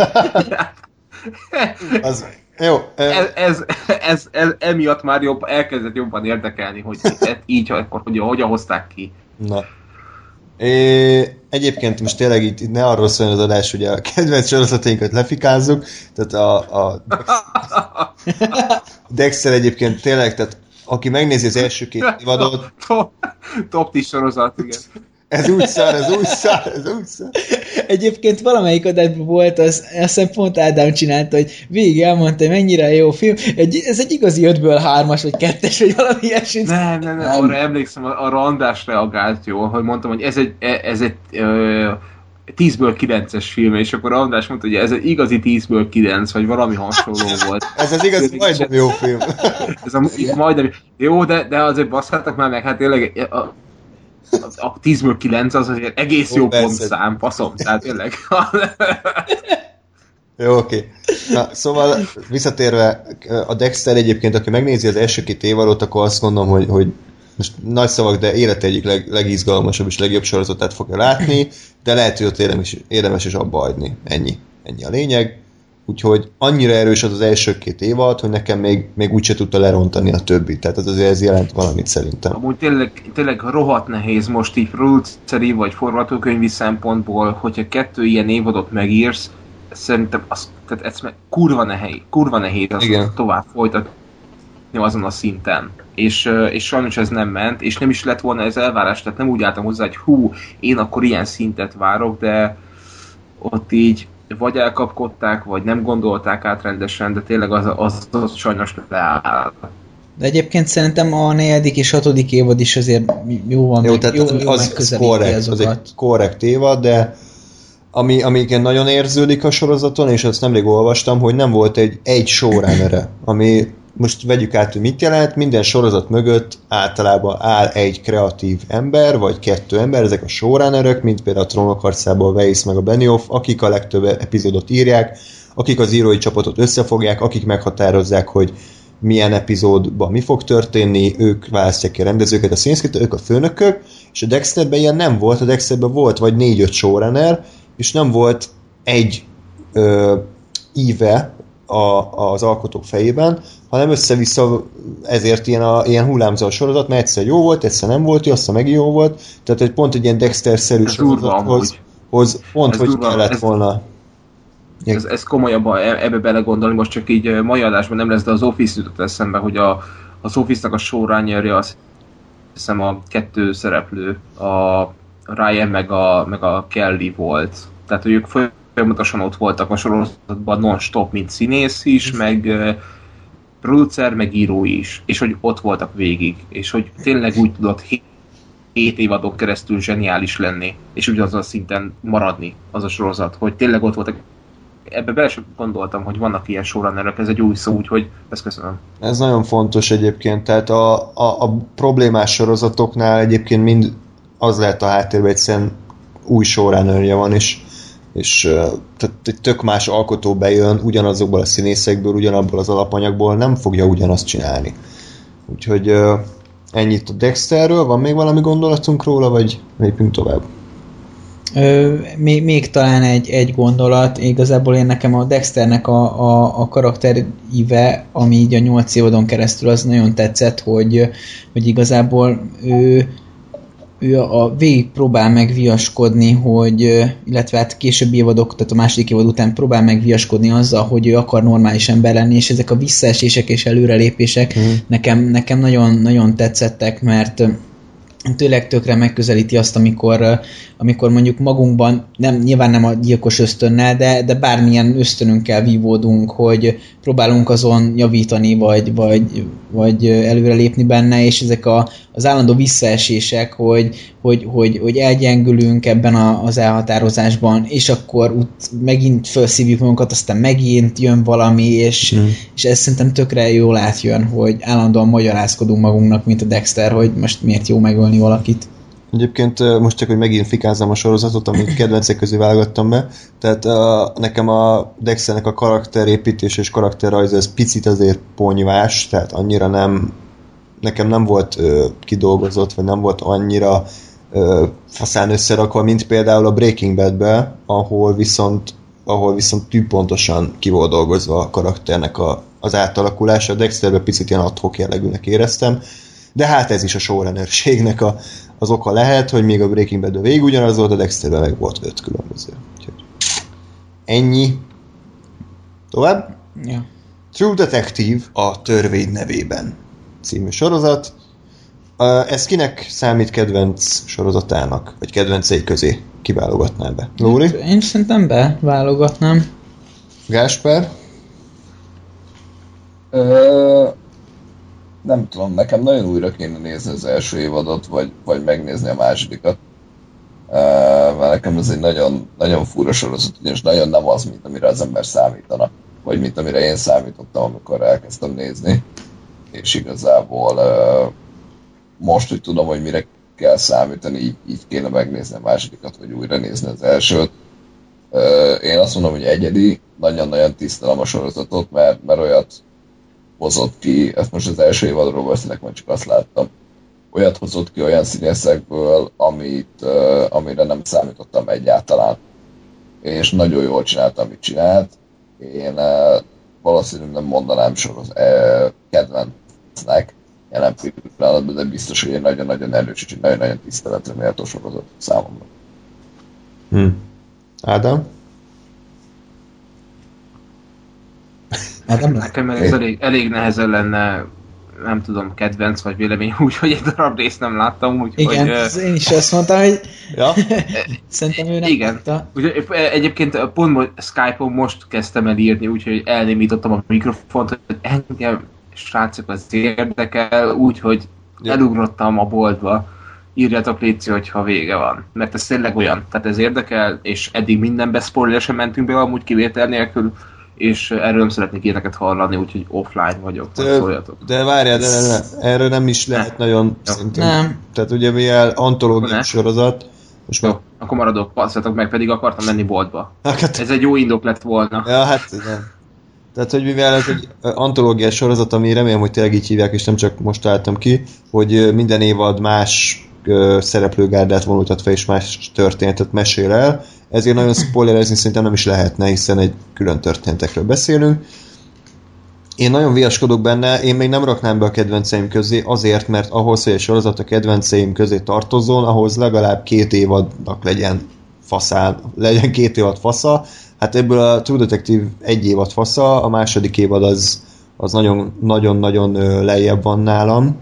Az, jó, ez, ez, ez, ez, emiatt már jobb, elkezdett jobban érdekelni, hogy így, akkor hogy, hogyan hozták ki. na. É, egyébként most tényleg itt, itt ne arról szóljon az adás, hogy a kedvenc sorozatainkat lefikázzuk, tehát a, a [laughs] Dexter egyébként tényleg, tehát aki megnézi az első két [laughs] évadot, Top, top 10 sorozat, igen. Ez úgy szar, ez úgy szar, ez úgy szar. egyébként valamelyik adásban volt, az, azt hiszem pont Ádám csinálta, hogy végig elmondta, hogy mennyire jó film. Egy, ez egy igazi ötből hármas, vagy kettes, vagy valami ilyesmit. Nem, nem, nem, arra emlékszem, arra András reagált jól, hogy mondtam, hogy ez egy, e- ez egy ö, 10-ből 9-es film, és akkor András mondta, hogy ez egy igazi 10-ből 9, vagy valami hasonló [laughs] volt. Ez az igazi, majdnem jó film. Ez a, majdnem, jó, de, de azért baszhatok már meg, hát tényleg a, a, a 10-ből 9 az azért egész jó pontszám, faszom, tehát tényleg. [laughs] Jó, oké. Na, szóval visszatérve, a Dexter egyébként, aki megnézi az első két évadot, akkor azt gondolom, hogy, hogy most nagy szavak, de élet egyik leg, legizgalmasabb és legjobb sorozatát fogja látni, de lehet, hogy ott érdemes, érdemes is abba hagyni. Ennyi. Ennyi a lényeg. Úgyhogy annyira erős az az első két évad, hogy nekem még, még úgyse tudta lerontani a többit. Tehát az azért ez jelent valamit szerintem. Amúgy tényleg, tényleg rohadt nehéz most így produceri vagy forgatókönyvi szempontból, hogyha kettő ilyen évadot megírsz, szerintem az, tehát ez meg kurva nehéz, kurva nehéz azt Igen. tovább folytatni azon a szinten. És, és sajnos ez nem ment, és nem is lett volna ez elvárás, tehát nem úgy álltam hozzá, hogy hú, én akkor ilyen szintet várok, de ott így vagy elkapkodták, vagy nem gondolták át rendesen, de tényleg az, az, az sajnos leáll. De egyébként szerintem a negyedik és hatodik évad is azért jó van, Jó, tehát jó, az, jó az, az korrekt, az egy korrekt évad, de ami, ami igen nagyon érződik a sorozaton, és ezt nemrég olvastam, hogy nem volt egy, egy showrunnere, ami most vegyük át, hogy mit jelent, minden sorozat mögött általában áll egy kreatív ember, vagy kettő ember, ezek a showrunnerök, mint például a Trónok harcából Weiss meg a Benioff, akik a legtöbb epizódot írják, akik az írói csapatot összefogják, akik meghatározzák, hogy milyen epizódban mi fog történni, ők választják ki a rendezőket, a színszkét, ők a főnökök, és a Dexterben ilyen nem volt, a Dexterben volt vagy négy-öt showrunner, és nem volt egy ö, íve a, az alkotók fejében, hanem össze-vissza ezért ilyen, a, ilyen hullámzó a sorozat, mert egyszer jó volt, egyszer nem volt jó, aztán megint jó volt, tehát egy pont egy ilyen Dexter-szerű Ez sorozathoz hoz, pont, Ez hogy durva, kellett ez- volna. ez, ez komolyabban e- ebbe belegondolni, most csak így mai adásban nem lesz, de az Office jutott eszembe, hogy a, az Office-nak a showrunnerje azt hiszem a kettő szereplő, a Ryan meg a, meg a Kelly volt. Tehát, hogy ők folyamatosan ott voltak a sorozatban non-stop, mint színész is, meg producer, meg író is, és hogy ott voltak végig, és hogy tényleg úgy tudott hét, hét évadon keresztül zseniális lenni, és ugyanazon a szinten maradni az a sorozat, hogy tényleg ott voltak. Ebbe bele sem gondoltam, hogy vannak ilyen showrunnerek, ez egy új szó, úgyhogy ezt köszönöm. Ez nagyon fontos egyébként, tehát a, a, a problémás sorozatoknál egyébként mind az lehet a háttérben, egyszerűen új showrunnerje van, és, és tehát egy tök más alkotó bejön ugyanazokból a színészekből, ugyanabból az alapanyagból, nem fogja ugyanazt csinálni. Úgyhogy ennyit a Dexterről, van még valami gondolatunk róla, vagy lépjünk tovább? Ö, még, még talán egy, egy gondolat, igazából én nekem a Dexternek a, a, a karakteríve, ami így a nyolc évadon keresztül az nagyon tetszett, hogy, hogy igazából ő, ő a végig próbál meg viaskodni, hogy, illetve hát későbbi évadok, tehát a második évad után próbál meg viaskodni azzal, hogy ő akar normális ember lenni, és ezek a visszaesések és előrelépések Mhm. nekem, nekem nagyon, nagyon tetszettek, mert tényleg tökre megközelíti azt, amikor, amikor mondjuk magunkban, nem, nyilván nem a gyilkos ösztönnel, de, de bármilyen ösztönünkkel vívódunk, hogy próbálunk azon javítani, vagy, vagy, vagy előrelépni benne, és ezek a, az állandó visszaesések, hogy, hogy, hogy, hogy elgyengülünk ebben a, az elhatározásban, és akkor út megint felszívjuk magunkat, aztán megint jön valami, és, Mhm. és ez szerintem tökre jól átjön, hogy állandóan magyarázkodunk magunknak, mint a Dexter, hogy most miért jó megölni valakit. Egyébként most csak, hogy megint fikázzam a sorozatot, amit [laughs] kedvencek közé válogattam be. Tehát uh, nekem a Dexternek a karakterépítés és karakterrajz ez picit azért ponyvás, tehát annyira nem nekem nem volt ö, kidolgozott, vagy nem volt annyira ö, faszán összerakva, mint például a Breaking Badbe, ahol viszont ahol viszont tűpontosan ki volt dolgozva a karakternek a, az átalakulása. A Dexterbe picit ilyen adhok jellegűnek éreztem, de hát ez is a showrunnerségnek a, az oka lehet, hogy még a Breaking Bad végig ugyanaz volt, a Dexterben meg volt öt különböző. Úgyhogy ennyi. Tovább? Ja. True Detective a törvény nevében című sorozat. Ez kinek számít kedvenc sorozatának, vagy kedvencei közé kiválogatná be? Lóri? Én szerintem beválogatnám. Gásper? Ö, nem tudom, nekem nagyon újra kéne nézni az első évadot, vagy, vagy megnézni a másodikat. Ö, mert nekem ez egy nagyon, nagyon fura sorozat, ugyanis nagyon nem az, mint amire az ember számítana, vagy mint amire én számítottam, amikor elkezdtem nézni. És igazából uh, most, hogy tudom, hogy mire kell számítani, így, így kéne megnézni a másodikat, vagy újra nézni az elsőt. Én azt mondom, hogy egyedi, nagyon-nagyon tisztelem a sorozatot, mert, mert olyat hozott ki, ezt most az első évadról beszélek, mert csak azt láttam, olyat hozott ki olyan színészekből, amit, amire nem számítottam egyáltalán. És nagyon jól csinálta, amit csinált. Én valószínűleg nem mondanám soroz kedvencnek jelen pillanatban, de biztos, hogy egy nagyon-nagyon erős és nagyon-nagyon tiszteletre méltó sorozat számomra. Hm. Ádám? Ádám, Nekem ez elég, elég nehezen lenne nem tudom, kedvenc vagy vélemény, [laughs] úgyhogy egy darab részt nem láttam, úgyhogy... Igen, ö, én is azt mondtam, hogy Ja? [laughs] szerintem ő nem Igen. látta. Ugye, egyébként pont Skype-on most kezdtem el írni, úgyhogy elnémítottam a mikrofont, hogy engem srácok az érdekel, úgyhogy Ja. elugrottam a boltba. Írjátok Léci, hogyha vége van. Mert ez tényleg olyan. Tehát ez érdekel, és eddig mindenbe spoileresen mentünk be, amúgy kivétel nélkül, és erről nem szeretnék ilyeneket hallani, úgyhogy offline vagyok, De- szóljatok. De várjál, de, de, de, erről nem is lehet nagyon Ja. szerintem. Nem. Tehát ugye mivel Ne. antológiai sorozat, most. Jó, akkor maradok, passzatok meg, pedig akartam menni boltba. Hát, Ez egy jó indok lett volna. ja, hát nem. Tehát, hogy mivel ez egy antológiás sorozat, ami remélem, hogy tényleg így hívják, és nem csak most találtam ki, hogy minden évad más szereplőgárdát vonultat fel, és más történetet mesél el, ezért nagyon spoilerezni szerintem nem is lehetne, hiszen egy külön történetekről beszélünk. Én nagyon viaskodok benne, én még nem raknám be a kedvenceim közé, azért, mert ahhoz, hogy egy sorozat a kedvenceim közé tartozzon, ahhoz legalább két évadnak legyen faszán, legyen két évad fasza. Hát ebből a True Detective egy évad fasza, a második évad az, az nagyon, nagyon-nagyon ö, lejjebb van nálam,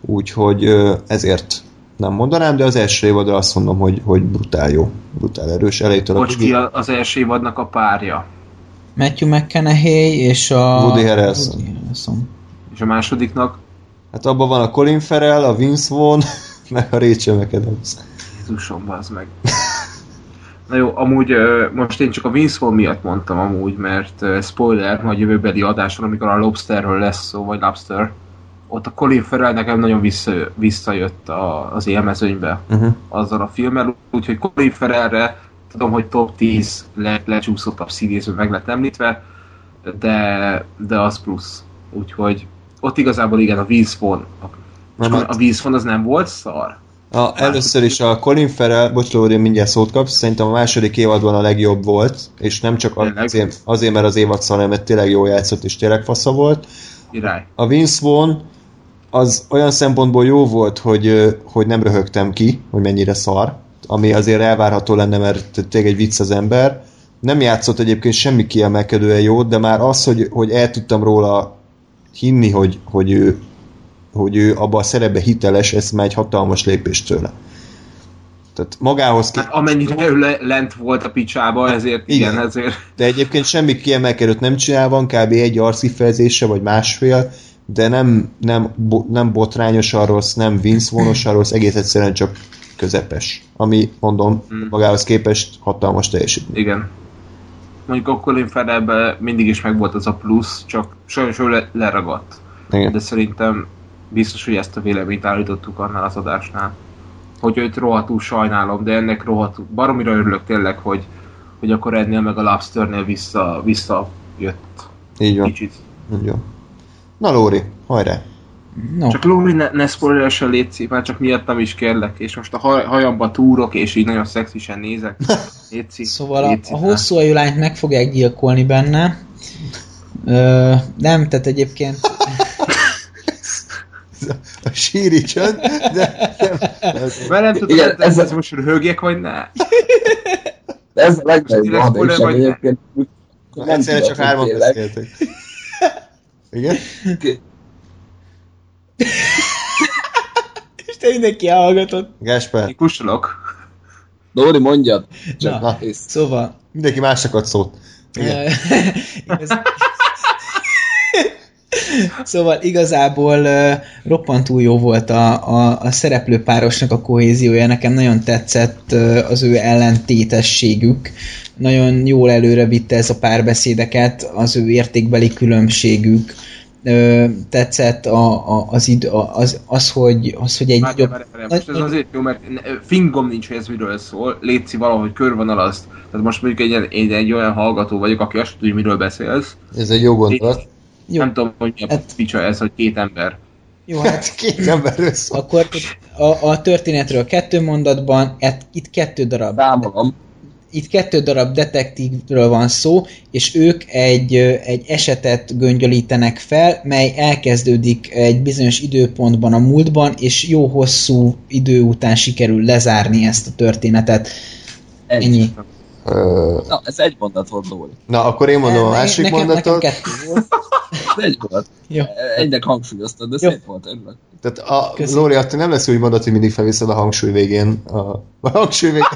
úgyhogy ezért nem mondanám, de az első évadra azt mondom, hogy, hogy brutál jó, brutál erős, elejétől a Bocs, ki a- az első évadnak a párja. Matthew McConaughey és a... Woody Harrelson. Woody Harrelson. És a másodiknak Hát abban van a Colin Farrell, a Vince Vaughn, [laughs] meg a Rachel McAdams. Jézusom, az meg. [laughs] Na jó, amúgy most én csak a Vaughn miatt mondtam amúgy, mert spoiler, majd jövőbeli adáson, amikor a Lobsterről lesz szó, vagy Lobster, ott a Colin Farrell nekem nagyon vissza, visszajött a, az élmezőnybe Uh-huh. azzal a filmmel, úgyhogy Colin Farrellre tudom, hogy top 10 le, lecsúszottabb színészből meg lett említve, de, de az plusz. Úgyhogy ott igazából igen, a Vaughn, a, a, a Vaughn az nem volt szar? A, először is a Colin Farrell, bocs, Lóri, mindjárt szót kapsz, szerintem a második évadban a legjobb volt, és nem csak azért, azért mert az évad hanem mert tényleg jó játszott, és tényleg fasza volt. A Vince Vaughn az olyan szempontból jó volt, hogy, hogy nem röhögtem ki, hogy mennyire szar, ami azért elvárható lenne, mert tényleg egy vicc az ember. Nem játszott egyébként semmi kiemelkedően jót, de már az, hogy, hogy el tudtam róla hinni, hogy, hogy ő hogy ő abban a szerepbe hiteles, ez már egy hatalmas lépés tőle. Tehát magához ki... Hát amennyire ő le, lent volt a picsába, ezért igen, Igen. ezért De egyébként semmi kiemelkedőt nem csinál, van kb. egy arckifejezése, vagy másfél, de nem, nem, bo, nem botrányosan rossz, nem Vince Vaughn-osan rossz, egész egyszerűen csak közepes. Ami, mondom, Mm. magához képest hatalmas teljesítmény. igen. Mondjuk a Colin Farrellben mindig is megvolt az a plusz, csak sajnos ő le, leragadt. Igen. De szerintem biztos, hogy ezt a véleményt állítottuk annál az adásnál. Hogy őt rohadtul sajnálom, de ennek rohadtul, baromira örülök tényleg, hogy, hogy akkor ennél meg a Lobsternél vissza, visszajött Így van. kicsit. Így van. Na Lóri, hajrá! No, Csak Lóri, ne, ne spoileresen létszik, már csak miattam is kérlek, és most a haj, hajamba túrok, és így nagyon szexisen nézek. [laughs] Létszik, szóval a, létszik, a hosszú ajú lányt meg fogják gyilkolni benne. Ö, nem, tehát egyébként A síri csönd, de nem, nem, Mert nem tudom, Igen, hogy ez ez, a- ez most röhögjek, vagy ne. De ez a legnagyobb ne? egyébként. Nem egyszerre tudod, csak hárman beszéltek. Igen? és te mindenki elhallgatott. Gáspár, Én kusolok. Dóri, mondjad. Na, na, Ész. szóval mindenki másnak ad szót. Igen. [laughs] Igaz- Szóval igazából uh, roppantúl jó volt a, a, a szereplőpárosnak a kohéziója, nekem nagyon tetszett uh, az ő ellentétességük, nagyon jól előre vitte ez a párbeszédeket, az ő értékbeli különbségük, ö, tetszett a, a, az, idő, az, az, hogy, az, hogy egy Várj, nagyobb... várj, várj, most ez azért jó, mert fingom nincs, hogy ez miről szól. Létszi valahogy körvonalazd. Tehát most mondjuk egy, egy, egy olyan hallgató vagyok, aki azt tudja, hogy miről beszélsz. Ez egy jó gondolat. Jó, Nem tudom, hogy mi a Hát- picsa ez, hogy két ember. jó hát Hát [laughs] két emberről szól. akkor a, a történetről kettő mondatban, et, itt kettő darab Számolom. itt kettő darab detektívről van szó, és ők egy, egy esetet göngyölítenek fel, mely elkezdődik egy bizonyos időpontban a múltban, és jó hosszú idő után sikerül lezárni ezt a történetet. Egy. Ennyi. Na, ez egy mondat volt, Lóri. Na, akkor én mondom a másik nekem, mondatot. Nekem kettő volt. Ez egy volt. Jó. Egynek hangsúlyoztad, de Jó. szép volt, örülök. Tehát a. Lóri, attól nem lesz úgy mondat, hogy mindig felviszed a hangsúly végén. A, a hangsúly végén,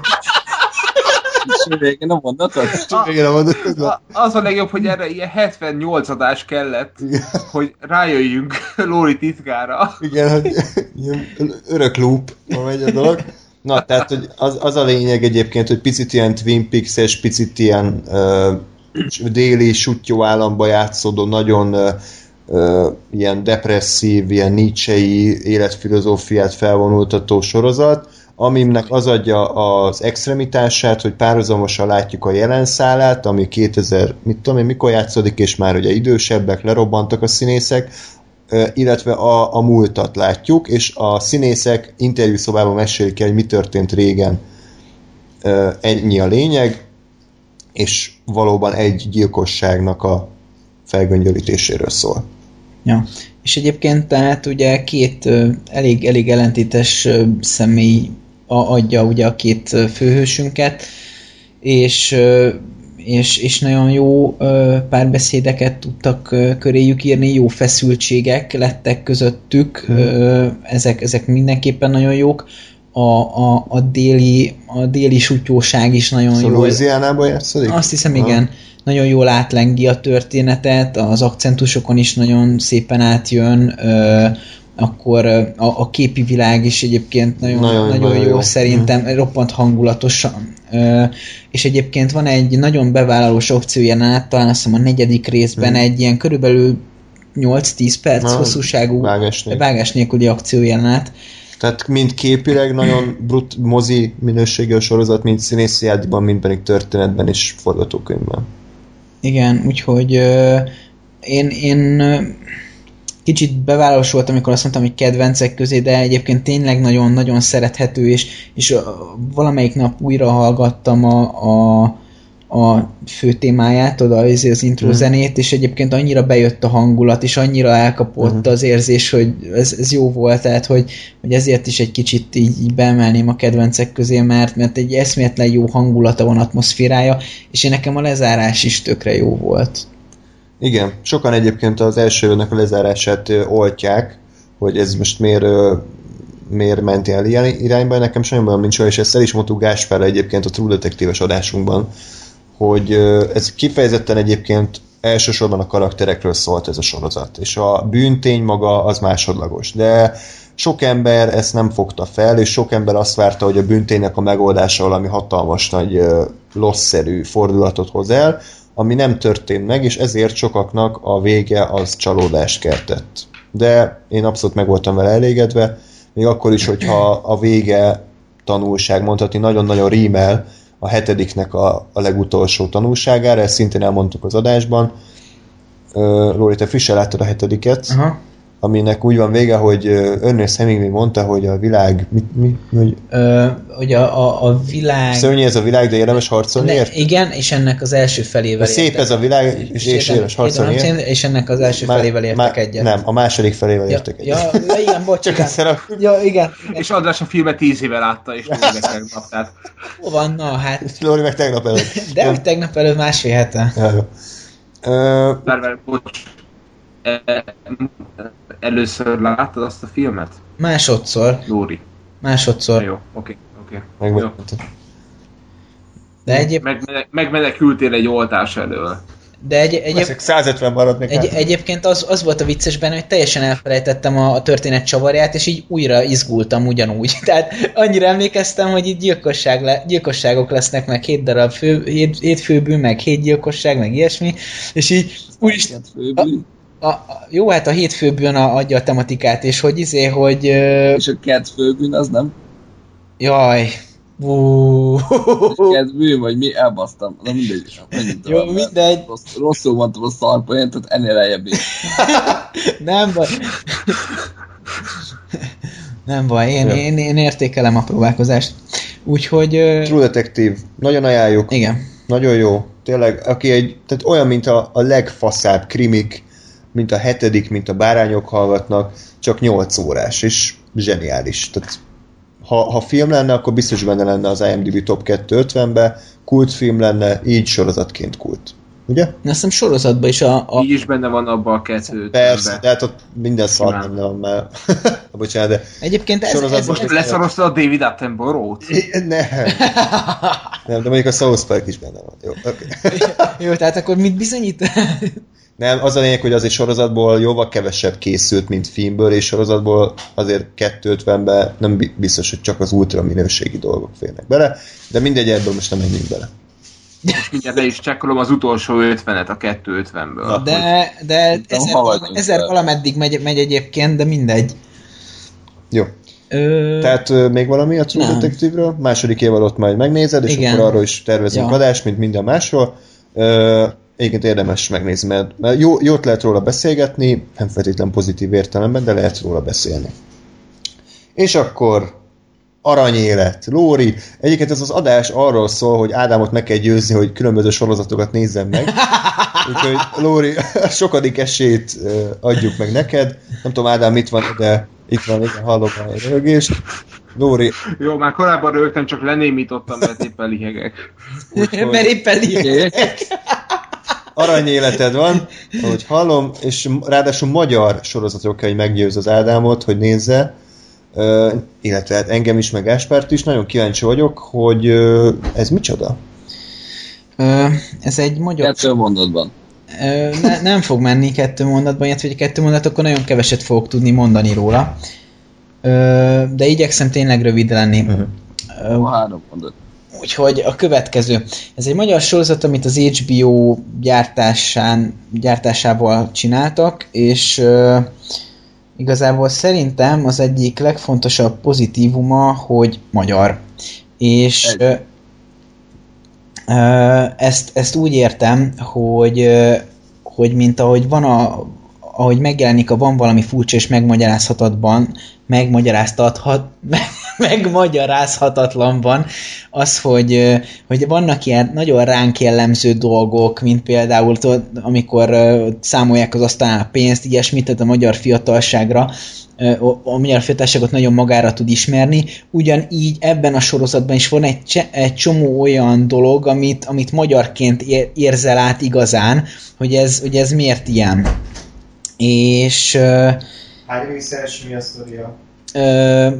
végén a mondatot? a végén a mondatot. A- Az a legjobb, hogy erre ilyen 78 adás kellett, Igen. hogy rájöjjünk [laughs] Lóri titkára. Igen, hogy ilyen örök loop, ha megy a dolog. Na, tehát hogy az, az a lényeg egyébként, hogy picit ilyen Twin Peaks-es, picit ilyen uh, déli sutyó államba játszódó, nagyon uh, uh, ilyen depresszív, ilyen Nietzsche-i életfilozófiát felvonultató sorozat, aminek az adja az extremitását, hogy párhuzamosan látjuk a jelenszálát, ami 2000, mit tudom én, mikor játszódik, és már ugye idősebbek, lerobbantak a színészek, Ö, illetve a, a múltat látjuk, és a színészek interjúszobában mesélik el, hogy mi történt régen. Ennyi a lényeg, és valóban egy gyilkosságnak a felgöngyölítéséről szól. Ja. És egyébként tehát ugye két elég, elég ellentétes személy adja ugye a két főhősünket, és, és, és nagyon jó párbeszédeket tudtak köréjük írni, jó feszültségek lettek közöttük, ö, ezek, ezek mindenképpen nagyon jók. A, a, a, déli, a déli sutyóság is nagyon Szóval jó. Louisianában játszódik? Azt hiszem, igen. Nagyon jól átlengi a történetet, az akcentusokon is nagyon szépen átjön, akkor a, a képi világ is egyébként nagyon, Nagyon- nagyon, nagyon nagyon jó, jó. szerintem, roppant hangulatosan. És egyébként van egy nagyon bevállalós opciójánál, talán azt hiszem a negyedik részben egy ilyen körülbelül 8-10 perc Na, hosszúságú vágás nélkül. vágás nélküli. Tehát mind képileg nagyon brut mozi minőségű a sorozat, mind színészi játékban, mind pedig történetben és forgatókönyvben. Igen, úgyhogy ö, én, én kicsit bevállalós voltam, amikor azt mondtam, hogy kedvencek közé, de egyébként tényleg nagyon-nagyon szerethető, és, és valamelyik nap újra hallgattam a, a, a fő témáját, oda az, az intro Mhm. zenét, és egyébként annyira bejött a hangulat, és annyira elkapott Mhm. az érzés, hogy ez, ez jó volt, tehát hogy, hogy ezért is egy kicsit így, így beemelném a kedvencek közé, mert, mert egy eszméletlen jó hangulata van, atmoszférája, és én nekem a lezárás is tökre jó volt. Igen, sokan egyébként az első évnek a lezárását oltják, hogy ez most miért, miért ment el ilyen irányba, nekem semmi bajom nincs, és ezt el is mondtuk Gáspárra egyébként a True Detective-es adásunkban, hogy ez kifejezetten egyébként elsősorban a karakterekről szólt ez a sorozat, és a bűntény maga az másodlagos, de sok ember ezt nem fogta fel, és sok ember azt várta, hogy a bűnténynek a megoldása valami hatalmas nagy losszerű fordulatot hoz el, ami nem történt meg, és ezért sokaknak a vége az csalódást keltett. De én abszolút meg voltam vele elégedve, még akkor is, hogyha a vége tanulság mondhatni nagyon-nagyon rímel a hetediknek a, a legutolsó tanulságára, ezt szintén elmondtuk az adásban. Lóri, te frissen láttad a hetediket, Aha. Aminek úgy van vége, hogy Ernest Hemingway mondta, hogy a világ, mit, mi, hogy Ö, hogy a, a, a világ... szörnyű ez a világ, de érdemes harcolni ért? igen, és ennek az első felével Szép értek. ez a világ, és, és érdemes harcolni ért? És ennek az első felével értek egyet. Nem, a második felével Ja, értek egyet. ja, ja, igen, bocs, [laughs] Csak igen. Ja, igen. igen. És András a filmet 10 éve látta, és Lóri meg tegnap, tehát Hol van? Na, hát... [laughs] Lóri meg tegnap előtt. De hogy tegnap előtt másfél hete. Ja, jó. Ö, Várj, várj, bocs. Először láttad azt a filmet? Másodszor. Lóri. Másodszor. Jó, oké, oké. meg Jó. De egyéb... Megmene- megmenekültél egy oltás elől. De egy, egy, Ezek 150 marad egy, egyébként az, az volt a vicces benne, hogy teljesen elfelejtettem a, a történet csavarját, és így újra izgultam ugyanúgy. [laughs] Tehát annyira emlékeztem, hogy itt gyilkosság le, gyilkosságok lesznek, meg hét darab fő, hét, hét főbű, meg hét gyilkosság, meg ilyesmi, és így úristen, a, a, jó, hát a hét főbűn a, adja a tematikát, és hogy izé, hogy ö, és a kett főbűn az nem? jaj, bűn, vagy mi? Elbasztam. Na mindegy. Menjünk Jó, tovább, mindegy. Rossz, rosszul mondtam a szarpoint, tehát ennél lejjebb is. [laughs] nem baj. Nem baj, én, Ja. én, én értékelem a próbálkozást. Úgyhogy, True Detective, nagyon ajánljuk, igen. nagyon jó. Tényleg, aki egy, tehát olyan, mint a, a legfaszább krimik, mint a hetedik, mint a bárányok hallgatnak, csak 8 órás, és zseniális. Tehát ha, ha film lenne, akkor biztos benne lenne az IMDb Top 250-be, kultfilm lenne, így sorozatként kult. Ugye? Azt hiszem sorozatban is a, a Így is benne van abban a kettőt. Persze, de hát ott minden szar benne van már. [laughs] Bocsánat, de egyébként ez, ez, ez, Most leszarozta a David Attenborough-t? nem. [laughs] Nem, de mondjuk a South Park is benne van. Jó, okay. Jó, tehát akkor mit bizonyít? [laughs] Nem, az a lényeg, hogy azért sorozatból jóval kevesebb készült, mint filmből, és sorozatból azért 250-ben nem bi- biztos, hogy csak az ultra minőségi dolgok férnek bele, de mindegy, ebből most nem menjünk bele. Most mindjárt le is csekkolom az utolsó 50-et a 250-ből. Na. De, de ezer, ezer valameddig megy, megy egyébként, de mindegy. Jó. Ö, Tehát ö, még valami a True. Detective-ről? Második évadot majd megnézed, és Igen. akkor arról is tervezünk Ja. adást, mint minden másról. Ö, egyébként érdemes megnézni, mert, mert jó, jót lehet róla beszélgetni, nem feltétlen pozitív értelemben, de lehet róla beszélni. És akkor aranyélet, Lóri. Egyébként ez az adás arról szól, hogy Ádámot meg kell győzni, hogy különböző sorozatokat nézzen meg. Úgyhogy Lóri, a [laughs] sokadik esélyt adjuk meg neked. Nem tudom, Ádám mit van, de itt van, igen, hallom a rögést. Lóri, Jó, már korábban rögtön csak lenémítottam, mert éppen lihegek. [laughs] Mert éppen így. [laughs] aranyéleted van, ahogy hallom, és ráadásul magyar sorozatok kell, hogy meggyőz az Ádámot, hogy nézze, Ö, illetve hát engem is, meg Gáspárt is. Nagyon kíváncsi vagyok, hogy ö, ez micsoda? Ö, ez egy magyar... Kettő mondatban. Ö, ne, nem fog menni kettő mondatban, illetve hogy kettő mondat, akkor nagyon keveset fogok tudni mondani róla. Ö, de igyekszem tényleg rövid lenni. Ö, A három mondat. Úgyhogy a következő. Ez egy magyar sorozat, amit az HBO gyártásán, gyártásával csináltak, és ö, igazából szerintem az egyik legfontosabb pozitívuma, hogy magyar. És ö, ezt, ezt úgy értem, hogy, ö, hogy mint ahogy van a ahogy megjelenik a van valami furcsa és megmagyarázhatatban, megmagyaráztathat, [laughs] megmagyarázhatatlanban az, hogy, hogy vannak ilyen nagyon ránk jellemző dolgok, mint például tudod, amikor számolják az asztalán a pénzt, ilyesmit, tehát a magyar fiatalságra, a magyar fiatalságot nagyon magára tud ismerni, ugyanígy ebben a sorozatban is van egy, egy csomó olyan dolog, amit, amit magyarként ér, érzel át igazán, hogy ez, hogy ez miért ilyen. És Hány részes, mi a sztoria?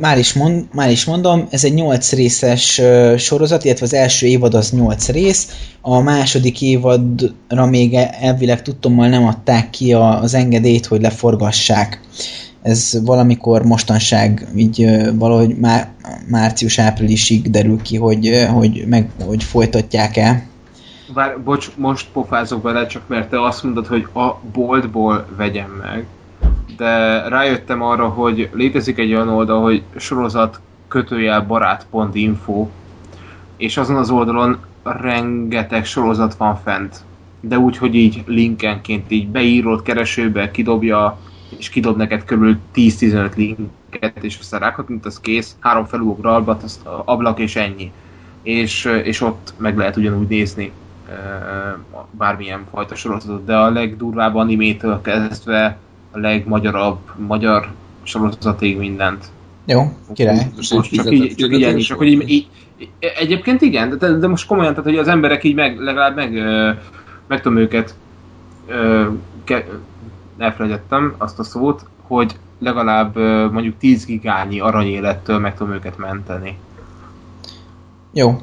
Már, is mond, már is mondom, ez egy 8 részes sorozat, illetve az első évad az 8 rész, a második évadra még e- elvileg tudtommal nem adták ki az engedélyt, hogy leforgassák. Ez valamikor mostanság, így valahogy má, március-áprilisig derül ki, hogy, hogy, meg, hogy folytatják-e. Bár, bocs, most pofázok bele, csak mert te azt mondod, hogy a boltból vegyem meg. De rájöttem arra, hogy létezik egy olyan oldal, hogy sorozat kötőjel barát.info, és azon az oldalon rengeteg sorozat van fent. De úgy, hogy így linkenként így beírod keresőbe, kidobja, és kidob neked kb. 10-15 linket, és aztán rákattint, az kész, három felugral, albat, az ablak és ennyi. És, és ott meg lehet ugyanúgy nézni bármilyen fajta sorozatot, de a legdurvább animétől kezdve a legmagyarabb magyar sorozatig mindent. Jó, király. Most csak így, csak így ennyi, csak hogy így, így, egyébként igen, de, de most komolyan, tehát hogy az emberek így meg, legalább meg, meg tudom őket, ke, elfelejtettem azt a szót, hogy legalább mondjuk 10 gigányi aranyélettől meg tudom őket menteni. Jó.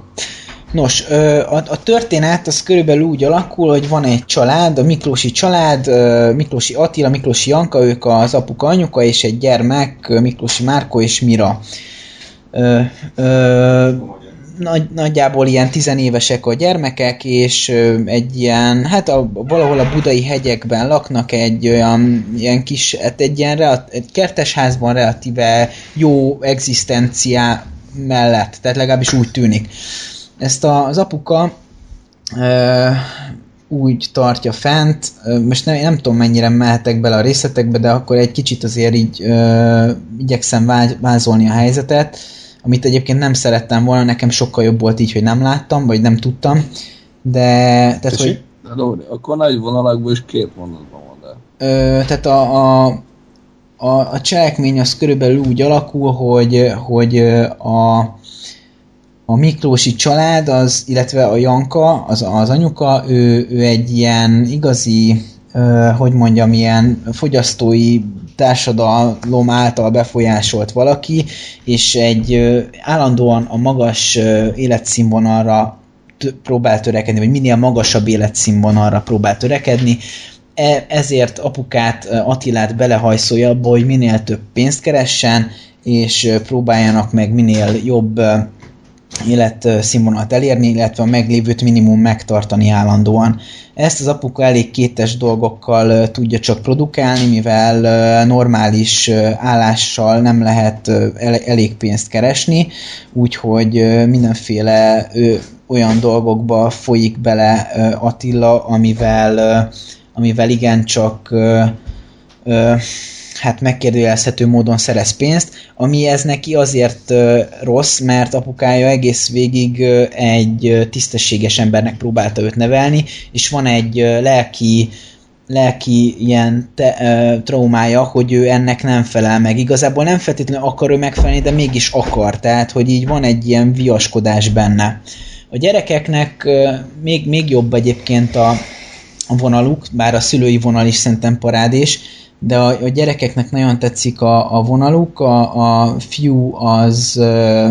Nos, a, a történet az körülbelül úgy alakul, hogy van egy család, a Miklósi család, Miklósi Attila, Miklósi Janka, ők az apuka, anyuka és egy gyermek, Miklósi Márko és Mira. Ö, ö, nagy, nagyjából ilyen tizenévesek a gyermekek, és egy ilyen, hát a, valahol a budai hegyekben laknak egy olyan ilyen kis, hát egy ilyen egy kertesházban relatíve jó egzisztenciá mellett, tehát legalábbis úgy tűnik. Ezt a, az apuka ö, úgy tartja fent, most nem, nem tudom mennyire mehetek bele a részletekbe, de akkor egy kicsit azért így ö, igyekszem vázolni a helyzetet, amit egyébként nem szerettem volna, nekem sokkal jobb volt így, hogy nem láttam, vagy nem tudtam, de... Tehát, hogy, de Lóri, akkor nagy vonalakból is két mondatban van, de... Ö, tehát a, a, a, a cselekmény az körülbelül úgy alakul, hogy, hogy a, a Miklósi család, az, illetve a Janka, az, az anyuka, ő, ő egy ilyen igazi, hogy mondjam, ilyen fogyasztói társadalom által befolyásolt valaki, és egy állandóan a magas életszínvonalra próbál törekedni, vagy minél magasabb életszínvonalra próbál törekedni, e, ezért apukát, Attilát belehajszolja abba, hogy minél több pénzt keressen, és próbáljanak meg minél jobb életszínvonalat elérni, illetve a meglévőt minimum megtartani állandóan. Ezt az apuka elég kétes dolgokkal tudja csak produkálni, mivel normális állással nem lehet elég pénzt keresni, úgyhogy mindenféle olyan dolgokba folyik bele Attila, amivel, amivel igencsak hát megkérdőjelezhető módon szerez pénzt, ami ez neki azért rossz, mert apukája egész végig egy tisztességes embernek próbálta őt nevelni, és van egy lelki lelki ilyen te, uh, traumája, hogy ő ennek nem felel meg. Igazából nem feltétlenül akar ő megfelelni, de mégis akar. Tehát, hogy így van egy ilyen viaskodás benne. A gyerekeknek uh, még, még jobb egyébként a vonaluk, bár a szülői vonal is szerintem parádés, de a, a gyerekeknek nagyon tetszik a, a vonaluk, a, a fiú az uh,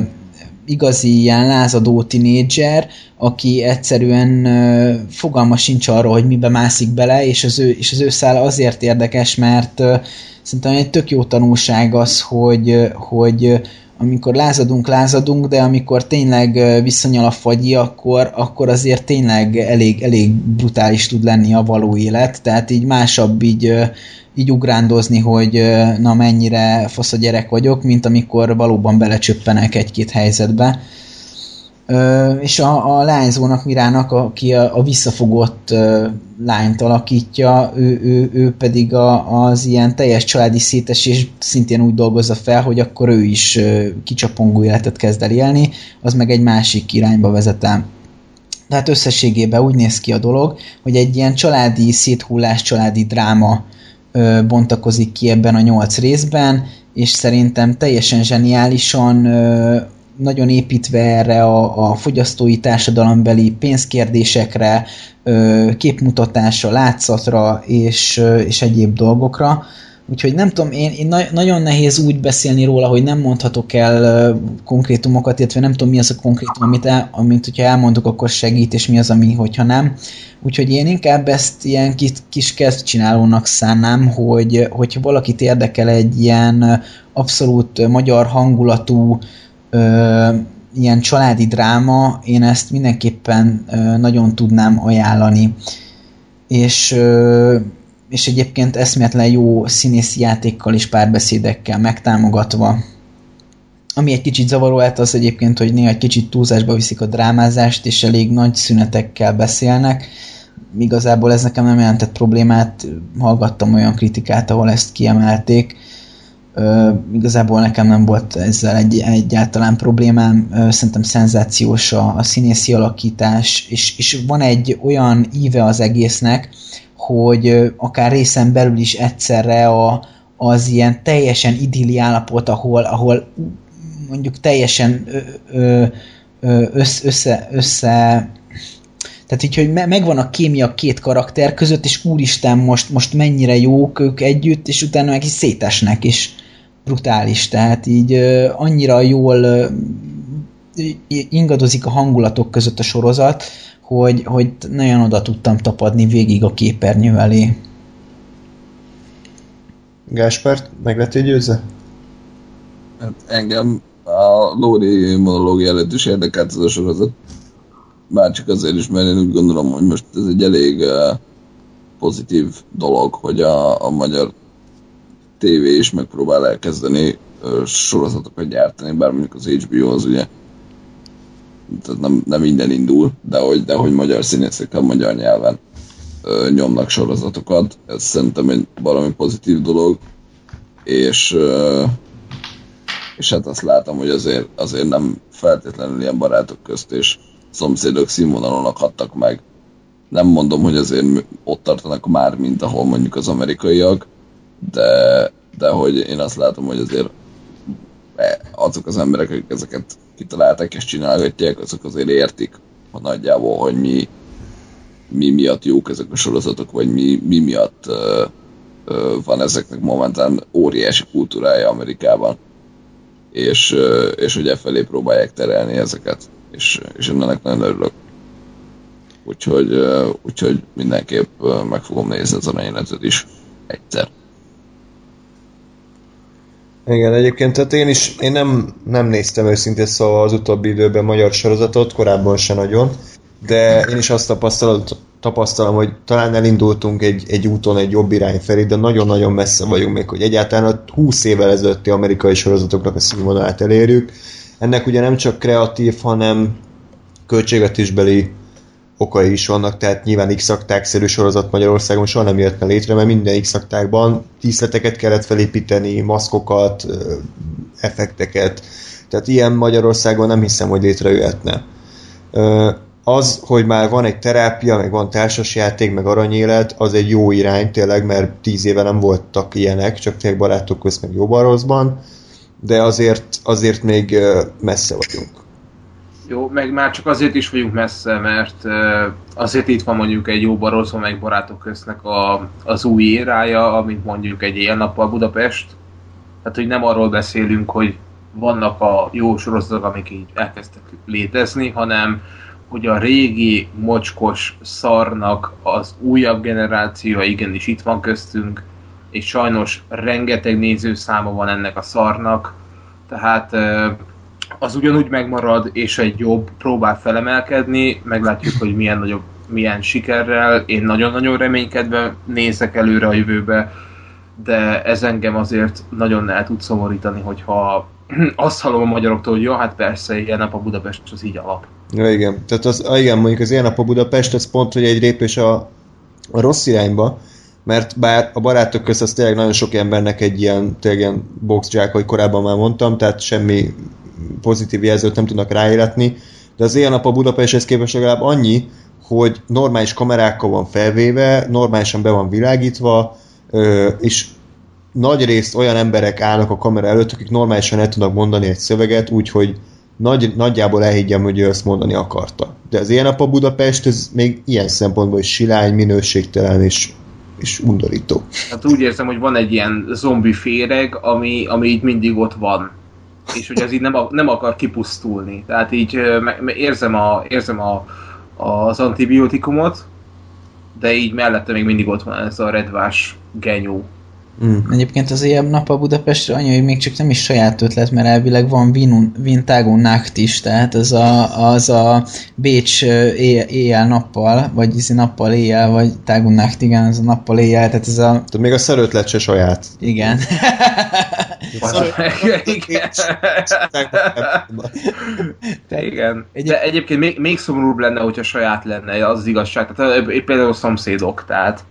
igazi ilyen lázadó tinédzser, aki egyszerűen uh, fogalma sincs arról, hogy mibe mászik bele, és az ő, és az ő szála azért érdekes, mert uh, szerintem egy tök jó tanulság az, hogy, hogy amikor lázadunk, lázadunk, de amikor tényleg visszanyal a fagyi, akkor, akkor azért tényleg elég, elég brutális tud lenni a való élet, tehát így másabb így így ugrándozni, hogy na mennyire fasz a gyerek vagyok, mint amikor valóban belecsöppenek egy-két helyzetbe. Ö, és a, a lányzónak, Mirának, aki a, a visszafogott ö, lányt alakítja, ő, ő, ő pedig a, az ilyen teljes családi szétesés szintén úgy dolgozza fel, hogy akkor ő is ö, kicsapongó életet kezd el élni, az meg egy másik irányba vezetem. Tehát összességében úgy néz ki a dolog, hogy egy ilyen családi széthullás, családi dráma bontakozik ki ebben a nyolc részben, és szerintem teljesen zseniálisan nagyon építve erre a, a fogyasztói társadalombeli pénzkérdésekre, képmutatásra, látszatra és, és egyéb dolgokra. Úgyhogy nem tudom, én, én na- nagyon nehéz úgy beszélni róla, hogy nem mondhatok el konkrétumokat, illetve nem tudom mi az a konkrétum, amit, el, amit hogyha elmondok, akkor segít, és mi az, ami, hogyha nem. Úgyhogy én inkább ezt ilyen kis, kis kezdcsinálónak szánnám, hogy hogyha valakit érdekel egy ilyen abszolút magyar hangulatú ö, ilyen családi dráma, én ezt mindenképpen ö, nagyon tudnám ajánlani. És ö, és egyébként eszméletlen jó színészi játékkal és párbeszédekkel megtámogatva. Ami egy kicsit zavaró hát az egyébként, hogy néha egy kicsit túlzásba viszik a drámázást, és elég nagy szünetekkel beszélnek. Igazából ez nekem nem jelentett problémát, hallgattam olyan kritikát, ahol ezt kiemelték. Uh, igazából nekem nem volt ezzel egy, egyáltalán problémám, szerintem szenzációs a, a színészi alakítás, és, és van egy olyan íve az egésznek, hogy akár részen belül is egyszerre a, az ilyen teljesen idilli állapot, ahol, ahol mondjuk teljesen ö, ö, össze, össze, össze tehát így, hogy megvan a kémia két karakter között, és úristen, most, most mennyire jók ők együtt, és utána meg is szétesnek, és brutális, tehát így annyira jól ingadozik a hangulatok között a sorozat, hogy, hogy nagyon oda tudtam tapadni végig a képernyő elé. Gáspárt meg lettél győzze? Hát engem a Lóri monológia előtt is érdekelt ez a sorozat. Már csak azért is, mert én úgy gondolom, hogy most ez egy elég pozitív dolog, hogy a, a magyar tévé is megpróbál elkezdeni sorozatokat gyártani, bár mondjuk az HBO az ugye tehát nem, nem minden indul, de hogy, de hogy magyar színészekkel magyar nyelven uh, nyomnak sorozatokat. Ez szerintem egy valami pozitív dolog, és uh, és hát azt látom, hogy azért, azért nem feltétlenül ilyen barátok közt és szomszédok színvonalon akadtak meg. Nem mondom, hogy azért ott tartanak már, mint ahol mondjuk az amerikaiak, de, de hogy én azt látom, hogy azért e, azok az emberek, akik ezeket kitalálták és csinálgatják, azok azért értik a nagyjából, hogy mi, mi miatt jók ezek a sorozatok, vagy mi, mi miatt uh, uh, van ezeknek momentán óriási kultúrája Amerikában és, és hogy e felé próbálják terelni ezeket, és, és ennek nagyon örülök. Úgyhogy, úgyhogy mindenképp meg fogom nézni az aranyéletet is egyszer. Igen, egyébként tehát én is, én nem, nem néztem őszintén szóval az utóbbi időben magyar sorozatot, korábban se nagyon, de én is azt tapasztalom, tapasztalom hogy talán elindultunk egy, egy úton egy jobb irány felé, de nagyon-nagyon messze vagyunk még, hogy egyáltalán a 20 évvel ezelőtti amerikai sorozatoknak a színvonalát elérjük. Ennek ugye nem csak kreatív, hanem költségvetésbeli okai is vannak, tehát nyilván x szerű sorozat Magyarországon soha nem jöhetne létre, mert minden x díszleteket kellett felépíteni, maszkokat, effekteket, tehát ilyen Magyarországon nem hiszem, hogy létrejöhetne az, hogy már van egy terápia, meg van társasjáték, meg aranyélet, az egy jó irány tényleg, mert tíz éve nem voltak ilyenek, csak tényleg barátok közt, meg jó rosszban, de azért, azért még messze vagyunk. Jó, meg már csak azért is vagyunk messze, mert azért itt van mondjuk egy jó baroszban, meg barátok köztnek a, az új érája, amit mondjuk egy ilyen nappal Budapest. Tehát, hogy nem arról beszélünk, hogy vannak a jó sorozatok, amik így elkezdtek létezni, hanem hogy a régi mocskos szarnak az újabb generációja igenis itt van köztünk, és sajnos rengeteg nézőszáma van ennek a szarnak, tehát az ugyanúgy megmarad, és egy jobb próbál felemelkedni, meglátjuk, hogy milyen nagyobb, milyen sikerrel, én nagyon-nagyon reménykedve nézek előre a jövőbe, de ez engem azért nagyon el tud szomorítani, hogyha [clears throat] azt hallom a magyaroktól, hogy jó, hát persze, ilyen nap a Budapest az így alap. Ja, igen. Tehát az, igen, mondjuk az ilyen nap a Budapest, az pont, hogy egy lépés a, a rossz irányba, mert bár a barátok közt az tényleg nagyon sok embernek egy ilyen, tényleg ilyen boxjack, hogy korábban már mondtam, tehát semmi pozitív jelzőt nem tudnak ráéletni, de az ilyen nap a Budapesthez képest legalább annyi, hogy normális kamerákkal van felvéve, normálisan be van világítva, és nagy részt olyan emberek állnak a kamera előtt, akik normálisan el tudnak mondani egy szöveget, úgyhogy nagy, nagyjából elhiggyem, hogy ő ezt mondani akarta. De az ilyen a Budapest, ez még ilyen szempontból is silány, minőségtelen és, és undorító. Hát úgy érzem, hogy van egy ilyen zombi féreg, ami, ami így mindig ott van. És hogy az így nem, nem akar kipusztulni. Tehát így érzem, a, érzem a, az antibiotikumot, de így mellette még mindig ott van ez a redvás genyó. Mm. Egyébként az ilyen nap a Budapestre annyi, hogy még csak nem is saját ötlet, mert elvileg van Vintágon Nacht is, tehát az a, az a Bécs éjjel-nappal, vagy izi nappal éjjel, vagy Tágon Nacht, igen, az a nappal éjjel, tehát ez a... Tehát még a szerőtlet se saját. Igen. [laughs] [laughs] igen. De egyébként még, még szomorúbb lenne, hogyha saját lenne, az, az igazság. Tehát például a szomszédok, tehát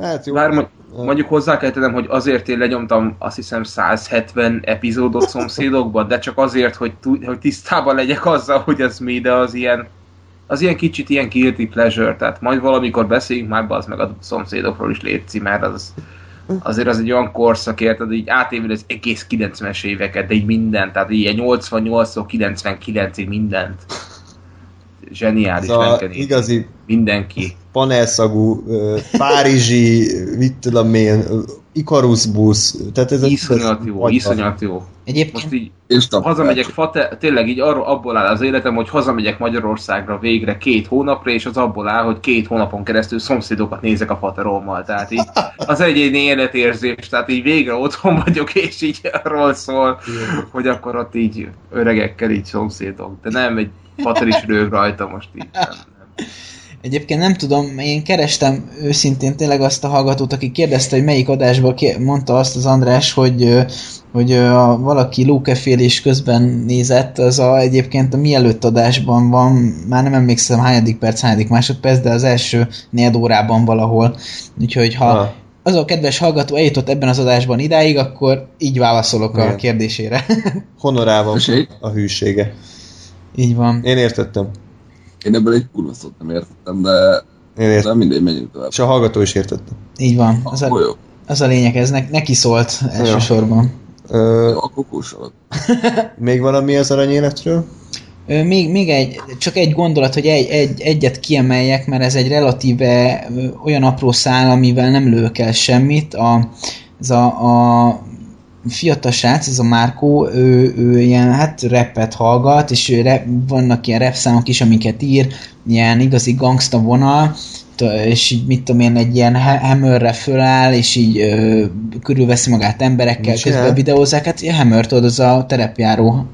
Hát jó. Bár mondjuk hozzá kell tennem, hogy azért én lenyomtam azt hiszem 170 epizódot szomszédokban, de csak azért, hogy, hogy tisztában legyek azzal, hogy ez mi, de az ilyen az ilyen kicsit ilyen guilty pleasure, tehát majd valamikor beszéljünk már az meg a szomszédokról is létszi, mert az, azért az egy olyan korszak, érted, így átévül az egész 90-es éveket, de így mindent, tehát így 88-tól 99-ig mindent. Zseniális, szóval igazi mindenki panelszagú, párizsi, mit tudom én, Icarus busz, tehát ez Iszonyat jó, iszonyat jó. Egyébként Most így És hazamegyek, fate, tényleg így arról abból áll az életem, hogy hazamegyek Magyarországra végre két hónapra, és az abból áll, hogy két hónapon keresztül szomszédokat nézek a faterommal. Tehát így az egyéni életérzés, tehát így végre otthon vagyok, és így arról szól, hogy akkor ott így öregekkel így szomszédok. De nem, egy fater is rög rajta most így. Nem, nem. Egyébként nem tudom, én kerestem őszintén tényleg azt a hallgatót, aki kérdezte, hogy melyik adásban mondta azt az András, hogy, hogy a, valaki lókefélés közben nézett, az a, egyébként a mielőtt adásban van, már nem emlékszem hányadik perc, hányadik másodperc, de az első négy órában valahol. Úgyhogy ha Ah. az a kedves hallgató eljutott ebben az adásban idáig, akkor így válaszolok a Igen. kérdésére. [laughs] Honorában a hűsége. Így van. Én értettem. Én ebből egy kurva szót nem értettem, de, Én értettem. de mindegy, menjünk tovább. És a hallgató is értette. Így van. Az Akkor a, jó. az a lényeg, ez ne, neki szólt elsősorban. Ö, Jó, akkor kósolod. még valami az aranyéletről? Még, még egy, csak egy gondolat, hogy egy, egy, egyet kiemeljek, mert ez egy relatíve olyan apró szál, amivel nem lők el semmit. A, ez a, a fiatal srác, ez a Márkó, ő, ő ilyen, hát rappet hallgat, és ő rap, vannak ilyen rap számok is, amiket ír, ilyen igazi gangsta vonal, és így mit tudom én, egy ilyen ha- hammerre föláll, és így ö, körülveszi magát emberekkel, Mit közben videózzák, hát hammer, tudod, az a terepjáró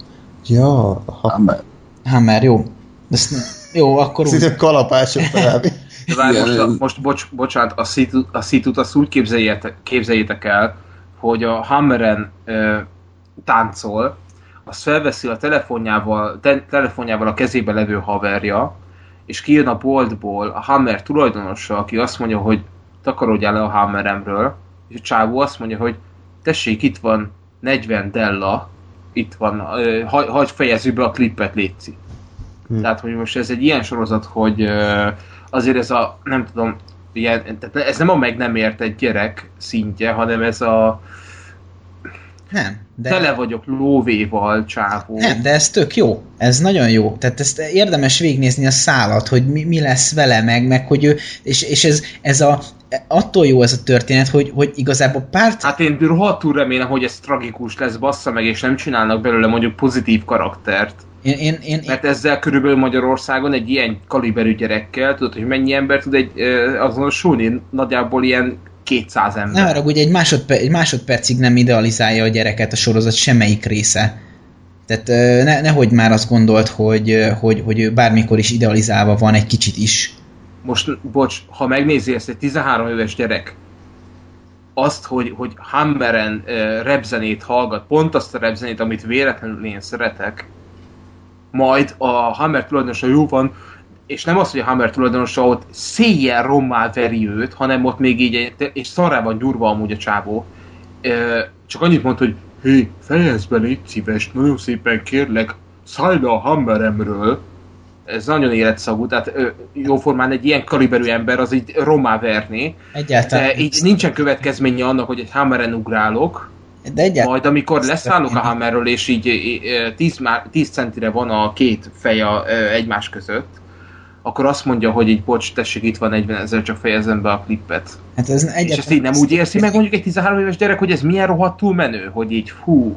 Ja, ha. Ám, mert Hammer, jó. Ezt, jó, akkor úgy. Talán. De várj, Igen, most, most bocs, bocsánat, a szitut, a szitut azt úgy képzeljétek, képzeljétek el, hogy a Hammeren ö, táncol, azt felveszi a telefonjával, te, telefonjával a kezébe levő haverja, és kijön a boltból a Hammer tulajdonosa, aki azt mondja, hogy takarodjál le a Hammeremről, és a csávó azt mondja, hogy tessék, itt van 40 della, itt van, ö, hagy, hagy fejezzük be a klippet, létszik. Hm. Tehát, hogy most ez egy ilyen sorozat, hogy ö, azért ez a, nem tudom, ilyen, tehát ez nem a meg nem értett gyerek szintje, hanem ez a Nem, de... tele vagyok lóvéval csávó. Nem, de ez tök jó. Ez nagyon jó. Tehát ezt érdemes végignézni a szálat, hogy mi, mi lesz vele, meg, meg hogy ő, és, és ez, ez a, attól jó ez a történet, hogy, hogy igazából párt... Hát én rohadtul remélem, hogy ez tragikus lesz, bassza meg, és nem csinálnak belőle mondjuk pozitív karaktert. Én, én, én, Mert ezzel körülbelül Magyarországon egy ilyen kaliberű gyerekkel, tudod, hogy mennyi ember tud egy azonosulni? Nagyjából ilyen 200 ember. nem arra, hogy egy, másodper, egy másodpercig nem idealizálja a gyereket a sorozat semmelyik része. Tehát ne, nehogy már azt gondolt, hogy, hogy, hogy ő bármikor is idealizálva van egy kicsit is. Most, bocs, ha megnézi ezt egy 13 éves gyerek, azt, hogy, hogy Hammeren uh, repzenét hallgat, pont azt a repzenét, amit véletlenül én szeretek, majd a Hammer tulajdonosa jó van, és nem az, hogy a Hammer tulajdonosa ott széjjel rommá veri őt, hanem ott még így, egy- és szarrá van gyurva amúgy a csávó. Csak annyit mond, hogy hé, fejezd be, légy szíves, nagyon szépen kérlek, szállj le a Hammeremről. Ez nagyon életszagú, tehát jóformán egy ilyen kaliberű ember az így rommá verné, Egyáltalán. de így nincsen következménye annak, hogy egy Hammeren ugrálok, de egyáltalán. majd amikor leszállok a Hammerről, és így ö, 10, má- 10 centire van a két feje ö, egymás között, akkor azt mondja, hogy így bocs, tessék, itt van 40 ezer, csak fejezem be a klippet. Hát ez egyáltalán És ezt így nem úgy érzi meg mondjuk egy 13 éves gyerek, hogy ez milyen rohadtul menő, hogy így hú,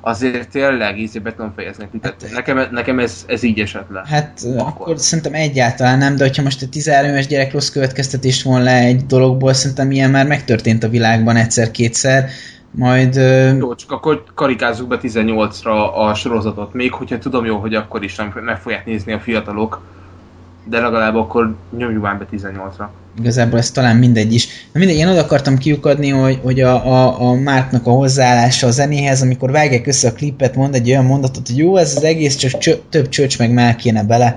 azért tényleg ízé be tudom fejezni klippet. Nekem, nekem ez, ez így esett le. Hát Akkor. akkor szerintem egyáltalán nem, de hogyha most egy 13 éves gyerek rossz következtetést von le egy dologból, szerintem ilyen már megtörtént a világban egyszer-kétszer, majd Jó, csak akkor karikázzuk be 18-ra a sorozatot, még hogyha tudom jó, hogy akkor is nem meg fogják nézni a fiatalok, de legalább akkor nyomjuk már be 18-ra. igazából ez talán mindegy is. Na mindegy, én oda akartam kiukadni, hogy, hogy a, a, a Márknak a hozzáállása a zenéhez, amikor vágják össze a klipet, mond egy olyan mondatot, hogy jó, ez az egész, csak csö, több csöcs meg már kéne bele.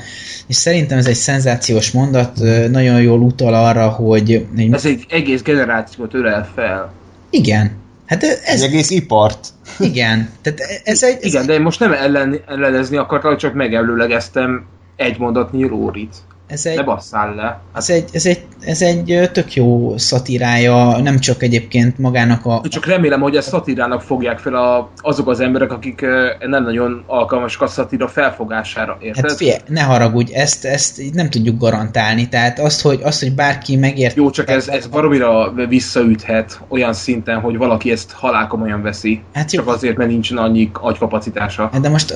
És szerintem ez egy szenzációs mondat, nagyon jól utal arra, hogy, hogy Ez egy egész generációt ölel fel. igen, hát Egy ez, egész ipart. igen, tehát ez egy, ez Igen, de én most nem ellen, ellenezni akartam, csak megelőlegeztem egy mondatnyi Rórit. Ez Ne egy, basszál le. ez, egy, ez, egy, ez egy tök jó szatírája, nem csak egyébként magának a... Csak remélem, hogy ezt szatírának fogják fel a, azok az emberek, akik nem nagyon alkalmasak a szatíra felfogására, érted? Hát figyelj, ne haragudj, ezt, ezt nem tudjuk garantálni. Tehát azt, hogy, azt, hogy bárki megért... Jó, csak ez, ez baromira visszaüthet olyan szinten, hogy valaki ezt halálkomolyan veszi. Hát jó. Csak azért, mert nincsen annyi agykapacitása. De most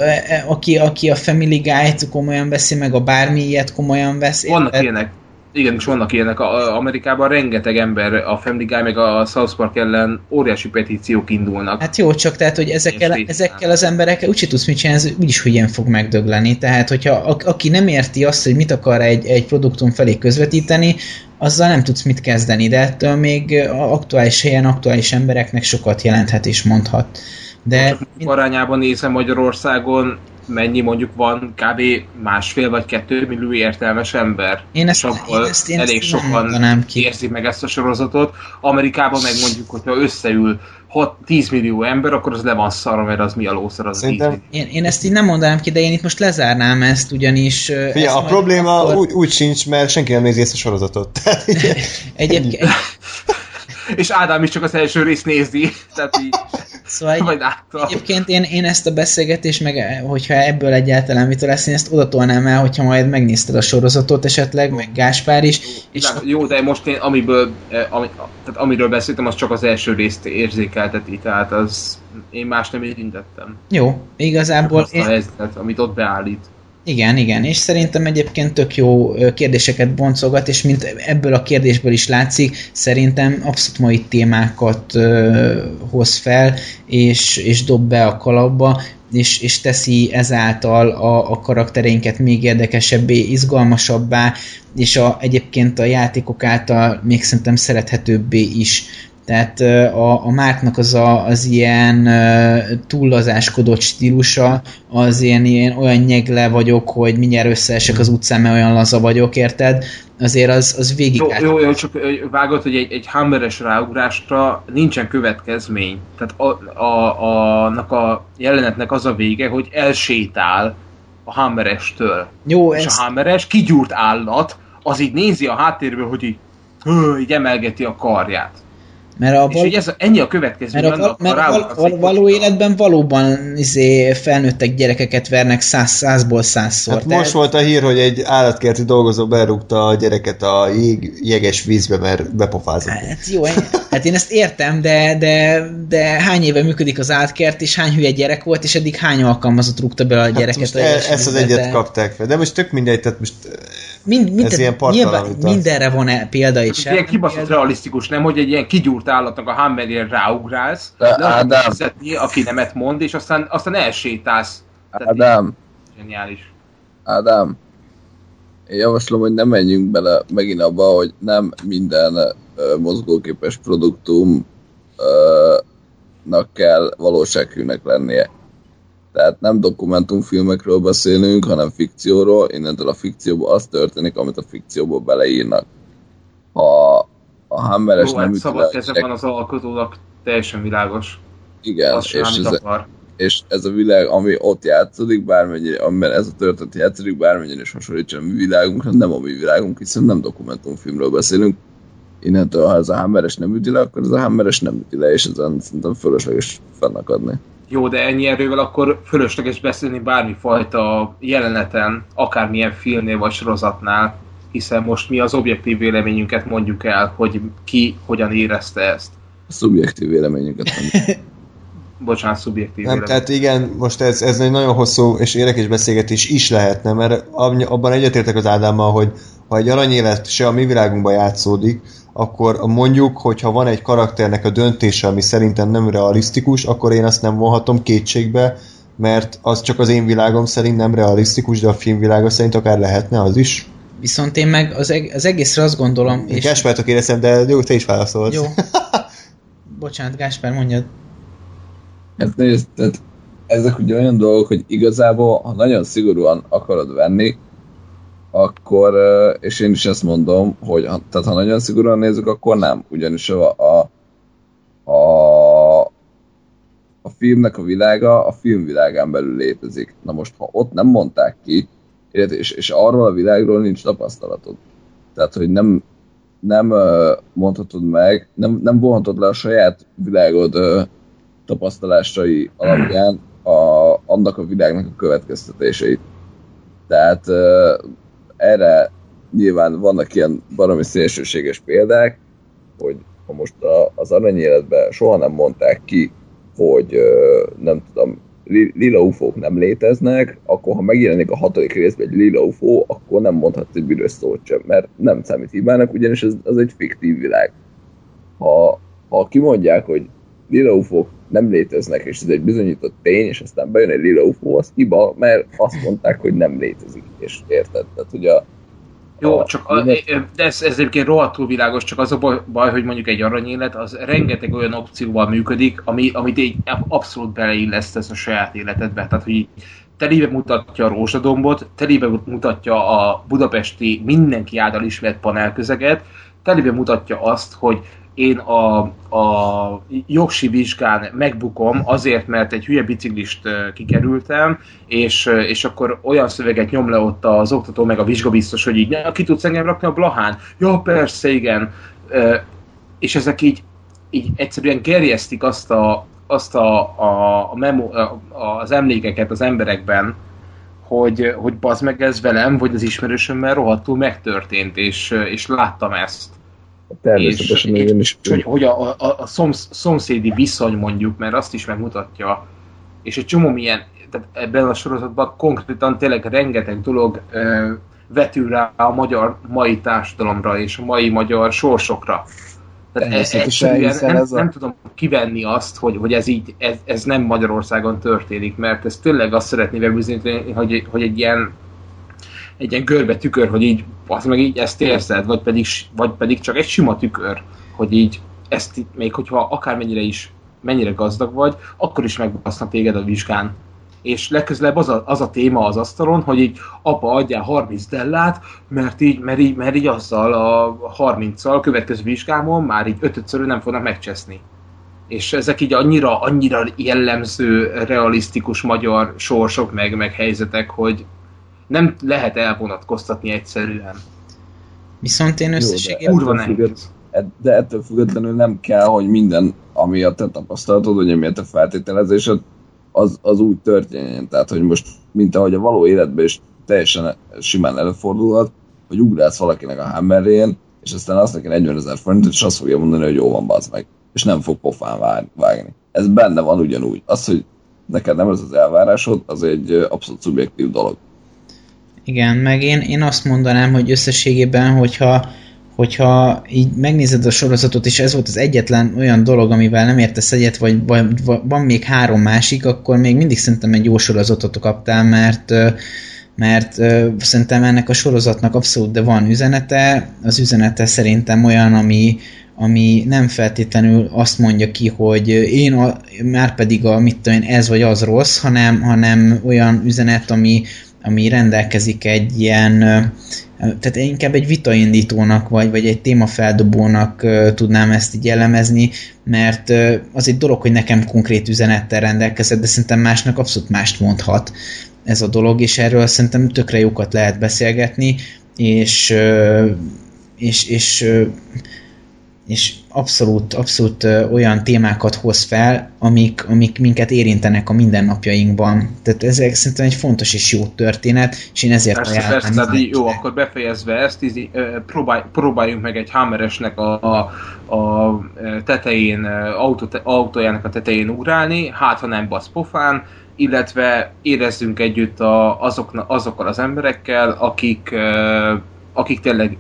aki, aki a Family Guy-t komolyan veszi, meg a bármi ilyet komolyan vesz... Vannak érted? ilyenek. Igen, és vannak ilyenek. A, Amerikában rengeteg ember a Family Guy meg a South Park ellen óriási petíciók indulnak. Hát jó, csak tehát, hogy ezekkel, ezekkel az emberekkel úgyse tudsz mit csinálni, úgyis hülyén fog megdögleni. Tehát, hogyha a, aki nem érti azt, hogy mit akar egy, egy produktum felé közvetíteni, azzal nem tudsz mit kezdeni, de ettől még aktuális helyen, aktuális embereknek sokat jelenthet és mondhat. De Csak arányában nézem Magyarországon, mennyi mondjuk van kb. másfél vagy kettő millió értelmes ember. Én ezt- és abból én ezt- én ezt elég sokan ki. érzik meg ezt a sorozatot. Amerikában meg mondjuk, hogyha összeül 6-10 millió ember, akkor az le van szarva, mert az mi a lószar az Szerintem- 10 millió. én, én ezt így nem mondanám ki, de én itt most lezárnám ezt, ugyanis... ö, Figyelj, ez a probléma akkor- úgy, úgy sincs, mert senki nem nézi ezt a sorozatot. [laughs] Egyébként, És Ádám is csak az első részt nézi, [laughs] tehát így, szóval egy, vagy látta. Egyébként én, én ezt a beszélgetést, meg eh, hogyha ebből egyáltalán vita lesz, én ezt oda tolnám el, hogyha majd megnézted a sorozatot esetleg, meg Gáspár is, és Világos. Jó, de most én amiből, eh, ami, tehát amiről beszéltem, az csak az első részt érzékelteti, tehát az én más nem érintettem. jó, igazából Azt a én, helyzetet, amit ott beállít. Igen, igen, és szerintem egyébként tök jó kérdéseket boncolgat, és mint ebből a kérdésből is látszik, szerintem abszolút mai témákat ö, hoz fel, és, és dob be a kalapba, és, és teszi ezáltal a, a karaktereinket még érdekesebbé, izgalmasabbá, és a, egyébként a játékok által még szerintem szerethetőbbé is. Tehát a, a Márknak az, a, az ilyen túllazáskodott stílusa, az ilyen, ilyen olyan nyegle vagyok, hogy mindjárt összeesek az utcán, mert olyan laza vagyok, érted? Azért az, az végig Jó, át- jó, jó, csak vágod, hogy egy, egy hammeres ráugrásra nincsen következmény. Tehát a, a, annak a jelenetnek az a vége, hogy elsétál a hammerestől. Jó, És ez, a hammeres kigyúrt állat, az így nézi a háttérből, hogy így, hő, így emelgeti a karját. Mert a, És val, így ez, ennyi a következmény mert a, val, mert a val, val, való életben valóban izé, felnőttek gyerekeket vernek száz, százból százszor. hát most volt a hír, hogy egy állatkerti dolgozó berúgta a gyereket a jég, jeges vízbe, mert bepofázott. Hát jó, én, hát én ezt értem, de, de, de hány éve működik az átkert, és hány hülye gyerek volt, és eddig hány alkalmazott rúgta bele a Hát gyereket most a e, jeges ezt az vízbe, egyet de kapták fel. De most tök mindegy, tehát most Mind, mind, ez ilyen nyilván mindenre van -e példa Ez ilyen kibaszott realisztikus, nem, hogy egy ilyen kigyúrt állatnak a hammerén ráugrálsz, De Ádám. fizetni, aki nemet mond, és aztán, aztán elsétálsz. Tehát Ádám, Zseniális. Ádám, én javaslom, hogy ne menjünk bele megint abba, hogy nem minden ö, mozgóképes produktumnak kell valósághűnek lennie. Tehát nem dokumentumfilmekről beszélünk, hanem fikcióról, innentől a fikcióban az történik, amit a fikcióból beleírnak. Ha a Hammeres nem hát szabad keze van az alkotónak, teljesen világos. igen, Az sem, és ez, akar. és ez a világ, ami ott játszódik, bármennyire, amiben ez a történet játszódik, bármennyire is hasonlítson a mi világunkra, nem a mi világunk, hiszen nem dokumentumfilmről beszélünk. Innentől, ha ez a Hammeres nem üti le, akkor ez a Hammeres nem üti le, és ezen szerintem fölösleges fennakadni. Jó, de ennyi erővel akkor fölösleges beszélni bármifajta jeleneten, akármilyen filmnél vagy sorozatnál, hiszen most mi az objektív véleményünket mondjuk el, hogy ki hogyan érezte ezt. A szubjektív véleményünket mondjuk. [laughs] Bocsánat, szubjektív Nem, vélemény. tehát igen, most ez, ez egy nagyon hosszú és érdekes beszélgetés is lehetne, mert ab- abban egyetértek az Ádámmal, hogy ha egy aranyélet se a mi világunkban játszódik, akkor mondjuk, hogyha van egy karakternek a döntése, ami szerintem nem realisztikus, akkor én azt nem vonhatom kétségbe, mert az csak az én világom szerint nem realisztikus, de a filmvilága szerint akár lehetne az is. Viszont én meg az, eg- az egészre azt gondolom, És... és... Gáspártok éreztem, de jó, te is válaszolsz. Jó. [laughs] Bocsánat, Gáspár, mondjad. Hát nézd, tehát ezek ugye olyan dolgok, hogy igazából, ha nagyon szigorúan akarod venni, akkor, és én is ezt mondom, hogy ha, tehát ha nagyon szigorúan nézzük, akkor nem. Ugyanis a, a, a, a filmnek a világa a filmvilágán belül létezik. Na most, ha ott nem mondták ki, és, és arról a világról nincs tapasztalatod. Tehát, hogy nem, nem mondhatod meg, nem, nem vonhatod le a saját világod tapasztalásai alapján a, annak a világnak a következtetéseit. Tehát erre nyilván vannak ilyen baromi szélsőséges példák, hogy ha most a, az aranyéletben soha nem mondták ki, hogy nem tudom, lila ufók nem léteznek, akkor ha megjelenik a hatodik részben egy lila ufó, akkor nem mondhatsz egy büdös szót sem, mert nem számít hibának, ugyanis ez, az egy fiktív világ. Ha, ha kimondják, hogy lila ufók nem léteznek, és ez egy bizonyított tény, és aztán bejön egy lila ufó, az hiba, mert azt mondták, hogy nem létezik, és érted? Tehát, hogy a, jó, a, csak a, de ez, ez egyébként rohadtul világos, csak az a baj, hogy mondjuk egy aranyélet, az rengeteg olyan opcióval működik, ami, amit így abszolút beleillesztesz a saját életedbe. Tehát, hogy telébe mutatja a rózsadombot, telébe mutatja a budapesti mindenki által ismert panelközeget, telébe mutatja azt, hogy én a, a jogsi vizsgán megbukom azért, mert egy hülye biciklist kikerültem, és, és akkor olyan szöveget nyom le ott az oktató, meg a vizsgabiztos, hogy így, ki tudsz engem rakni a blahán? Ja, persze, igen. És ezek így, így egyszerűen gerjesztik azt a, azt a, a, a memo, a, az emlékeket az emberekben, hogy, hogy bazd meg ez velem, vagy az ismerősömmel rohadtul megtörtént, és, és láttam ezt. Természetesen és, én is. Hogy, hogy a, a, a szomsz, szomszédi viszony mondjuk, mert azt is megmutatja, és egy csomó milyen, tehát ebben a sorozatban konkrétan tényleg rengeteg dolog ö, vetül rá a magyar mai társadalomra és a mai magyar sorsokra. Tehát ez, egyszerűen nem, ez a... nem tudom kivenni azt, hogy, hogy ez így, ez, ez nem Magyarországon történik, mert ez tényleg azt szeretné bebizonyítani, hogy, hogy egy ilyen egy ilyen görbe tükör, hogy így, az meg így ezt érzed, vagy pedig, vagy pedig csak egy sima tükör, hogy így ezt itt, még hogyha akármennyire is mennyire gazdag vagy, akkor is megbasznak téged a vizsgán. És legközelebb az a, az a téma az asztalon, hogy így apa adjál 30 dellát, mert így, mert így, mert így azzal a 30-szal következő vizsgámon már így ötödszörű nem fognak megcseszni. És ezek így annyira, annyira jellemző, realisztikus magyar sorsok meg, meg helyzetek, hogy, nem lehet elvonatkoztatni egyszerűen. Viszont én összességében... Kurva. De ettől függetlenül nem kell, hogy minden, ami a te tapasztalatod, vagy ami a te feltételezésed, az, az úgy történjen. Tehát, hogy most, mint ahogy a való életben is teljesen simán előfordulhat, hogy ugrálsz valakinek a hammerén, és aztán azt neki 40 ezer forintot, és azt fogja mondani, hogy jó van, bazd meg. És nem fog pofán vágni. Ez benne van ugyanúgy. Az, hogy neked nem ez az elvárásod, az egy abszolút szubjektív dolog. Igen, meg én, én azt mondanám, hogy összességében, hogyha, hogyha így megnézed a sorozatot, és ez volt az egyetlen olyan dolog, amivel nem értesz egyet, vagy, vagy, vagy van még három másik, akkor még mindig szerintem egy jó sorozatot kaptál, mert mert uh, szerintem ennek a sorozatnak abszolút de van üzenete, az üzenete szerintem olyan, ami, ami nem feltétlenül azt mondja ki, hogy én a, már pedig a, mit tudom én, ez vagy az rossz, hanem, hanem olyan üzenet, ami, ami rendelkezik egy ilyen, tehát inkább egy vitaindítónak, vagy, vagy egy témafeldobónak tudnám ezt így jellemezni, mert az egy dolog, hogy nekem konkrét üzenettel rendelkezett, de szerintem másnak abszolút mást mondhat ez a dolog, és erről szerintem tökre jókat lehet beszélgetni, és, és, és és abszolút, abszolút olyan témákat hoz fel, amik, amik minket érintenek a mindennapjainkban. Tehát ez szerintem egy fontos és jó történet, és én ezért persze, ajánlom. Persze, tehát jó, akkor befejezve ezt, így, próbálj, próbáljunk meg egy Hammeresnek a, a, a tetején, autó, autójának a tetején ugrálni, hát ha nem basz pofán, illetve érezzünk együtt a, azok, azokkal az emberekkel, akik, akik tényleg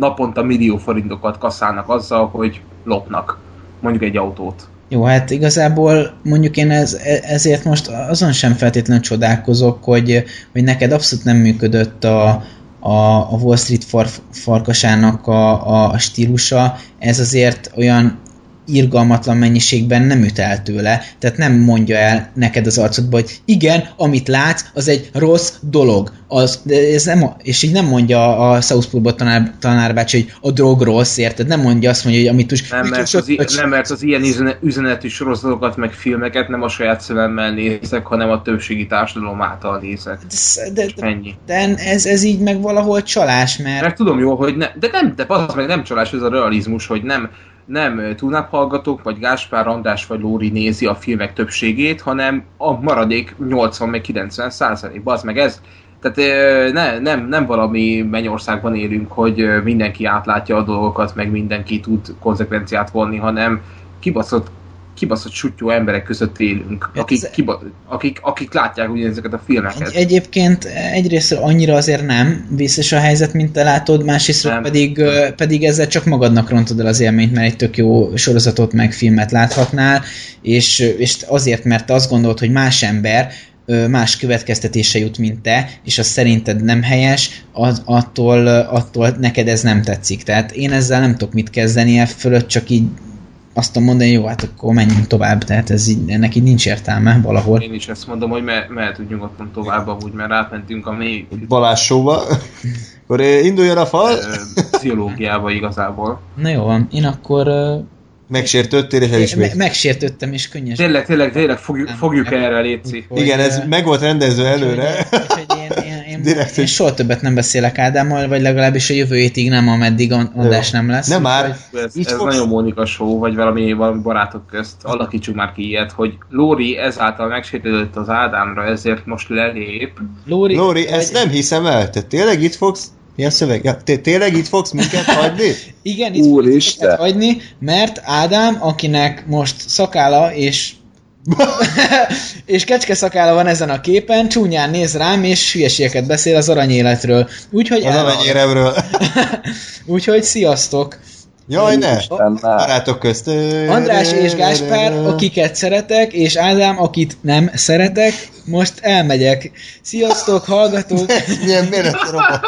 naponta millió forintokat kaszálnak azzal, hogy lopnak mondjuk egy autót. Jó, hát igazából mondjuk én ez, ezért most azon sem feltétlenül csodálkozok, hogy, hogy neked abszolút nem működött a, a, a Wall Street far, farkasának a, a stílusa. Ez azért olyan irgalmatlan mennyiségben nem üt el tőle, tehát nem mondja el neked az arcodba, hogy igen, amit látsz, az egy rossz dolog. Az, de ez nem, a- és így nem mondja a South Parkban tanár, tanárbácsi, hogy a drog rossz, érted? Nem mondja azt mondja, hogy amit tus, Nem mert, az, i- nem, mert az ilyen üzene- üzenetű sorozatokat, meg filmeket nem a saját szememmel nézek, hanem a többségi társadalom által nézek. de, de, de, Ennyi. de ez, ez így meg valahol csalás, mert Mert tudom jól, hogy ne, de nem, de az meg nem csalás, ez a realizmus, hogy nem, nem túlnáp hallgatók, vagy Gáspár András, vagy Lóri nézi a filmek többségét, hanem a maradék 80 meg 90 százalék. Az meg ez, tehát ne, nem, nem valami mennyországban élünk, hogy mindenki átlátja a dolgokat, meg mindenki tud konzekvenciát vonni, hanem kibaszott kibaszott sutyó emberek között élünk, Hát akik, ez- kiba, akik, akik látják ugyanezeket a filmeket. Egy, egyébként egyrészt annyira azért nem vészes a helyzet, mint te látod, másrészt Nem. pedig, pedig ezzel csak magadnak rontod el az élményt, mert egy tök jó sorozatot meg filmet láthatnál, és, és azért, mert te azt gondolod, hogy más ember más következtetése jut, mint te, és az szerinted nem helyes, az, attól, attól neked ez nem tetszik. Tehát én ezzel nem tudok mit kezdeni, e fölött csak így azt mondani, jó, hát akkor menjünk tovább, tehát ez így, ennek így nincs értelme valahol. Én is ezt mondom, hogy me- mehetünk nyugodtan tovább, úgy, mert átmentünk a mély Balázs showba. Akkor eh, induljon a fal. ö, pszichológiába igazából. Na jó van, én akkor ö, Megsértődtél és me- elismét. megsértődtem, és könnyes. Tényleg, tényleg, tényleg fogjuk, fogjuk erre, Léci. Igen, ez meg volt rendezve előre. Úgyhogy, én, én, Direkt, én hogy- soha többet nem beszélek Ádámmal, vagy legalábbis a jövő hétig nem, ameddig a- adás nem lesz. Nem már. Ez, ez fogsz- nagyon Mónika show, vagy valami, valami barátok közt. Alakítsuk már ki ilyet, hogy Lóri ezáltal megsértődött az Ádámra, ezért most lelép. Lóri, Lóri, vagy- ezt nem hiszem el. Te tényleg itt fogsz? Mi a szöveg? Ja, te tényleg itt fogsz minket hagyni? Igen, itt Úristen. fogjuk hagyni, mert Ádám, akinek most szakála és [laughs] és kecske szakála van ezen a képen, csúnyán néz rám, és hülyeségeket beszél az aranyéletről. Úgyhogy, Az aranyéremről. [laughs] úgyhogy sziasztok! Jaj, ne! Barátok közt. András és Gáspár, akiket szeretek, és Ádám, akit nem szeretek, most elmegyek. Sziasztok, hallgatók! [laughs] Milyen méret robot.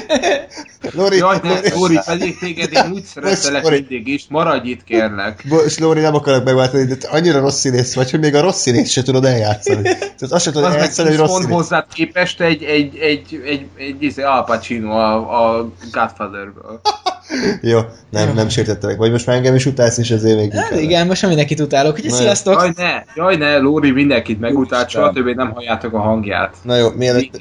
[laughs] Lóri, Jaj, ne, Lóri, Lóri, pedig téged én úgy [laughs] szerettelek Lóri. mindig is, maradj itt kérlek. Bocs, Lóri, nem akarok megváltani, de te annyira rossz színész vagy, hogy még a rossz színész se tudod eljátszani. Tehát azt sem tudod Az eljátszani, hogy 10 rossz színész. hozzád képest egy, egy, egy, egy, egy, egy Al Pacino a, a Godfatherből. [laughs] Jó, nem, nem sértettelek. Vagy most már engem is utálsz, és ezért még Hát inkább. igen, most már mindenkit utálok, Na, sziasztok! Jaj ne, jaj ne, Lóri mindenkit megutált, soha többé nem halljátok a hangját. Na jó, mielőtt...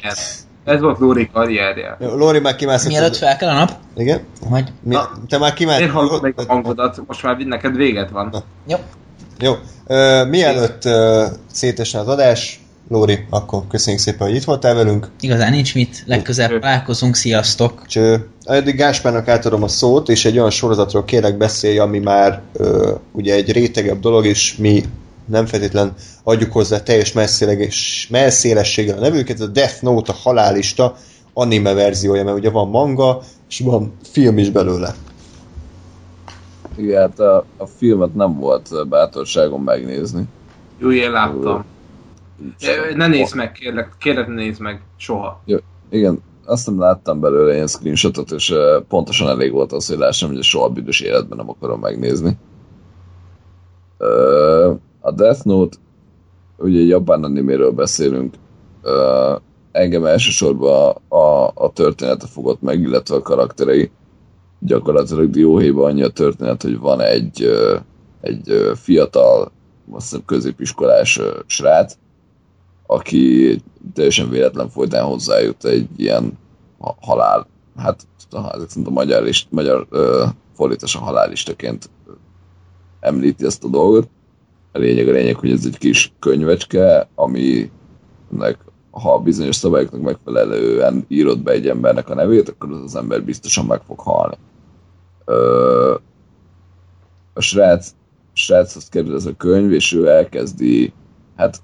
Ez volt Lóri karrierje. Jó, Lóri már kimászott. Mielőtt fel kell a nap, Igen? vagy... Mi... Na, Te már kimászott. Miért hallod meg a hangodat? Most már neked véged van. Jó. Jó. Ö, mielőtt ö, szétesne az adás, Lóri, akkor köszönjük szépen, hogy itt voltál velünk. Igazán nincs mit, legközelebb találkozunk, sziasztok! Cső. Eddig Gáspárnak átadom a szót, és egy olyan sorozatról kérlek beszélj, ami már ö, ugye egy rétegebb dolog, és mi nem feltétlen adjuk hozzá teljes messzélességgel a nevüket, ez a Death Note a halálista anime verziója, mert ugye van manga, és van film is belőle. Igen, hát a, a filmet nem volt bátorságom megnézni. Jó, én láttam. Ö, Ne nézd meg, kérlek, kérlek ne nézd meg. Soha. Igen, azt nem láttam belőle ilyen screenshotot, és pontosan elég volt az, hogy lássam, hogy a soha büdös életben nem akarom megnézni. Ö, A Death Note, ugye japán animéről beszélünk, ö, engem elsősorban a, a, a története fogott meg, illetve a karakterei. Gyakorlatilag dióhéjban annyi a történet, hogy van egy, ö, egy ö, fiatal, azt hiszem középiskolás ö, srác, aki teljesen véletlen folytán hozzájut egy ilyen ha- halál, hát ha ezek a magyar, list, magyar ö, fordítás a halállistaként ö, említi ezt a dolgot. A lényeg a lényeg, hogy ez egy kis könyvecske, aminek ha bizonyos szabályoknak megfelelően írod be egy embernek a nevét, akkor az az ember biztosan meg fog halni. Ö, a srác, sráchoz kerül ez a könyv, és ő elkezdi, hát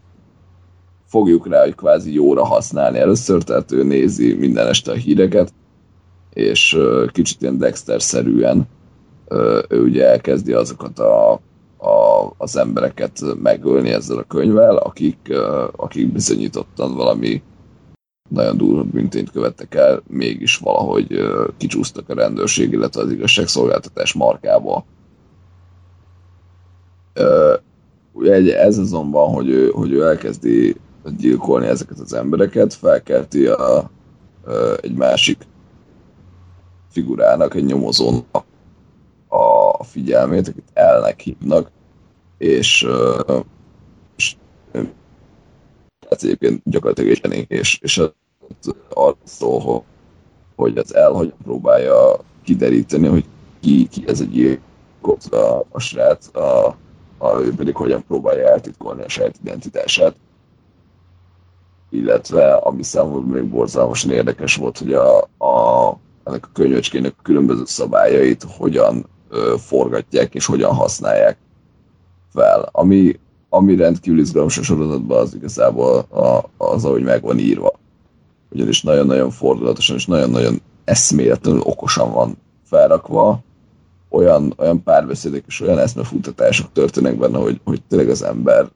fogjuk rá, hogy kvázi jóra használni először, tehát ő nézi minden este a híreket, és kicsit ilyen Dexter-szerűen ő ugye elkezdi azokat a, a, az embereket megölni ezzel a könyvvel, akik, akik bizonyítottan valami nagyon durva büntényt követtek el, mégis valahogy kicsúsztak a rendőrség, illetve az igazságszolgáltatás markába. Ugye ez azonban, hogy ő, hogy ő elkezdi gyilkolni ezeket az embereket, felkelti a, egy másik figurának, egy nyomozónak a figyelmét, akit elnek hívnak, és, és tehát egyébként gyakorlatilag és, és, és arról szól, hogy az el, hogy próbálja kideríteni, hogy ki, ki ez egy gyilkos a, a srác, a, a, pedig hogyan próbálja eltitkolni a saját identitását. Illetve, ami számomra még borzalmasan érdekes volt, hogy a, a, ennek a könyvecskének a különböző szabályait hogyan ö, forgatják és hogyan használják fel. Ami, ami rendkívül izgalmas a sorozatban, az igazából a, az, ahogy meg van írva. Ugyanis nagyon-nagyon fordulatosan és nagyon-nagyon eszméletlenül okosan van felrakva, olyan, olyan párbeszédek és olyan eszmefutatások történnek benne, hogy, hogy tényleg az ember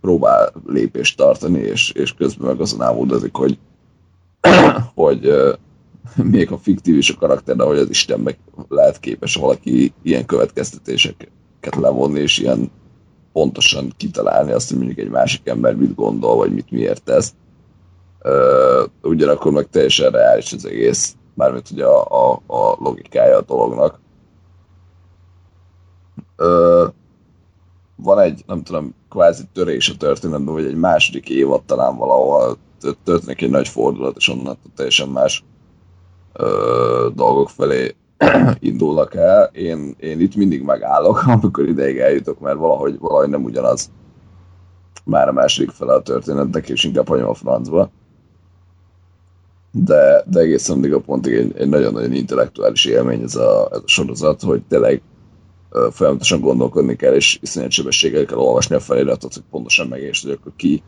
próbál lépést tartani, és, és közben meg azon álmodozik, hogy, [coughs] hogy még a fiktív is a karakter, de hogy az Isten meg lehet képes valaki ilyen következtetéseket levonni, és ilyen pontosan kitalálni azt, hogy mondjuk egy másik ember mit gondol, vagy mit miért tesz. ugyanakkor meg teljesen reális az egész, mármint ugye a, a, a logikája a dolognak. Ö, van egy, nem tudom, kvázi törés a történetben, vagy egy második évad talán valahol történik egy nagy fordulat, és onnan teljesen más ö, dolgok felé indulnak el. Én, én itt mindig megállok, [laughs] amikor ideig eljutok, mert valahogy, valahogy nem ugyanaz már a második fele a történetnek, és inkább hagyom a francba. De, de egészen addig a pontig egy, egy nagyon-nagyon intellektuális élmény ez a, ez a sorozat, hogy tényleg folyamatosan gondolkodni kell, és iszonyat sebességgel kell olvasni a feliratot, hogy pontosan megértsd, hogy akkor ki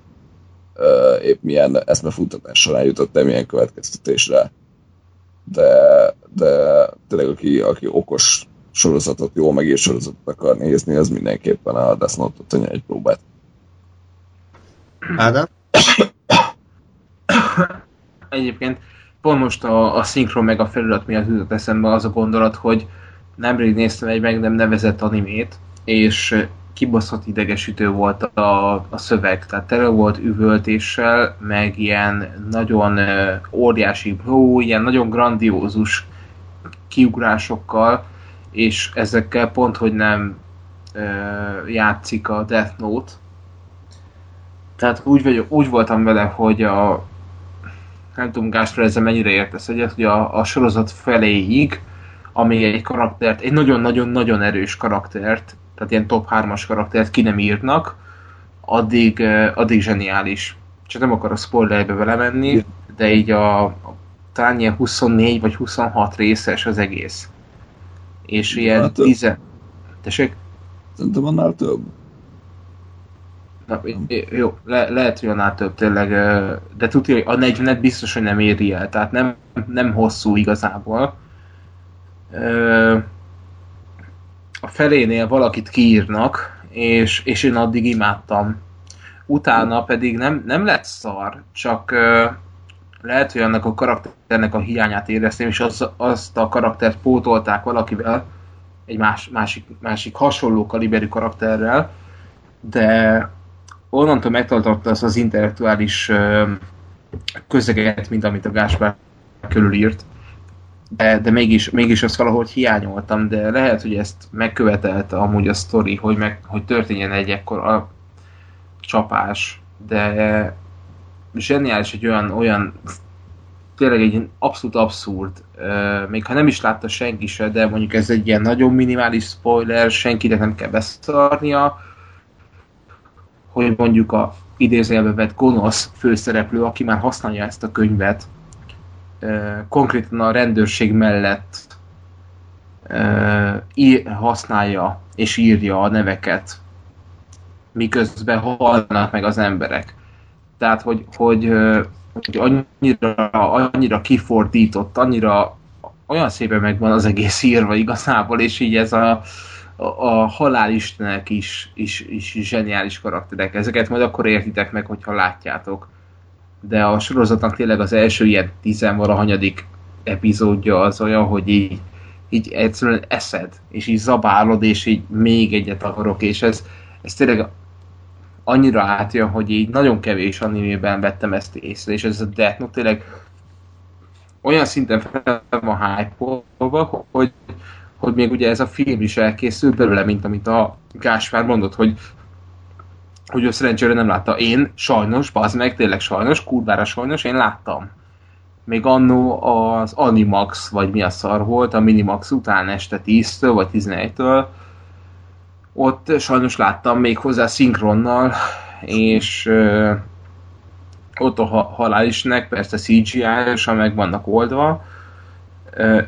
épp milyen eszmefuttatás során jutott el milyen következtetésre de, de tényleg aki, aki okos sorozatot, jól megírt sorozatot akar nézni, az mindenképpen a Death Note-ot egy próbát. Ádám? Egyébként pont most a, a szinkron meg a felirat miatt jutott eszembe az a gondolat, hogy nemrég néztem egy meg nem nevezett animét, és kibaszott idegesítő volt a, a szöveg, tehát tele volt üvöltéssel, meg ilyen nagyon uh, óriási, ó, ilyen nagyon grandiózus kiugrásokkal, és ezekkel pont, hogy nem uh, játszik a Death Note. Tehát úgy, vagyok, úgy voltam vele, hogy a nem tudom, Gáspár, ezzel mennyire értesz egyet, hogy a, a sorozat feléig, ami egy karaktert, egy nagyon-nagyon-nagyon erős karaktert tehát ilyen top 3-as karaktert ki nem írnak, addig, addig zseniális. Csak nem akarok spoilerbe vele menni, de így a, a talán ilyen 24 vagy 26 részes az egész. És ilyen hát, 10... Tessék? Szerintem annál több. Na, jó, le, lehet, hogy annál több tényleg, de tudja, hogy a 40 biztos, hogy nem éri el, tehát nem, nem hosszú igazából a felénél valakit kiírnak, és, és én addig imádtam. Utána pedig nem, nem lett szar, csak uh, lehet, hogy annak a karakternek a hiányát éreztem, és az, azt a karaktert pótolták valakivel, egy más, másik, másik hasonló kaliberű karakterrel, de onnantól megtartotta az az intellektuális uh, közeget, mint amit a Gáspár körülírt, de, de mégis, mégis azt valahogy hiányoltam, de lehet, hogy ezt megkövetelte amúgy a sztori, hogy, meg, hogy történjen egy ekkor csapás, de zseniális egy olyan, olyan tényleg egy abszolút abszurd, még ha nem is látta senki se, de mondjuk ez egy ilyen nagyon minimális spoiler, senkinek nem kell beszarnia, hogy mondjuk a idézőjelbe vett gonosz főszereplő, aki már használja ezt a könyvet, konkrétan a rendőrség mellett használja és írja a neveket, miközben halnak meg az emberek. Tehát, hogy, hogy, hogy annyira, annyira kifordított, annyira olyan szépen megvan az egész írva igazából, és így ez a, a, a halálistenek is, is, is zseniális karakterek. Ezeket majd akkor értitek meg, hogyha látjátok de a sorozatnak tényleg az első ilyen tizenvalahanyadik epizódja az olyan, hogy így, így egyszerűen eszed, és így zabálod, és így még egyet akarok, és ez, ez tényleg annyira átjön, hogy így nagyon kevés animében vettem ezt észre, és ez a Death Note tényleg olyan szinten fel van hype hogy, hogy még ugye ez a film is elkészült belőle, mint amit a Gáspár mondott, hogy hogy ő szerencsére nem látta. Én sajnos, bazd meg, tényleg sajnos, kurvára sajnos, én láttam. Még annó az Animax, vagy mi a szar volt, a Minimax után este 10-től, vagy 11-től, ott sajnos láttam még hozzá szinkronnal, és ö, ott a halálisnek persze CGI-osan meg vannak oldva, ö,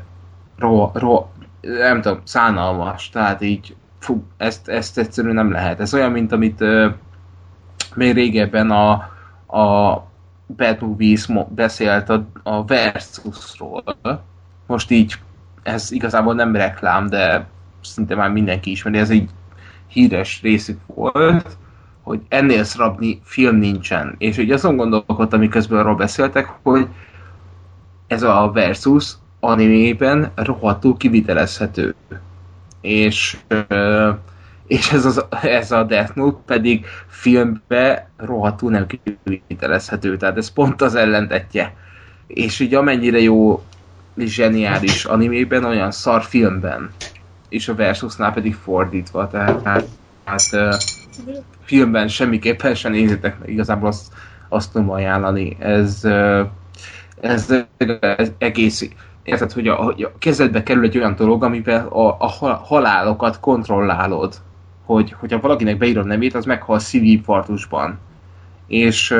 ro, ro, nem tudom, szánalmas, tehát így fú, ezt, ezt egyszerűen nem lehet. Ez olyan, mint amit ö, még régebben a, a Bad Movies beszélt a, a Versusról. Most így ez igazából nem reklám, de szinte már mindenki ismeri, ez egy híres részük volt, hogy ennél szarabni film nincsen. És ugye azon gondolkodtam, miközben arról beszéltek, hogy ez a Versus animében rohadtul kivitelezhető. És és ez, az, ez a Death Note pedig filmbe rohadtul nem kivitelezhető, tehát ez pont az ellentetje. És így amennyire jó zseniális animében, olyan szar filmben, és a Versusnál pedig fordítva, tehát, tehát uh, filmben semmiképpen sem nézzétek meg, igazából azt, azt tudom ajánlani. Ez, ez, ez egész érted, hogy a, a kezedbe kerül egy olyan dolog, amivel a, a halálokat kontrollálod hogy hogyha valakinek beírom nevét, az meghal szívinfarktusban. És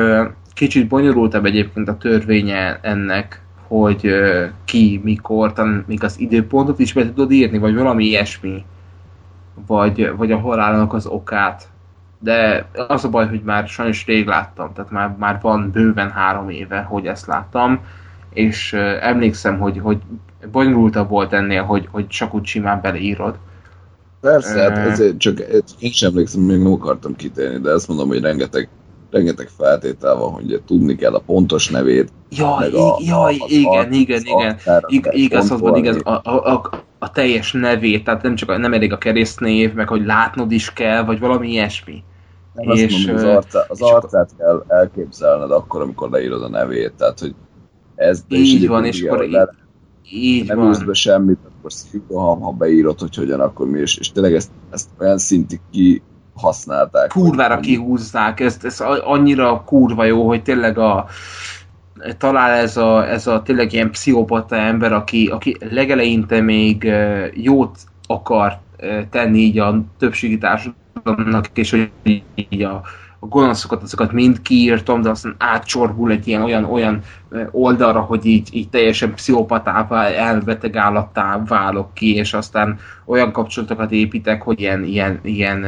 kicsit bonyolultabb egyébként a törvénye ennek, hogy ki, mikor, talán még az időpontot is be tudod írni, vagy valami ilyesmi. Vagy, vagy a halálnak az okát. De az a baj, hogy már sajnos rég láttam, tehát már, már van bőven három éve, hogy ezt láttam, és emlékszem, hogy, hogy bonyolultabb volt ennél, hogy, hogy csak úgy simán beleírod. Persze, hát ezért csak én sem emlékszem, még nem akartam kitérni, de ezt mondom, hogy rengeteg, rengeteg feltétel van, hogy tudni kell a pontos nevét. Jaj, a, jaj a, igen, arc, igen, igen, igen. Igaz, az van, igaz, a, a, a, a, teljes nevét, tehát nem csak nem elég a keresztnév, meg hogy látnod is kell, vagy valami ilyesmi. Nem és, mondom, az, arcát, az arcát kell elképzelned akkor, amikor leírod a nevét, tehát hogy ez... Így van, és akkor... Le, így nem van. be semmit, akkor szívroham, ha beírod, hogy hogyan, akkor mi, és, és tényleg ezt, ezt olyan szintig ki használták. Kurvára hogy, kihúzzák, ez, ez annyira kurva jó, hogy tényleg a talál ez a, ez a tényleg ilyen pszichopata ember, aki, aki legeleinte még jót akar tenni így a többségi társadalomnak, és hogy így a, a gonoszokat, azokat mind kiírtam, de aztán átcsorbul egy ilyen olyan, olyan oldalra, hogy így, így teljesen pszichopatává, elbeteg állattá válok ki, és aztán olyan kapcsolatokat építek, hogy ilyen, ilyen, ilyen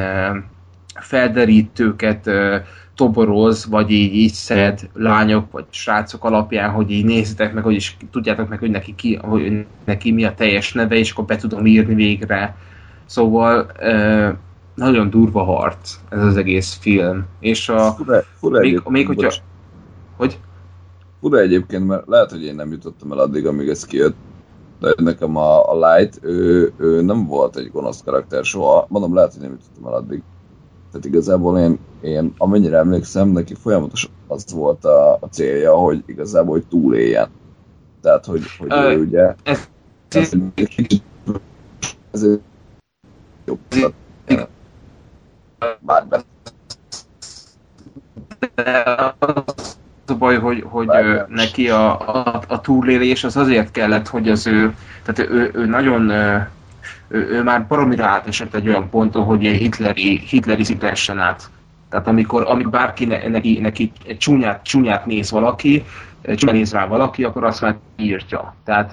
felderítőket toboroz, vagy így, így szed lányok, vagy srácok alapján, hogy így nézzétek meg, hogy is tudjátok meg, hogy neki, ki, hogy neki mi a teljes neve, és akkor be tudom írni végre. Szóval nagyon durva harc ez az egész film. És a... Fura, fura még, még hogyha... Bocs. Hogy? Fura egyébként, mert lehet, hogy én nem jutottam el addig, amíg ez kijött, de nekem a, a Light, ő, ő nem volt egy gonosz karakter soha. Mondom, lehet, hogy nem jutottam el addig. Tehát igazából én, én amennyire emlékszem, neki folyamatos az volt a, a célja, hogy igazából hogy túléljen. Tehát, hogy, hogy uh, ő ugye... Ez, ez, ez, ez jobb bár az a baj, hogy, hogy ő, neki a, a, a túlélés az azért kellett, hogy az ő, tehát ő, ő nagyon ő, ő már baromira átesett egy olyan ponton, hogy hitleri, hitleri szítessen át. Tehát amikor, amikor bárki ne, neki, neki csúnyát, csúnyát néz valaki, csúnyát néz rá valaki, akkor azt már írtja. Tehát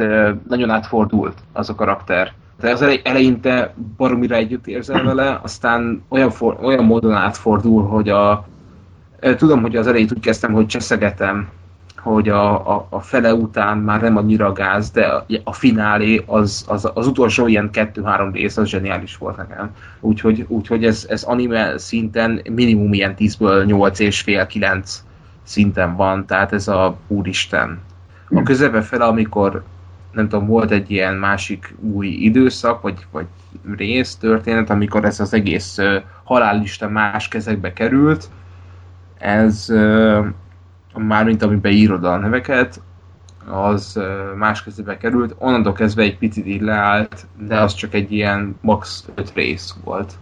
nagyon átfordult az a karakter de az eleinte baromira együtt érzel vele, aztán olyan, for, olyan módon átfordul, hogy a, tudom, hogy az elejét úgy kezdtem, hogy cseszegetem, hogy a, a, a fele után már nem annyira gáz, de a, a finálé, az, az, az utolsó ilyen kettő-három rész, az zseniális volt nekem. Úgyhogy, úgyhogy ez, ez anime szinten minimum ilyen 10-ből 8 és fél 9 szinten van, tehát ez a úristen. A közepe fele, amikor nem tudom, volt egy ilyen másik új időszak, vagy, vagy rész, történet, amikor ez az egész halállista más kezekbe került. Ez uh, már mint amiben írod a neveket, az uh, más kezébe került. Onnantól kezdve egy picit így leállt, de az csak egy ilyen max 5 rész volt.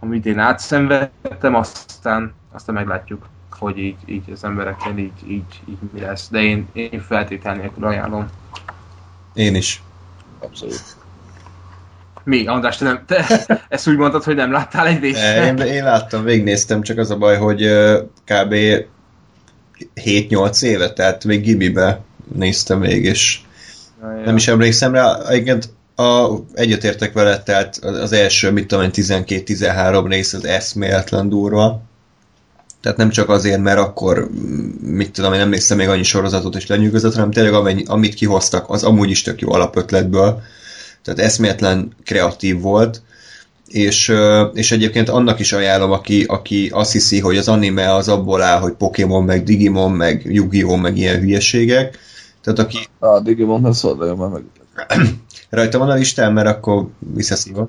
Amit én átszenvedtem, aztán, aztán meglátjuk hogy így, így az emberekkel így, így, így mi lesz. De én, én feltétel nélkül ajánlom. Én is. Abszolút. Mi, András, te, nem, te [laughs] ezt úgy mondtad, hogy nem láttál egy részt? Én, én láttam, végignéztem, csak az a baj, hogy kb. 7-8 éve, tehát még Gibibe néztem végig, és ja, ja. nem is emlékszem rá. Egyébként a, egyetértek vele, tehát az első, mit tudom 12-13 rész az eszméletlen durva. Tehát nem csak azért, mert akkor, mit tudom, én nem néztem még annyi sorozatot és lenyűgözött, hanem tényleg amennyi, amit kihoztak, az amúgy is tök jó alapötletből. Tehát eszméletlen kreatív volt. És, és egyébként annak is ajánlom, aki, aki azt hiszi, hogy az anime az abból áll, hogy Pokémon, meg Digimon, meg Yu-Gi-Oh! meg ilyen hülyeségek. Tehát aki... A Digimon, nem szóval már meg. Rajta van a listán, mert akkor visszaszívom.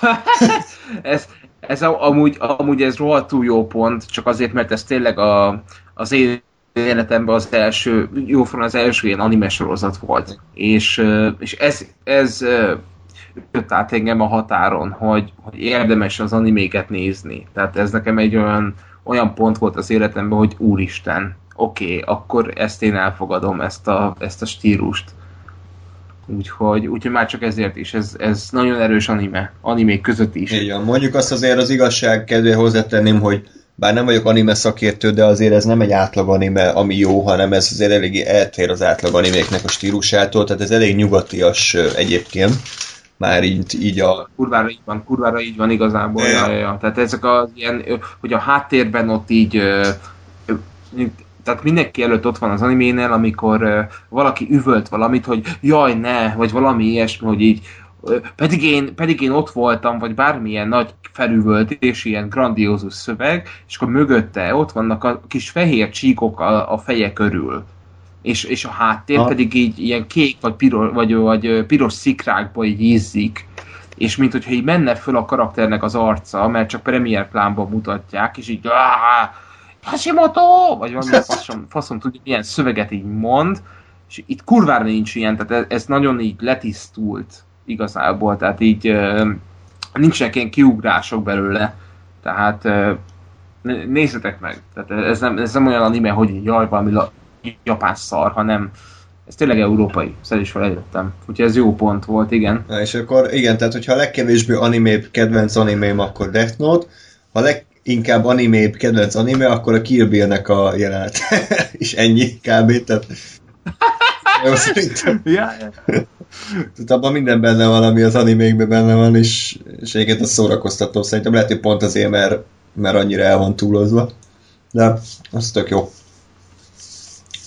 [laughs] ez, ez a, amúgy, amúgy ez rohadtul jó pont, csak azért, mert ez tényleg a, az én életemben az első, jóforma az első ilyen anime sorozat volt. És, és ez, ez jött át engem a határon, hogy, hogy érdemes az animéket nézni. Tehát ez nekem egy olyan, olyan pont volt az életemben, hogy úristen, oké, okay, akkor ezt én elfogadom, ezt a, ezt a stílust. Úgyhogy, úgyhogy már csak ezért is, ez, ez nagyon erős anime, animék között is. Igen, mondjuk azt azért az igazság kedvé hozzátenném, hogy bár nem vagyok anime szakértő, de azért ez nem egy átlag anime, ami jó, hanem ez azért eléggé eltér az átlag animéknek a stílusától, tehát ez elég nyugatias egyébként. Már így, így a... Kurvára így van, kurvára így van igazából. Ja. Ja, ja. Tehát ezek az ilyen, hogy a háttérben ott így tehát mindenki előtt ott van az animénél, amikor uh, valaki üvölt valamit, hogy jaj, ne, vagy valami ilyesmi, hogy így uh, pedig én, pedig én ott voltam, vagy bármilyen nagy felüvöltés, ilyen grandiózus szöveg, és akkor mögötte ott vannak a kis fehér csíkok a, a feje körül. És, és a háttér ha. pedig így ilyen kék vagy, piros, vagy, vagy piros szikrákba így ízzik és mint hogyha így menne föl a karakternek az arca, mert csak premier plánban mutatják, és így Hashimoto! Vagy valami faszom, faszom tudja, milyen szöveget így mond, és itt kurvára nincs ilyen, tehát ez, ez nagyon így letisztult igazából, tehát így uh, nincsenek ilyen kiugrások belőle, tehát nézzetek meg, tehát ez nem, ez nem olyan anime, hogy jaj, valami la, japán szar, hanem ez tényleg európai, ezt is felejtettem. Úgyhogy ez jó pont volt, igen. Na, és akkor igen, tehát hogyha a legkevésbé anime kedvenc animém, akkor Death Note, ha leg, inkább anime, kedvenc anime, akkor a Kill Bill-nek a jelenet. [laughs] és ennyi kb. Tehát... [laughs] Jó, szerintem. Ja, ja. Tehát abban minden benne van, ami az animékben benne van, és, és egyébként az szórakoztató. Szerintem lehet, hogy pont azért, mert, mert annyira el van túlozva. De az tök jó.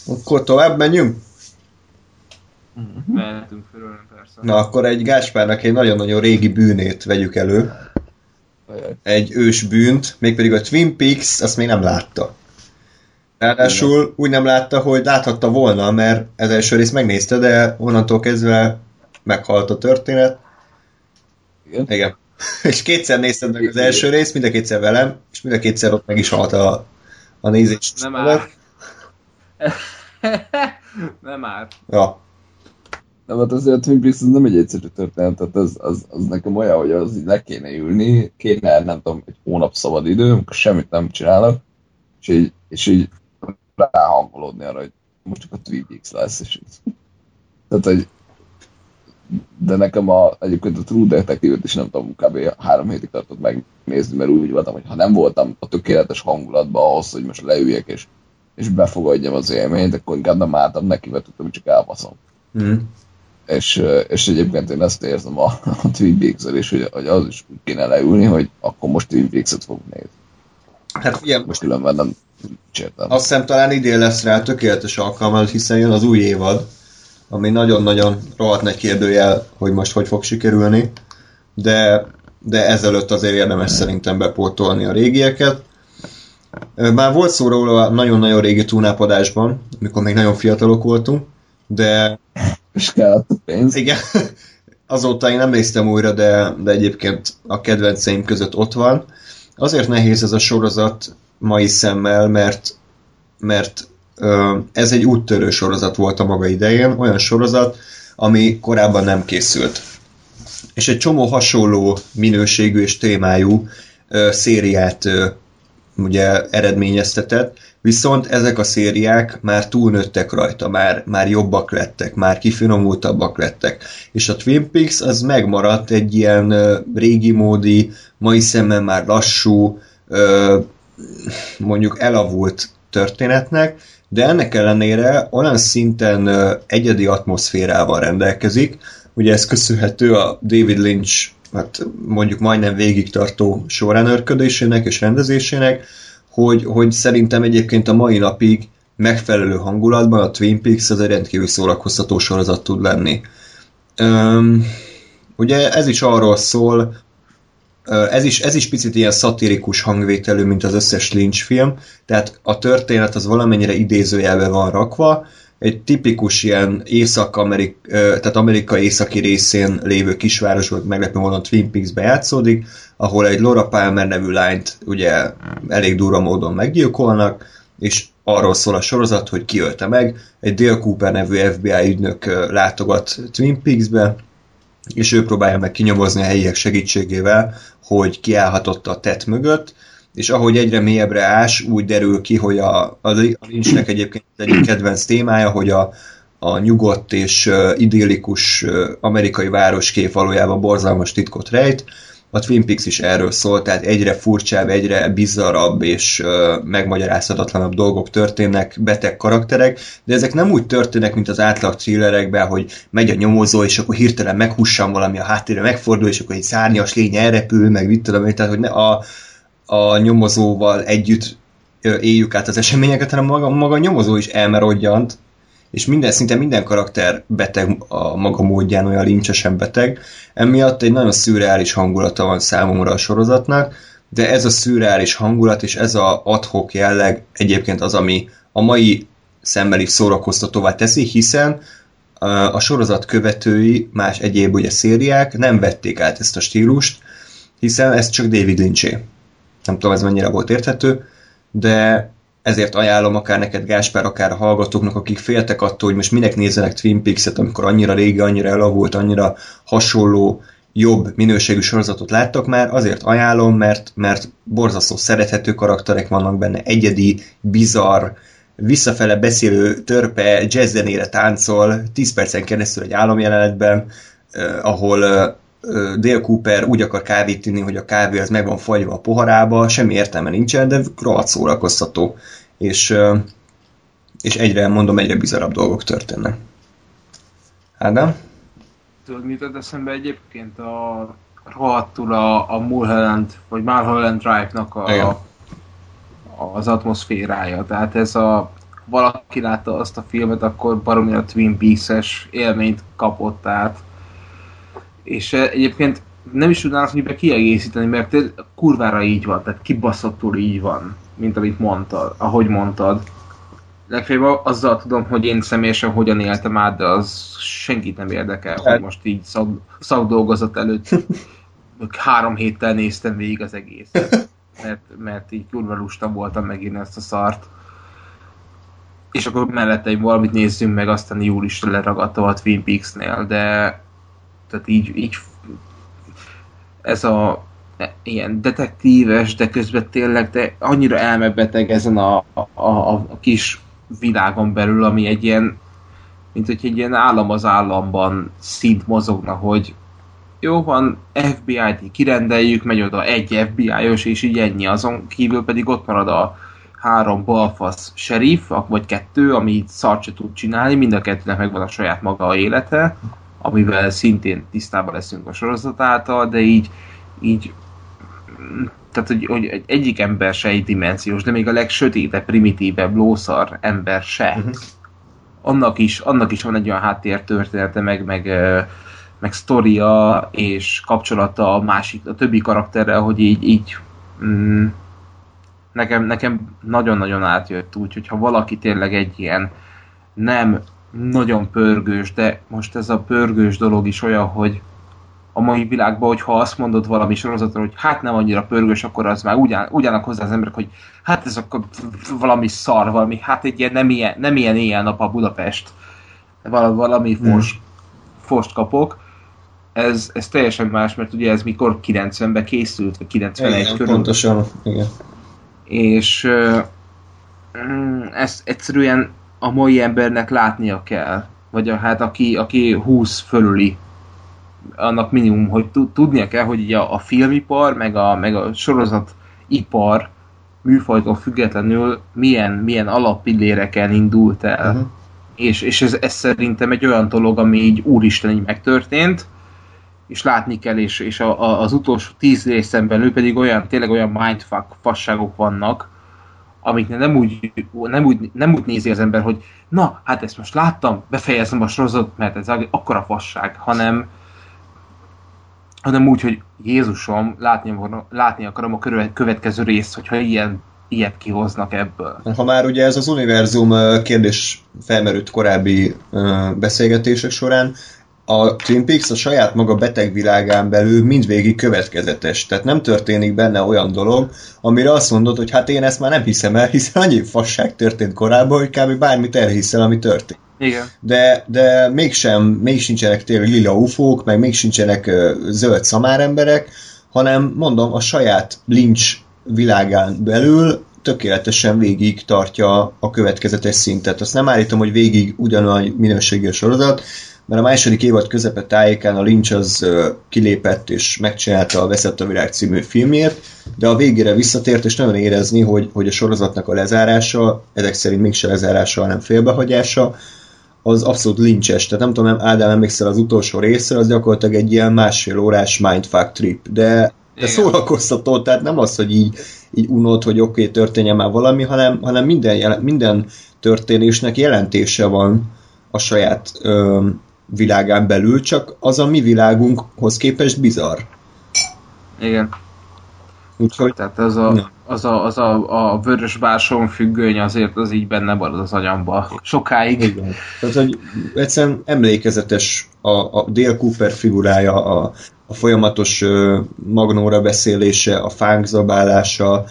Akkor tovább menjünk? Mehetünk fölül, persze. Na, akkor egy Gáspárnak egy nagyon-nagyon régi bűnét vegyük elő egy ős bűnt, mégpedig a Twin Peaks, azt még nem látta. Ráadásul úgy nem látta, hogy láthatta volna, mert ez első rész megnézte, de onnantól kezdve meghalt a történet. Igen. Igen. [laughs] és kétszer nézted meg az első részt, mind a kétszer velem, és mind a kétszer ott meg is halt a, a nézés. Nem már. [laughs] nem már. Ja. Nem, hát azért Twin Peaks nem egy egyszerű történet, tehát az, az, az nekem olyan, hogy az így le kéne ülni, kéne, nem tudom, egy hónap szabad idő, amikor semmit nem csinálok, és így, és így ráhangolódni arra, hogy most csak a Twin Peaks lesz, és így. Tehát, hogy de nekem a, egyébként a True Detective-t is nem tudom, kb. három hétig tartott megnézni, mert úgy voltam, hogy ha nem voltam a tökéletes hangulatban ahhoz, hogy most leüljek és, és befogadjam az élményt, akkor inkább nem álltam neki, mert tudtam, hogy csak elbaszom. Mm és, és egyébként én ezt érzem a, a Twin peaks is, hogy, hogy az is úgy kéne leülni, hogy akkor most Twin Peaks-et fogunk nézni. Hát ilyen, most különben nem csértem. Azt hiszem talán idén lesz rá tökéletes alkalma, hiszen jön az új évad, ami nagyon-nagyon rohadt nagy kérdőjel, hogy most hogy fog sikerülni, de, de ezelőtt azért érdemes szerintem bepótolni a régieket. Már volt szó róla nagyon-nagyon régi túlnápadásban, amikor még nagyon fiatalok voltunk, de És kellett a pénz. igen, [laughs] azóta én nem néztem újra, de, de egyébként a kedvenceim között ott van. Azért nehéz ez a sorozat mai szemmel, mert, mert ez egy úttörő sorozat volt a maga idején, olyan sorozat, ami korábban nem készült. És egy csomó hasonló minőségű és témájú szériát ugye eredményeztetett, viszont ezek a szériák már túlnőttek rajta, már, már jobbak lettek, már kifinomultabbak lettek. És a Twin Peaks az megmaradt egy ilyen régi módi, mai szemmel már lassú, mondjuk elavult történetnek, de ennek ellenére olyan szinten egyedi atmoszférával rendelkezik, ugye ez köszönhető a David Lynch hát mondjuk majdnem végig tartó soránörködésének és rendezésének, hogy, hogy szerintem egyébként a mai napig megfelelő hangulatban a Twin Peaks az egy rendkívül szórakoztató sorozat tud lenni. Üm, ugye ez is arról szól, ez is, ez is picit ilyen szatirikus hangvételű, mint az összes Lynch film, tehát a történet az valamennyire idézőjelbe van rakva, egy tipikus ilyen észak-amerik, tehát Amerika északi részén lévő kisvárosban meglepő módon Twin Peaks játszódik, ahol egy Laura Palmer nevű lányt ugye elég durva módon meggyilkolnak, és arról szól a sorozat, hogy kiölte meg. Egy Dale Cooper nevű FBI ügynök látogat Twin Peaksbe, és ő próbálja meg kinyomozni a helyiek segítségével, hogy kiállhatott a tett mögött, és ahogy egyre mélyebbre ás, úgy derül ki, hogy a, a Lynchnek egyébként egyik kedvenc témája, hogy a, a nyugodt és idillikus amerikai városkép valójában borzalmas titkot rejt. A Twin Peaks is erről szól, tehát egyre furcsább, egyre bizarrabb és megmagyarázhatatlanabb dolgok történnek, beteg karakterek, de ezek nem úgy történnek, mint az átlag thrillerekben, hogy megy a nyomozó, és akkor hirtelen meghussan valami a háttérre, megfordul, és akkor egy szárnyas lény elrepül, meg mit tudom én, tehát hogy ne, a, a nyomozóval együtt éljük át az eseményeket, hanem maga, maga a nyomozó is elmerodjant, és minden szinte minden karakter beteg a maga módján, olyan lincsesen beteg. Emiatt egy nagyon szürreális hangulata van számomra a sorozatnak, de ez a szürreális hangulat és ez a adhok jelleg egyébként az, ami a mai szemmel is szórakoztatóvá teszi, hiszen a sorozat követői, más egyéb ugye szériák nem vették át ezt a stílust, hiszen ez csak David Lynché. Nem tudom, ez mennyire volt érthető, de ezért ajánlom akár neked Gáspár, akár a hallgatóknak, akik féltek attól, hogy most minek nézzenek Twin Peaks-et, amikor annyira régi, annyira elavult, annyira hasonló, jobb minőségű sorozatot láttak már, azért ajánlom, mert, mert borzasztó szerethető karakterek vannak benne, egyedi, bizarr, visszafele beszélő törpe jazzzenére táncol, 10 percen keresztül egy álomjelenetben, eh, ahol eh, Dale Cooper úgy akar kávét inni, hogy a kávé az meg van fagyva a poharába, semmi értelme nincsen, de rohadt szórakoztató. És, és egyre, mondom, egyre bizarabb dolgok történnek. Ádám? Tudod, mit ad eszembe egyébként a rohadtul a, a Mulholland, vagy Mulholland Drive-nak a, Igen. az atmoszférája. Tehát ez a valaki látta azt a filmet, akkor baromi a Twin Peaks-es élményt kapott át. És eh, egyébként nem is tudnának miben kiegészíteni, mert kurvára így van, tehát kibaszottul így van, mint amit mondtad, ahogy mondtad. Legfeljebb azzal tudom, hogy én személyesen hogyan éltem át, de az senkit nem érdekel, Hát- hogy most így szak, szakdolgozat előtt [laughs] három héttel néztem végig az egészet. [laughs] Mert, mert így kurva lusta voltam megírni ezt a szart. És akkor mellette egy valamit nézzünk meg, aztán jól is leragadtam a Twin Peaks-nél, de tehát így, így ez a ilyen detektíves, de közben tényleg de annyira elmebeteg ezen a, a, a, kis világon belül, ami egy ilyen mint hogy egy ilyen állam az államban szint mozogna, hogy jó van, FBI-t kirendeljük, megy oda egy FBI-os, és így ennyi. Azon kívül pedig ott marad a három balfasz sheriff, vagy kettő, ami így szart se tud csinálni, mind a kettőnek megvan a saját maga a élete, amivel szintén tisztában leszünk a sorozat által, de így, így mm, tehát, hogy, hogy egy- egyik ember se egy dimenziós, de még a legsötétebb, primitívebb lószar ember se. Mhm. Annak is, annak is van egy olyan háttértörténete, meg, meg, meg sztoria és kapcsolata a másik, a többi karakterrel, hogy így, így mm, nekem, nekem nagyon-nagyon átjött úgy, hogyha valaki tényleg egy ilyen nem nagyon pörgős, de most ez a pörgős dolog is olyan, hogy a mai világban, hogyha azt mondod valami sorozatra, hogy hát nem annyira pörgős, akkor az már úgy, áll, úgy állnak hozzá az emberek, hogy hát ez akkor valami szar, valami, hát egy ilyen nem ilyen, nem ilyen éjjel-nap a Budapest. Valami, valami Hmm. fos, fost kapok. Ez, ez teljesen más, mert ugye ez mikor 90-ben készült, vagy 91 Igen, körül pontosan, igen. és mm, ezt egyszerűen a mai embernek látnia kell. Vagy a, hát aki, aki 20 fölüli, annak minimum, hogy tu- tudnia kell, hogy a, a filmipar, meg a, meg a sorozatipar műfajtól függetlenül milyen, milyen alappilléreken indult el. Uh-huh. És, és ez, ez szerintem egy olyan dolog, ami így úristen így megtörtént, és látni kell, és, és a, a, az utolsó tíz részen belül pedig olyan, tényleg olyan mindfuck fasságok vannak, amik nem úgy, nem, úgy, nem úgy nézi az ember, hogy na, hát ezt most láttam, befejezem a sorozatot, mert ez akkora fasság, hanem hanem úgy, hogy Jézusom, látni, látni akarom a következő részt, hogyha ilyen, ilyet kihoznak ebből. Ha már ugye ez az univerzum kérdés felmerült korábbi beszélgetések során, a Twin Peaks a saját maga beteg világán belül mindvégig következetes. Tehát nem történik benne olyan dolog, amire azt mondod, hogy hát én ezt már nem hiszem el, hiszen annyi fasság történt korábban, hogy kb. bármit elhiszel, ami történt. Igen. de, de mégsem, még sincsenek tényleg lila ufók, meg még sincsenek ö, zöld szamáremberek, hanem mondom, a saját Lynch világán belül tökéletesen végig tartja a következetes szintet. Azt nem állítom, hogy végig ugyanolyan minőségi a sorozat, mert a második évad közepe tájékán a Lynch az kilépett és megcsinálta a Veszett a Virág című filmjét, de a végére visszatért, és nagyon érezni, hogy, hogy a sorozatnak a lezárása, ezek szerint mégse lezárása, hanem félbehagyása, az abszolút lincses. Tehát nem tudom, Ádám emlékszel az utolsó részre, az gyakorlatilag egy ilyen másfél órás mindfuck trip, de, de szórakoztató, tehát nem az, hogy így, így unod, hogy oké, okay, történjen már valami, hanem, hanem minden, minden történésnek jelentése van a saját ö, világán belül, csak az a mi világunkhoz képest bizarr. Igen. Úgyhogy Tehát az a, az a, az a, a vörös bárson függöny azért az így benne marad az agyamba. Sokáig. Igen. Tehát, hogy egyszerűen emlékezetes a, a Dale Cooper figurája, a, a folyamatos magnóra beszélése, a fánk zabálása,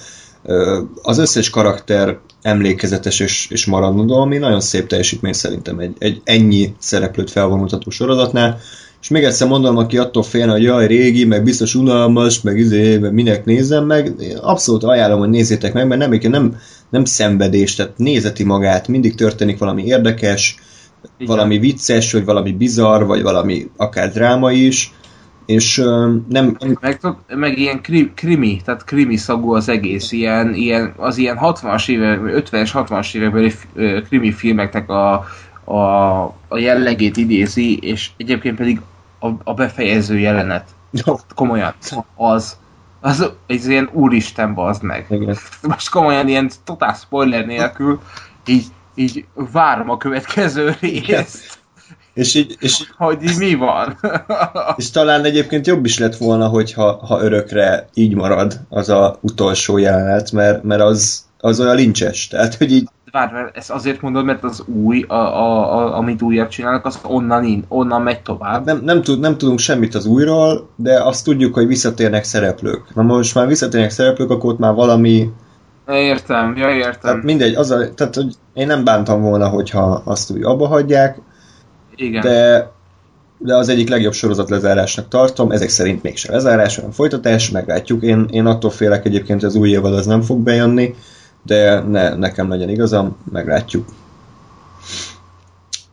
az összes karakter emlékezetes és, és maradandó, ami nagyon szép teljesítmény szerintem egy, egy ennyi szereplőt felvonultató sorozatnál. És még egyszer mondom, aki attól félne, hogy jaj, régi, meg biztos unalmas, meg izé, meg minek nézem meg, én abszolút ajánlom, hogy nézzétek meg, mert nem, nem, nem szenvedés, tehát nézeti magát, mindig történik valami érdekes, Igen. valami vicces, vagy valami bizarr, vagy valami akár dráma is, és nem, Meg, meg ilyen kri, krimi, tehát krimi szagú az egész, ilyen, ilyen, az ilyen 60-as éve, 50-es, 60-as évekbeli krimi filmeknek a, a, a jellegét idézi, és egyébként pedig a, a befejező jelenet. Komolyan. Az. Az, ez ilyen úristen bazd meg. igen. Most komolyan ilyen totál spoiler nélkül így, így várom a következő részt, És, így, és, hogy így mi van. [laughs] és talán egyébként jobb is lett volna, hogyha ha örökre így marad az a utolsó jelenet, mert, mert az, az olyan lincses. Tehát, hogy így Várj, várj, ezt azért mondod, mert az új, a, a, a, amit újabb csinálnak, az onnan, in, onnan megy tovább. nem, nem, tud, nem tudunk semmit az újról, de azt tudjuk, hogy visszatérnek szereplők. Na most már visszatérnek szereplők, akkor ott már valami Értem, ja Tehát értem. mindegy, az a, tehát hogy én nem bántam volna, hogyha azt úgy abba hagyják, Igen. de, de az egyik legjobb sorozat lezárásnak tartom, ezek szerint mégsem lezárás, hanem folytatás, meglátjuk. Én, én attól félek egyébként, hogy az új évad az nem fog bejönni, de ne, nekem legyen igazam, meglátjuk.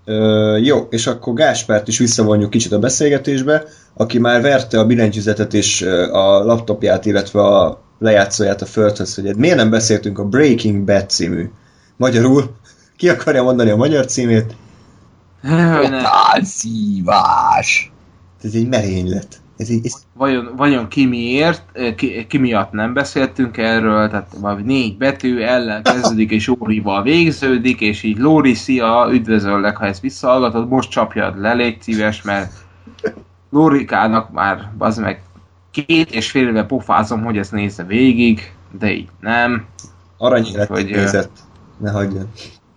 Ö, jó, és akkor Gáspárt is visszavonjuk kicsit a beszélgetésbe, aki már verte a billentyűzetet és a laptopját, illetve a lejátszóját a földhöz, hogy miért nem beszéltünk a Breaking Bad című. Magyarul, ki akarja mondani a magyar címét? Totál szívás! Ez egy merénylet. Ez egy, ez, Vajon, vajon ki miért, eh, ki, ki miatt nem beszéltünk erről, tehát vagy négy betű ellen kezdődik, és Órival végződik, és így Lóri, szia, üdvözöllek, ha ezt visszahallgatod, most csapjad le, légy szíves, mert Lórikának már, az meg két és fél éve pofázom, hogy ezt nézze végig, de így nem. aranyélet Hogy, ö, nézett. Ne hagyjon.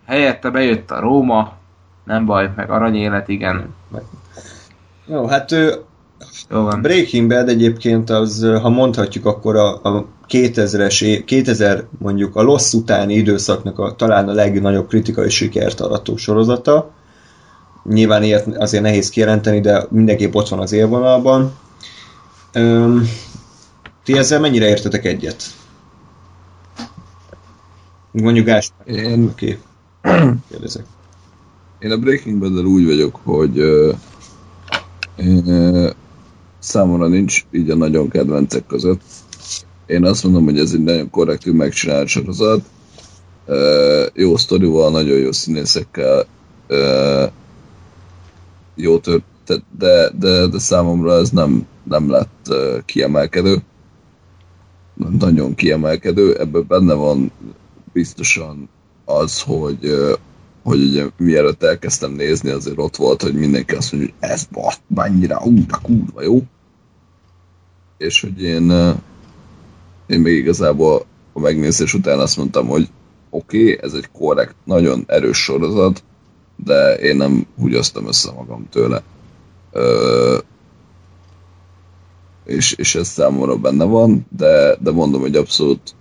Helyette bejött a Róma, Nem baj, meg aranyélet, igen. Jó, hát Jó van. Breaking Bad egyébként az, ha mondhatjuk, akkor a, a 2000-es, é- 2000 mondjuk a Lost utáni időszaknak a, talán a legnagyobb kritikai sikert arató sorozata. Nyilván ilyet azért nehéz kijelenteni, de mindenképp ott van az élvonalban. Öm, ti ezzel mennyire értetek egyet? Mondjuk Gáspár. Én, Oké. Kérdezek. Én a Breaking bad úgy vagyok, hogy uh, én, számomra nincs így a nagyon kedvencek között. Én azt mondom, hogy ez egy nagyon korrektül megcsinált sorozat. Uh, jó sztorival, nagyon jó színészekkel, uh, jó tört, de, de, de számomra ez nem, nem lett kiemelkedő. Nem nagyon kiemelkedő. Ebben benne van biztosan az, hogy, ö, hogy ugye mielőtt elkezdtem nézni, azért ott volt, hogy mindenki azt mondja, hogy ez bart, mennyire, ú, de kurva jó. És hogy én, én még igazából a megnézés után azt mondtam, hogy oké, okay, ez egy korrekt, nagyon erős sorozat, de én nem húgyoztam össze magam tőle. Ö, és, és ez számomra benne van, de, de mondom, hogy abszolút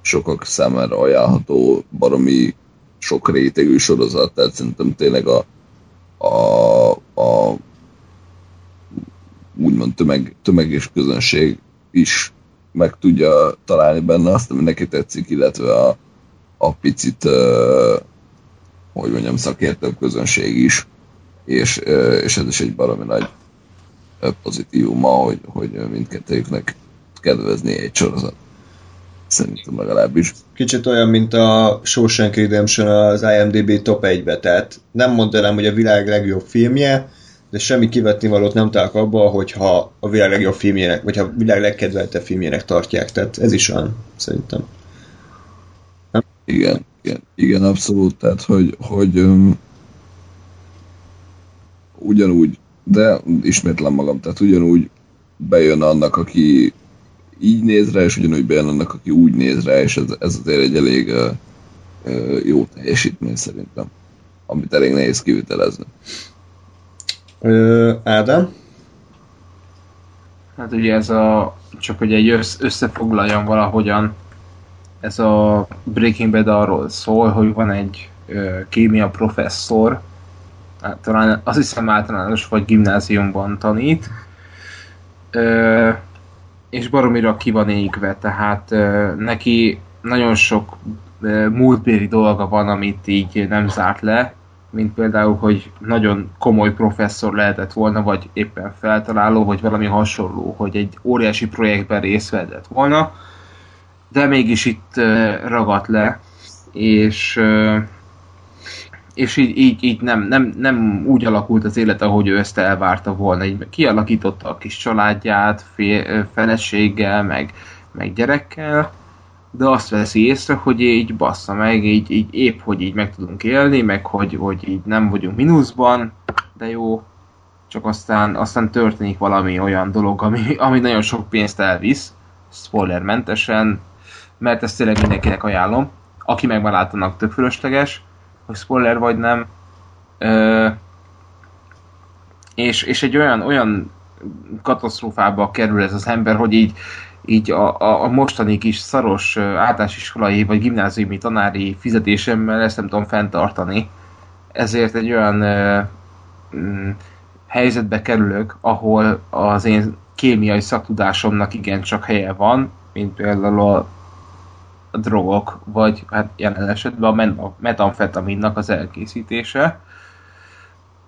sokak számára ajánlható, baromi sok rétegű sorozat, tehát szerintem tényleg a, a, a úgymond tömeg, tömeg és közönség is meg tudja találni benne azt, ami neki tetszik, illetve a, a picit, uh, hogy mondjam, szakértőbb közönség is, és, uh, és ez is egy baromi nagy pozitívuma, hogy, hogy mindkettőjüknek kedvezni egy sorozat. Szerintem legalábbis. Kicsit olyan, mint a Shawshank Redemption az IMDb top 1-be, tehát nem mondanám, hogy a világ legjobb filmje, de semmi kivetni valót nem találok abba, hogyha a világ legjobb filmjének, vagy ha a világ legkedveltebb filmjének tartják, tehát ez is olyan, szerintem. Igen, igen, igen, abszolút, tehát hogy, hogy um, ugyanúgy, de ismétlem magam, tehát ugyanúgy bejön annak, aki így néz rá, és ugyanúgy bejön annak, aki úgy néz rá, és ez, ez azért egy elég uh, jó teljesítmény szerintem, amit elég nehéz kivitelezni. Ö, Ádám? Hát ugye ez a, csak hogy egy össz, összefoglaljam valahogyan, ez a Breaking Bad arról szól, hogy van egy ö, kémia professzor, hát, talán azt hiszem általános vagy gimnáziumban tanít, ö, és baromira ki van égve, tehát neki nagyon sok múltbéli dolga van, amit így nem zárt le, mint például, hogy nagyon komoly professzor lehetett volna, vagy éppen feltaláló, vagy valami hasonló, hogy egy óriási projektben részt vehetett volna, de mégis itt ragadt le, és és így, így, így nem, nem, nem úgy alakult az élet, ahogy ő ezt elvárta volna. Így kialakította a kis családját, fél, feleséggel, meg, meg gyerekkel, de azt veszi észre, hogy így bassza meg, így, így épp, hogy így meg tudunk élni, meg hogy, hogy így nem vagyunk mínuszban, de jó, csak aztán, aztán történik valami olyan dolog, ami, ami nagyon sok pénzt elvisz, spoilermentesen, mert ezt tényleg mindenkinek ajánlom. Aki meg már láttanak, tök fölösleges, hogy spoiler vagy nem. Ö, és, és egy olyan, olyan katasztrófába kerül ez az ember, hogy így, így a, a, a mostani kis szaros általános iskolai vagy gimnáziumi tanári fizetésemmel ezt nem tudom fenntartani. Ezért egy olyan ö, m, helyzetbe kerülök, ahol az én kémiai szaktudásomnak igencsak helye van, mint például a, a drogok, vagy hát jelen esetben a metamfetaminnak az elkészítése.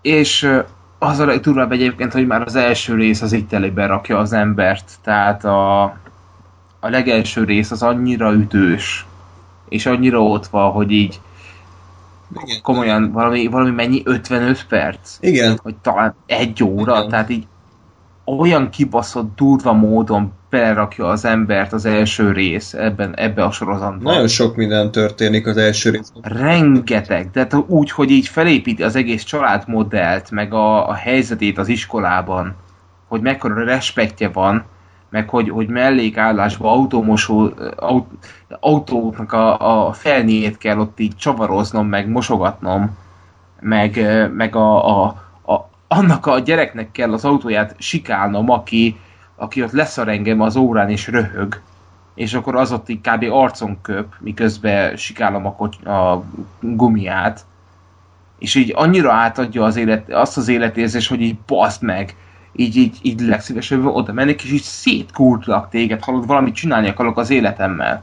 És az a legdurvább egyébként, hogy már az első rész az így telébe rakja az embert, tehát a, a legelső rész az annyira ütős, és annyira ott van, hogy így Igen. komolyan valami, valami mennyi 55 perc? Igen. Vagy talán egy óra, Igen. tehát így olyan kibaszott, durva módon belerakja az embert az első rész ebben, ebbe a sorozatban. Nagyon sok minden történik az első részben. Rengeteg, tehát úgy, hogy így felépíti az egész családmodellt, meg a, a helyzetét az iskolában, hogy mekkora respektje van, meg hogy, hogy mellékállásban automosó, aut, autóknak a, a felniét kell ott így csavaroznom, meg mosogatnom. meg, meg a, a, annak a gyereknek kell az autóját sikálnom, aki, aki ott leszar engem az órán és röhög, és akkor az ott így kb. arcon köp, miközben sikálom a, kocs- a gumiát, és így annyira átadja az élet, azt az életérzés, hogy így baszd meg, így, így, így legszívesebben oda mennék, és így szétkultlak téged, hallod, valamit csinálni akarok az életemmel.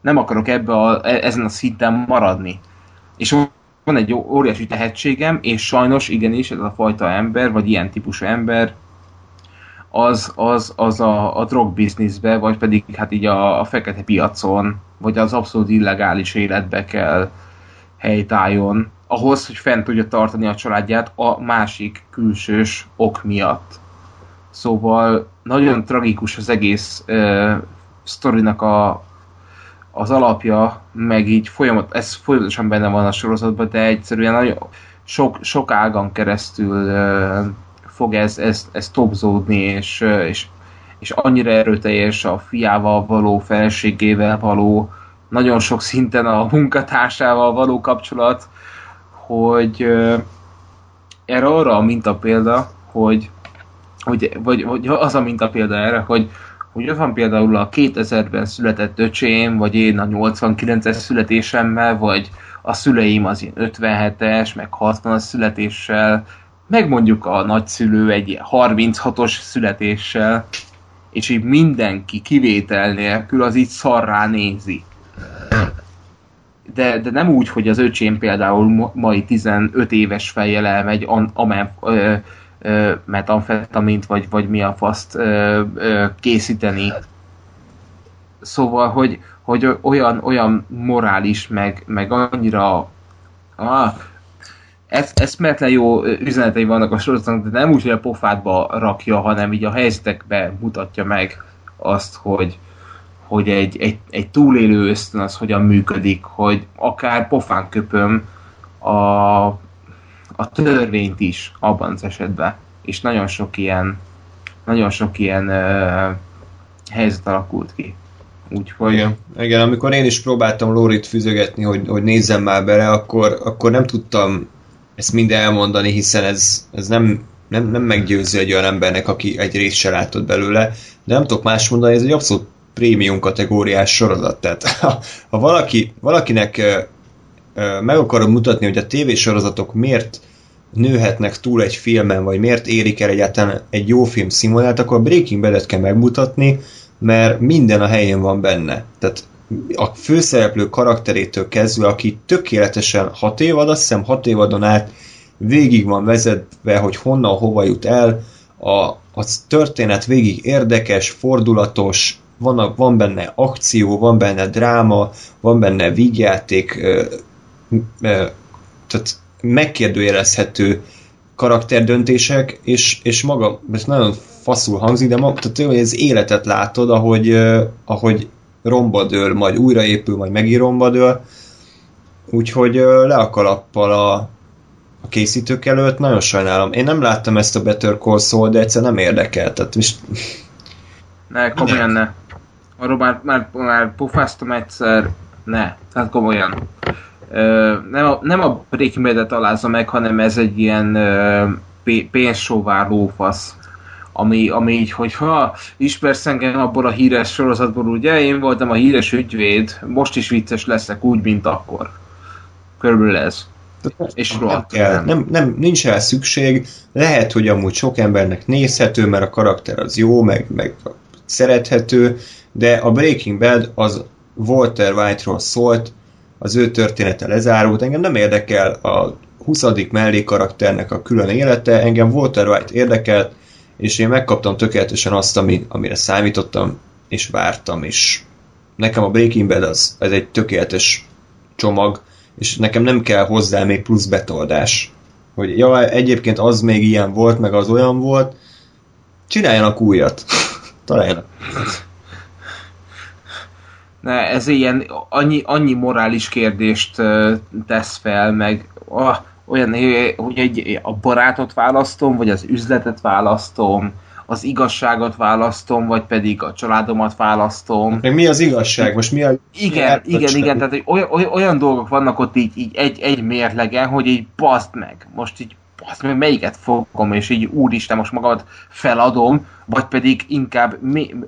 Nem akarok ebbe a, e- ezen a szinten maradni. És van egy óriási tehetségem, és sajnos igenis ez a fajta ember, vagy ilyen típusú ember, az, az, az a, a drogbizniszbe, vagy pedig hát így a, a fekete piacon, vagy az abszolút illegális életbe kell helytálljon, ahhoz, hogy fent tudja tartani a családját a másik külsős ok miatt. Szóval nagyon tragikus az egész uh, sztorinak a, az alapja, meg így folyamat, ez folyamatosan benne van a sorozatban, de egyszerűen nagyon sok, sok ágan keresztül uh, fog ez, ez, ez topzódni, és, uh, és, és annyira erőteljes a fiával való, feleségével való, nagyon sok szinten a munkatársával való kapcsolat, hogy uh, erre arra a mintapélda, hogy, hogy vagy, vagy az a mintapélda erre, hogy, ott van például a 2000-ben született öcsém, vagy én a 89-es születésemmel, vagy a szüleim az ilyen 57-es, meg 60-as születéssel, meg mondjuk a nagyszülő egy ilyen 36-os születéssel, és így mindenki kivétel nélkül az így szarrá nézi. De, de nem úgy, hogy az öcsém például ma- mai 15 éves fejjel elmegy an, amely, ö, metamfetamint, vagy, vagy mi a faszt készíteni. Szóval, hogy, hogy olyan, olyan morális, meg, meg annyira ah, ez, eszmetlen jó üzenetei vannak a sorozatnak, de nem úgy, hogy a pofádba rakja, hanem így a helyzetekbe mutatja meg azt, hogy, hogy egy, egy, egy túlélő ösztön az hogyan működik, hogy akár pofán köpöm a, a törvényt is abban az esetben. És nagyon sok ilyen nagyon sok ilyen uh, helyzet alakult ki. Úgyhogy... Igen. Igen, amikor én is próbáltam Lórit füzögetni, hogy, hogy nézzem már bele, akkor, akkor nem tudtam ezt mind elmondani, hiszen ez, ez nem, nem, nem meggyőző egy olyan embernek, aki egy részt se látott belőle, de nem tudok más mondani, ez egy abszolút prémium kategóriás sorozat. Tehát ha, ha valaki, valakinek ö, ö, meg akarod mutatni, hogy a tévésorozatok miért nőhetnek túl egy filmen, vagy miért érik el egyáltalán egy jó film színvonalát, akkor a Breaking Bad-et kell megmutatni, mert minden a helyén van benne. Tehát a főszereplő karakterétől kezdve, aki tökéletesen hat évad, azt hiszem hat évadon át végig van vezetve, hogy honnan, hova jut el, a, a történet végig érdekes, fordulatos, van, van benne akció, van benne dráma, van benne vígjáték, ö, ö, tehát megkérdőjelezhető karakterdöntések, és, és maga, ez nagyon faszul hangzik, de maga, tehát hogy az életet látod, ahogy, uh, ahogy romba dől, majd újraépül, majd megint romba dől, úgyhogy uh, le a kalappal a, a készítők előtt, nagyon sajnálom. Én nem láttam ezt a Better Call Saul, de egyszer nem érdekel, tehát most... Ne, komolyan ne. Arról már, már, már pofáztam egyszer, ne, tehát komolyan. Nem, a, nem a Breaking Bad-et alázza meg, hanem ez egy ilyen pénzsóvár lófasz. Ami, ami így, hogy ha ismersz engem abból a híres sorozatból, ugye én voltam a híres ügyvéd, most is vicces leszek úgy, mint akkor. Körülbelül ez. És nem kell, nem. nem, nem, nincs rá szükség, lehet, hogy amúgy sok embernek nézhető, mert a karakter az jó, meg, meg szerethető, de a Breaking Bad az Walter White-ról szólt, az ő története lezárult, engem nem érdekel a 20. mellékarakternek a külön élete, engem Walter White érdekelt, és én megkaptam tökéletesen azt, ami, amire számítottam, és vártam, és nekem a Breaking Bad az, ez egy tökéletes csomag, és nekem nem kell hozzá még plusz betoldás. Hogy ja, egyébként az még ilyen volt, meg az olyan volt, csináljanak újat. [laughs] Találjanak. Ez ilyen annyi, annyi morális kérdést tesz fel, meg ah, olyan, hogy egy, a barátot választom, vagy az üzletet választom, az igazságot választom, vagy pedig a családomat választom. Meg mi az igazság? Most mi a... Igen, mi igen, igen, tehát olyan, olyan, dolgok vannak ott így, így egy, egy mérlegen, hogy így baszd meg, most így baszd meg, melyiket fogom, és így úristen, most magamat feladom, vagy pedig inkább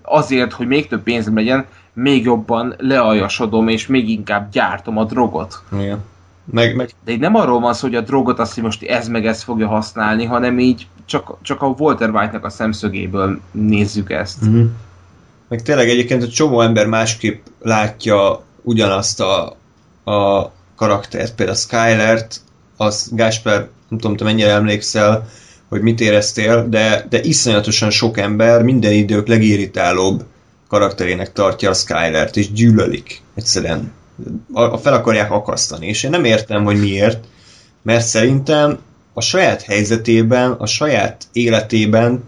azért, hogy még több pénzem legyen, még jobban lealjasodom, és még inkább gyártom a drogot. Igen. Meg, meg De így nem arról van szó, hogy a drogot azt, hogy most ez meg ez fogja használni, hanem így csak, csak a Walter White-nak a szemszögéből nézzük ezt. Uh-huh. Meg tényleg egyébként egy csomó ember másképp látja ugyanazt a, a karaktert, például Skylert, az Gásper, nem tudom, te mennyire emlékszel, hogy mit éreztél, de, de iszonyatosan sok ember minden idők legirritálóbb karakterének tartja a Skylert, és gyűlölik egyszerűen. A, fel akarják akasztani, és én nem értem, hogy miért, mert szerintem a saját helyzetében, a saját életében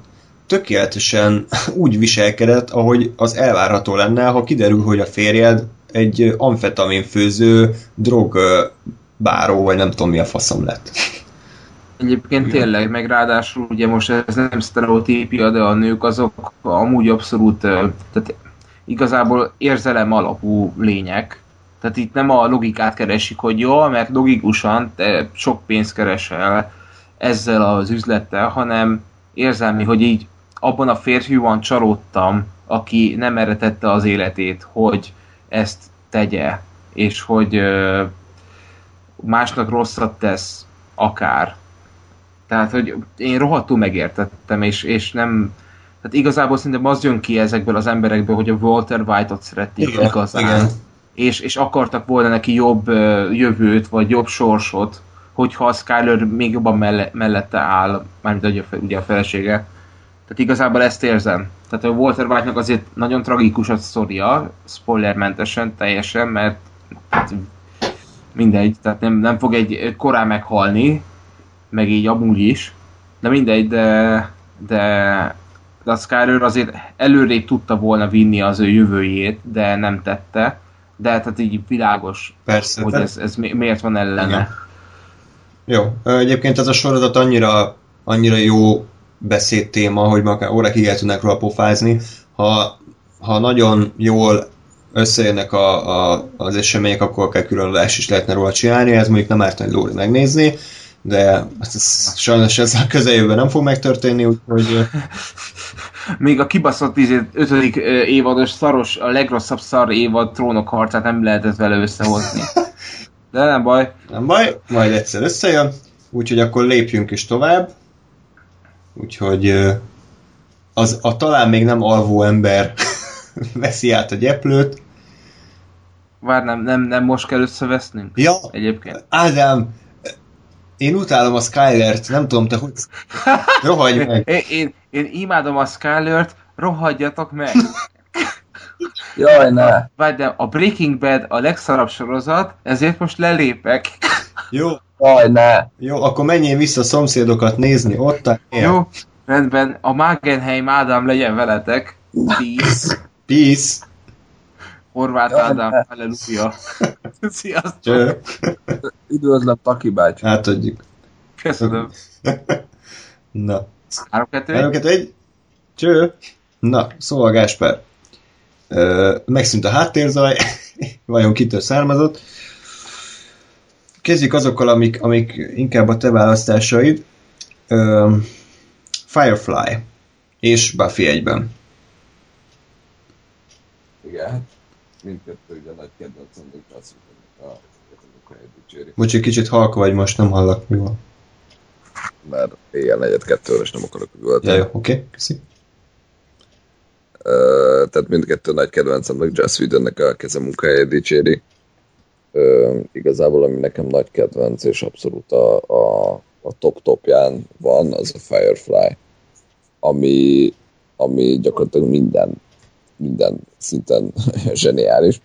tökéletesen [laughs] úgy viselkedett, ahogy az elvárható lenne, ha kiderül, hogy a férjed egy amfetamin főző drog báró, vagy nem tudom mi a faszom lett. Egyébként tényleg, meg ráadásul ugye most ez nem sztereotípia, de a nők azok amúgy abszolút, tehát igazából érzelem alapú lények. Tehát itt nem a logikát keresik, hogy jó, mert logikusan te sok pénzt keresel ezzel az üzlettel, hanem érzelmi, hogy így abban a férfiúban csalódtam, aki nem erre tette az életét, hogy ezt tegye, és hogy másnak rosszat tesz, akár. Tehát, hogy én rohadtul megértettem, és, és nem... Tehát igazából szerintem az jön ki ezekből az emberekből, hogy a Walter White-ot szerették Igen, igazán. igen. És, és akartak volna neki jobb jövőt, vagy jobb sorsot, hogyha a Skyler még jobban melle, mellette áll, mármint ugye, a fe- ugye a felesége. Tehát igazából ezt érzem. Tehát a Walter White-nak azért nagyon tragikus a sztoria, spoilermentesen teljesen, mert hát mindegy, tehát nem, nem fog egy korán meghalni, meg így amúgy is, de mindegy, de, de, de a Skyler azért előrébb tudta volna vinni az ő jövőjét, de nem tette, de tehát így világos, Persze. hogy ez, ez mi- miért van ellene. Igen. Jó, egyébként ez a sorozat annyira, annyira jó beszédtéma, hogy ma órákig el tudnak róla pofázni. Ha, ha nagyon jól összejönnek a, a, az események, akkor akár különadás is lehetne róla csinálni, ez mondjuk nem árt, hogy Lóri megnézni, de ez, sajnos ez a közeljövőben nem fog megtörténni, úgyhogy [laughs] Még a kibaszott izé, ötödik évados szaros, a legrosszabb szar évad trónok harcát nem lehetett vele összehozni. [laughs] De nem baj. nem baj, majd egyszer összejön, úgyhogy akkor lépjünk is tovább. Úgyhogy az a talán még nem alvó ember [laughs] veszi át a gyeplőt. Vár, nem, nem, nem most kell összevesznünk? Ja, Egyébként. Ádám, én utálom a Skylert, nem tudom, te hogy... Rohagy meg! [laughs] Én, én, én imádom a Skylert, rohadjatok meg! [laughs] Jaj, ne! Várj, de a Breaking Bad a legszarabb sorozat, ezért most lelépek. [laughs] Jó, Jaj, ne! jó, akkor menjél vissza a szomszédokat nézni, ott a Jó, rendben, a Magenheim Ádám legyen veletek. Peace. Peace! Horváth Ádám, ne. halleluja. [laughs] Sziasztok. Üdvözlöm, Taki bácsi! átadjuk. Köszönöm. [laughs] Na, 3 2 Előket egy. Cső. Na, szóval Gásper. Ö, megszűnt a háttérzaj, [laughs] vajon kitől származott. Kezdjük azokkal, amik, amik inkább a te választásaid. Ö, Firefly és Buffy egyben. Igen, hát mindkettő ugye nagy kedvencem, de azt mondom, a dicséri. Bocs, egy kicsit halk vagy most, nem hallak, mi van. Mert éjjel negyed kettőre, és nem akarok üvölteni. Ja, jó, oké, okay, köszi. Tehát mindkettő nagy kedvencemnek Joss Whedonnek a keze munkáját dicséri. Ö, igazából ami nekem nagy kedvenc, és abszolút a, a, a top-topján van, az a Firefly, ami, ami gyakorlatilag minden, minden szinten [laughs] zseniális.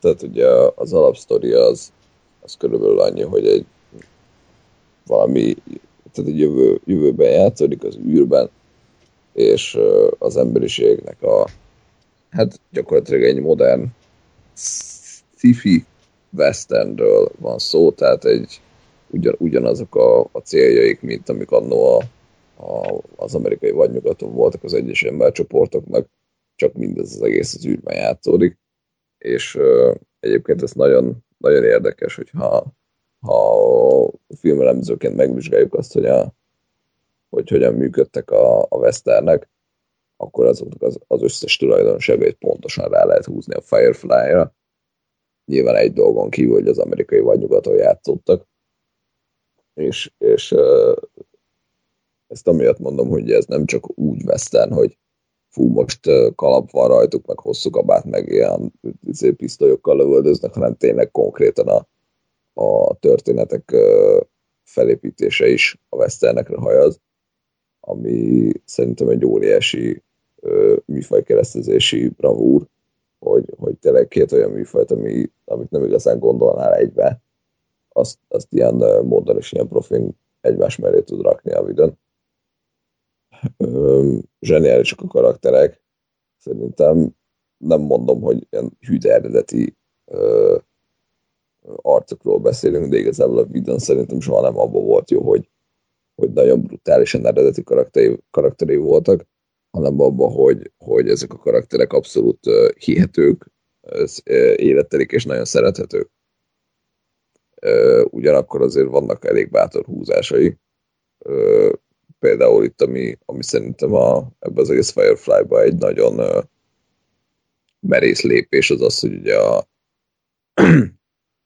Tehát ugye az alapsztori az, az körülbelül annyi, hogy egy valami, tehát egy jövő, jövőben játszódik az űrben, és az emberiségnek a hát gyakorlatilag egy modern sci-fi westernről van szó, tehát egy ugyan, ugyanazok a, a céljaik, mint amik annó a, a, az amerikai vadnyugaton voltak az egyes embercsoportoknak, csak mindez az egész az űrben játszódik, és uh, egyébként ez nagyon, nagyon érdekes, hogyha ha filmelemzőként megvizsgáljuk azt, hogy, a, hogy hogyan működtek a, a westernek, akkor azoknak az, az összes tulajdonságait pontosan rá lehet húzni a Firefly-ra. Nyilván egy dolgon kívül, hogy az amerikai vadnyugaton játszottak. És, és ezt amiatt mondom, hogy ez nem csak úgy western, hogy fú, most kalap van rajtuk, meg hosszú kabát, meg ilyen izé, pisztolyokkal lövöldöznek, hanem tényleg konkrétan a, a történetek felépítése is a westernekre hajaz, ami szerintem egy óriási műfajkeresztezési bravúr, hogy, hogy tényleg két olyan műfajt, ami, amit nem igazán gondolnál egybe, azt, azt ilyen módon és ilyen profin egymás mellé tud rakni a videón. Zseniálisak a karakterek. Szerintem nem mondom, hogy ilyen hűde eredeti ö, arcokról beszélünk, de igazából a videón szerintem soha nem abban volt jó, hogy, hogy nagyon brutálisan eredeti karakterei, karakterei voltak, hanem abban, hogy, hogy ezek a karakterek abszolút uh, hihetők, élettelik és nagyon szerethetők. Uh, ugyanakkor azért vannak elég bátor húzásai. Uh, például itt, ami, ami szerintem a, ebbe az egész Firefly-ba egy nagyon merész lépés az az, hogy ugye [clears throat]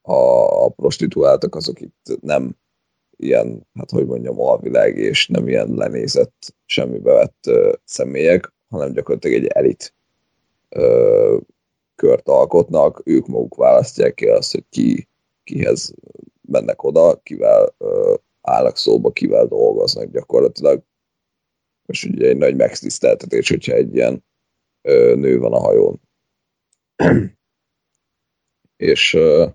a, a prostituáltak azok itt nem ilyen, hát hogy mondjam, alvilág és nem ilyen lenézett, semmibe vett uh, személyek, hanem gyakorlatilag egy elit uh, kört alkotnak, ők maguk választják ki azt, hogy ki, kihez mennek oda, kivel uh, állnak szóba, kivel dolgoznak gyakorlatilag. És ugye egy nagy megtiszteltetés, hogyha egy ilyen uh, nő van a hajón. [clears throat] és uh,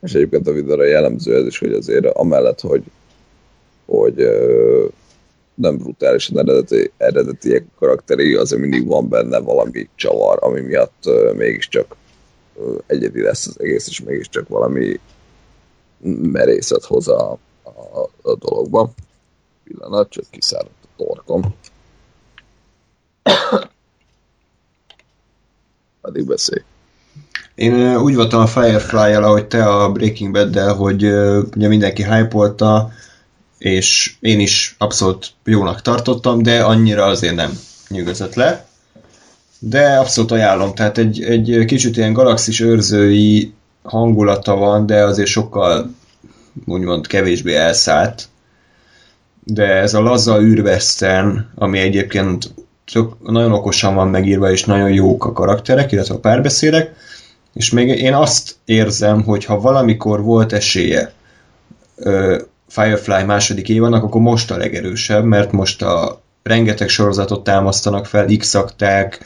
és egyébként a videóra jellemző ez is, hogy azért amellett, hogy, hogy nem brutálisan eredeti, eredetiek karakteri, azért mindig van benne valami csavar, ami miatt mégiscsak egyedi lesz az egész, és mégiscsak valami merészet hoz a, a, a dologba. Pillanat, csak kiszáradt a torkom. Addig beszélj. Én úgy voltam a Firefly-jal, ahogy te a Breaking Bad-del, hogy ugye mindenki hype és én is abszolút jónak tartottam, de annyira azért nem nyugodott le. De abszolút ajánlom, tehát egy, egy kicsit ilyen galaxis őrzői hangulata van, de azért sokkal úgymond kevésbé elszállt. De ez a laza űrvesztern, ami egyébként tök, nagyon okosan van megírva, és nagyon jók a karakterek, illetve a párbeszédek, és még én azt érzem, hogy ha valamikor volt esélye ö, Firefly második évanak, akkor most a legerősebb, mert most a rengeteg sorozatot támasztanak fel, X-akták,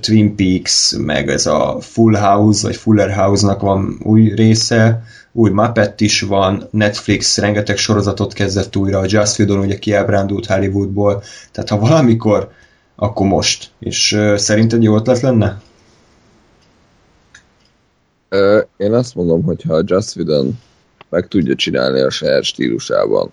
Twin Peaks, meg ez a Full House, vagy Fuller House-nak van új része, új Muppet is van, Netflix rengeteg sorozatot kezdett újra, a Just Whedon ugye kiábrándult Hollywoodból, tehát ha valamikor, akkor most. És uh, szerinted jó ötlet lenne? Én azt mondom, hogy ha Just Whedon meg tudja csinálni a saját stílusában,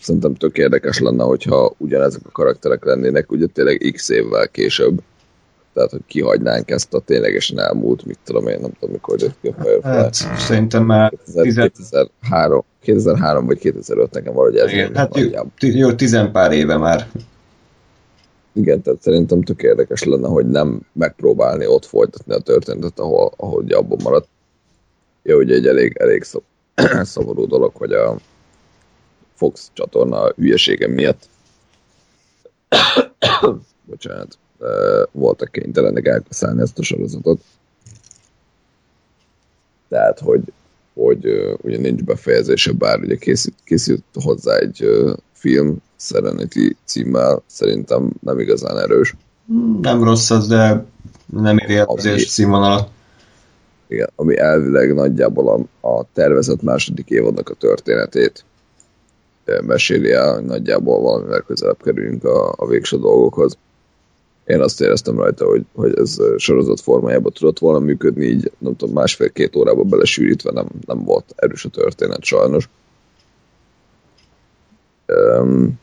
szerintem tök érdekes lenne, hogyha ugyanezek a karakterek lennének, ugye tényleg x évvel később. Tehát, hogy kihagynánk ezt a ténylegesen elmúlt, mit tudom én, nem tudom, mikor jött ki a Firefly. Hát, szerintem már 2003, 2003 vagy 2005 nekem valahogy ez. Igen, hát jó, jó, tizenpár éve már igen, tehát szerintem tök érdekes lenne, hogy nem megpróbálni ott folytatni a történetet, ahol, ugye abban maradt. Ja, ugye egy elég, elég szab, [clears throat] szomorú dolog, hogy a Fox csatorna hülyesége miatt [coughs] bocsánat, voltak kénytelenek elkaszálni ezt a sorozatot. Tehát, hogy, hogy ugye nincs befejezése, bár ugye készült, készült hozzá egy film, Serenity címmel szerintem nem igazán erős. Nem rossz az, de nem éri el az színvonalat. Igen, ami elvileg nagyjából a, a tervezett második évadnak a történetét meséli el, hogy nagyjából valamivel közelebb kerülünk a, a végső dolgokhoz. Én azt éreztem rajta, hogy, hogy ez sorozat formájában tudott volna működni, így nem tudom, másfél-két órába belesűrítve nem, nem volt erős a történet sajnos Um,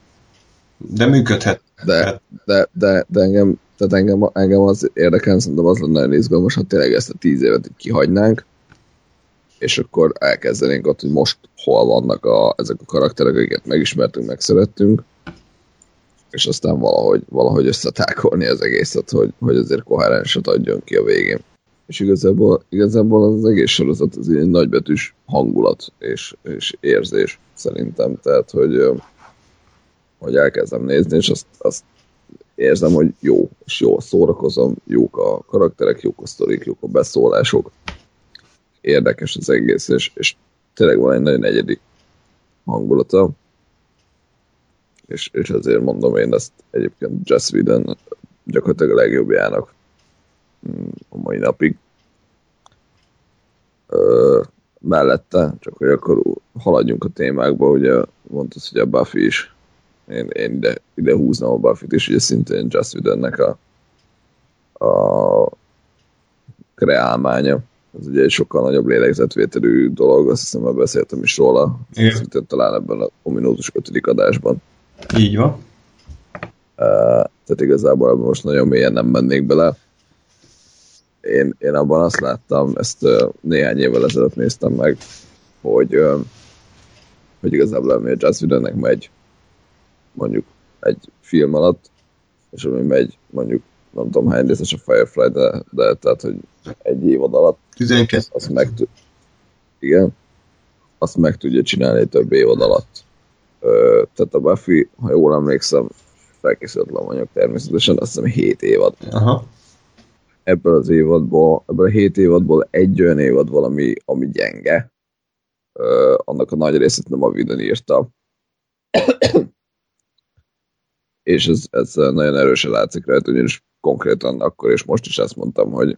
De működhet. de, de, de, de engem, tehát engem, engem az érdekel, szerintem az lenne nagyon izgalmas, ha tényleg ezt a tíz évet így kihagynánk, és akkor elkezdenénk ott, hogy most hol vannak a, ezek a karakterek, akiket megismertünk, megszerettünk, és aztán valahogy, valahogy összetákolni az egészet, hogy, hogy azért koherenset adjon ki a végén. És igazából, igazából az egész sorozat az egy nagybetűs hangulat és, és érzés szerintem, tehát hogy, hogy elkezdem nézni, és azt, azt érzem, hogy jó, és jó szórakozom, jók a karakterek, jók a sztorik, jók a beszólások, érdekes az egész, és, és tényleg van egy nagyon egyedi hangulata, és, és ezért mondom én ezt egyébként Jess Whedon gyakorlatilag a legjobbjának mm, a mai napig. Ö, mellette, csak hogy akkor haladjunk a témákba, ugye mondtad, hogy a Buffy is én, én ide, ide húznám a Buffy-t is, ugye szintén Jess Whedonnek a, a kreálmánya. Ez ugye egy sokkal nagyobb lélegzetvételű dolog, azt hiszem, már beszéltem is róla, szintén talán ebben a ominózus ötödik adásban. Így van. Uh, tehát igazából ebben most nagyon mélyen nem mennék bele. Én, én abban azt láttam, ezt uh, néhány évvel ezelőtt néztem meg, hogy, uh, hogy igazából ami a Jazz Whedonnek megy mondjuk egy film alatt, és ami megy mondjuk nem tudom hány részes a Firefly, de, de tehát, hogy egy évad alatt 12. azt meg tud, igen, azt meg tudja csinálni több évad alatt. Ö, tehát a Buffy, ha jól emlékszem, felkészületlen anyag természetesen, azt hiszem 7 évad. Aha. Ebből az évadból, ebből a 7 évadból egy olyan évad valami, ami gyenge. Ö, annak a nagy részét nem a Vidon írta. [coughs] és ez, ez nagyon erősen látszik rajta, ugyanis konkrétan akkor és most is ezt mondtam, hogy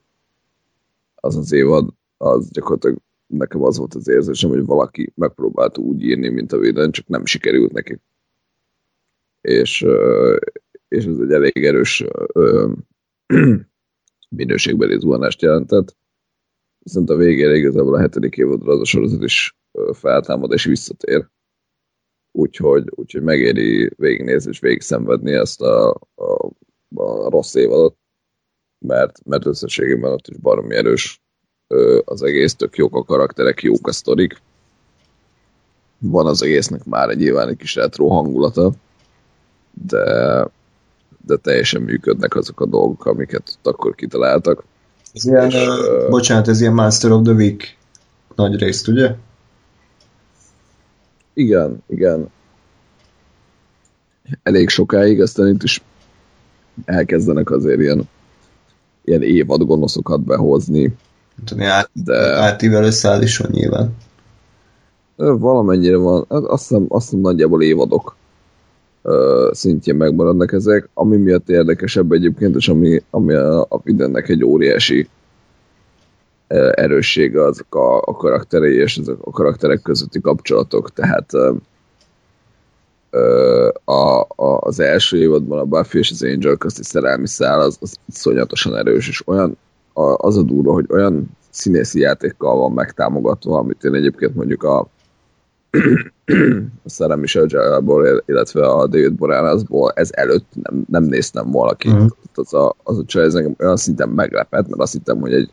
az az évad, az gyakorlatilag nekem az volt az érzésem, hogy valaki megpróbált úgy írni, mint a Whedon, csak nem sikerült neki. És, és ez egy elég erős ö, [clears throat] minőségbeli zuhanást jelentett. Viszont a végére igazából a hetedik évadra az a sorozat is feltámad és visszatér. Úgyhogy, úgyhogy megéri végignézni és végig szenvedni ezt a, a, a rossz évadot, mert, mert összességében ott is baromi erős az egész, tök jók a karakterek, jók a sztorik. Van az egésznek már egy nyilván egy kis retro hangulata, de, de teljesen működnek azok a dolgok, amiket ott akkor kitaláltak. Ez ilyen, És, ö, bocsánat, ez ilyen Master of the Week nagy részt, ugye? Igen, igen. Elég sokáig, aztán itt is elkezdenek azért ilyen, ilyen évad gonoszokat behozni, Tudom, át, de is van nyilván. valamennyire van, azt hiszem, azt hiszem nagyjából évadok szintjén megmaradnak ezek, ami miatt érdekesebb egyébként, és ami, ami a, a Vidennek egy óriási erőssége azok a, a karakterei és ezek a karakterek közötti kapcsolatok, tehát a, a, az első évadban a Buffy és az Angel közti szerelmi szál az, az iszonyatosan erős, és olyan a, az a durva, hogy olyan színészi játékkal van megtámogatva, amit én egyébként mondjuk a, a Sarah Michelle Gellarból, illetve a David Boreanazból ez előtt nem, nem néztem volna ki. Uh-huh. Az a, az a csaj, ez engem olyan szinten meglepett, mert azt hittem, hogy egy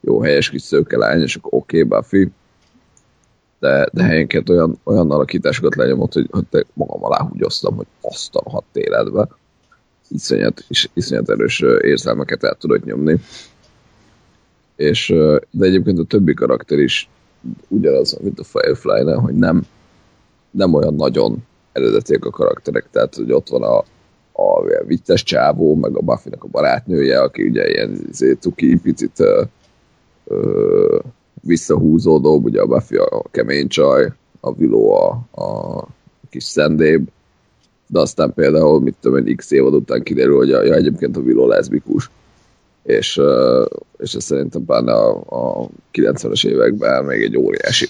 jó helyes kis szőke lány, és akkor oké, okay, Buffy, de, de helyenként olyan, olyan alakításokat lenyomott, hogy, hogy magam alá húgyoztam, hogy azt a hat életbe. Iszonyat, is, iszonyat erős érzelmeket el tudod nyomni. És, de egyébként a többi karakter is ugyanaz, mint a Firefly-nál, hogy nem, nem olyan nagyon eredetiek a karakterek, tehát hogy ott van a, a ilyen vicces csávó, meg a buffy a barátnője, aki ugye ilyen izé, tuki, picit ö, ö, visszahúzódóbb, ugye a Buffy a kemény csaj, a Willow a, a kis szendéb, de aztán például, mit tudom, egy x évad után kiderül, hogy a, ja, egyébként a Willow leszbikus, és, és ez szerintem pláne a, a 90-es években még egy óriási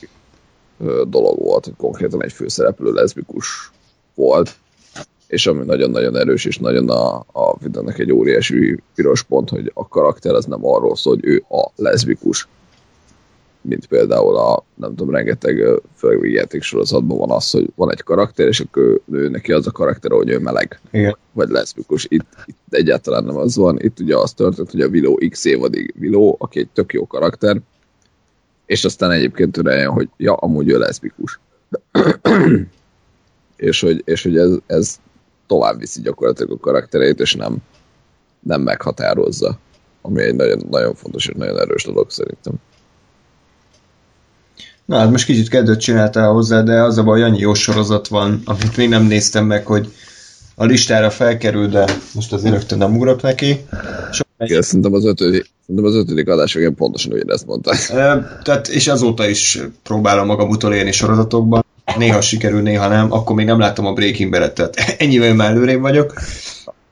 dolog volt, hogy konkrétan egy főszereplő leszbikus volt, és ami nagyon-nagyon erős, és nagyon a, a videónak egy óriási piros pont, hogy a karakter az nem arról szól, hogy ő a leszbikus, mint például a, nem tudom, rengeteg, főleg játék sorozatban van az, hogy van egy karakter, és akkor ő neki az a karakter, hogy ő meleg. Igen. Vagy leszbikus. Itt, itt egyáltalán nem az van. Itt ugye az történt, hogy a Willow x évadig Willow, aki egy tök jó karakter, és aztán egyébként rájön, hogy ja, amúgy ő leszbikus. [clears throat] és hogy, és hogy ez, ez tovább viszi gyakorlatilag a karakterét, és nem, nem meghatározza. Ami egy nagyon, nagyon fontos és nagyon erős dolog szerintem. Na hát most kicsit kedvet csináltál hozzá, de az a baj, annyi jó sorozat van, amit még nem néztem meg, hogy a listára felkerül, de most azért rögtön nem ugrok neki. És Igen, szerintem az ötödik, szerintem az ötödik adás igen pontosan ugyanezt mondta. Ö, tehát, és azóta is próbálom magam utolérni sorozatokban. Néha sikerül, néha nem. Akkor még nem láttam a Breaking Bad-et, tehát [laughs] ennyivel már előrébb vagyok.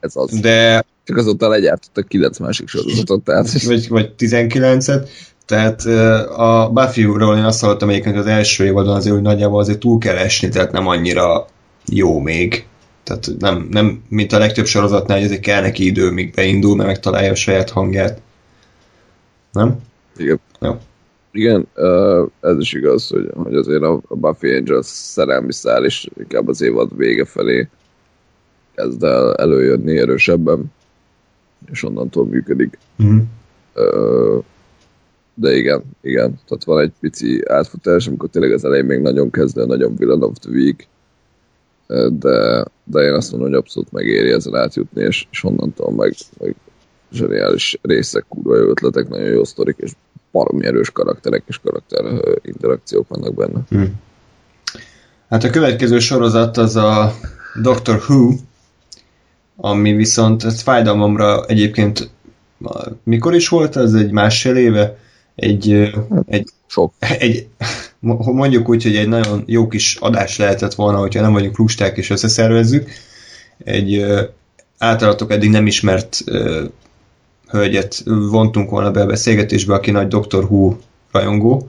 Ez az. De, Csak azóta legyártottak kilenc másik sorozatot, tehát vagy, vagy 19-et. Tehát a Buffy-ról én azt hallottam egyébként, hogy az első évadon azért, hogy nagyjából azért túl kell esni, tehát nem annyira jó még. Tehát nem, nem mint a legtöbb sorozatnál, hogy azért kell neki idő, míg beindul, mert megtalálja a saját hangját. Nem? igen. Jó. Igen, ez is igaz, hogy, hogy azért a Buffy Angels szerelmi szál is inkább az évad vége felé kezd el előjönni erősebben, és onnantól működik. Mhm. Ö, de igen, igen, tehát van egy pici átfutás, amikor tényleg az elején még nagyon kezdő, nagyon villain of the week, de, de én azt mondom, hogy abszolút megéri ezen átjutni, és, és onnantól meg, meg zseniális részek, kurva jó ötletek, nagyon jó sztorik, és baromi erős karakterek és karakter interakciók vannak benne. Hm. Hát a következő sorozat az a Doctor Who, ami viszont ez fájdalmamra egyébként mikor is volt ez? Egy másfél éve? Egy, egy, Sok. egy mo- mondjuk úgy, hogy egy nagyon jó kis adás lehetett volna, hogyha nem vagyunk lusták és összeszervezzük. Egy általatok eddig nem ismert hölgyet vontunk volna be a beszélgetésbe, aki nagy Doctor Who rajongó.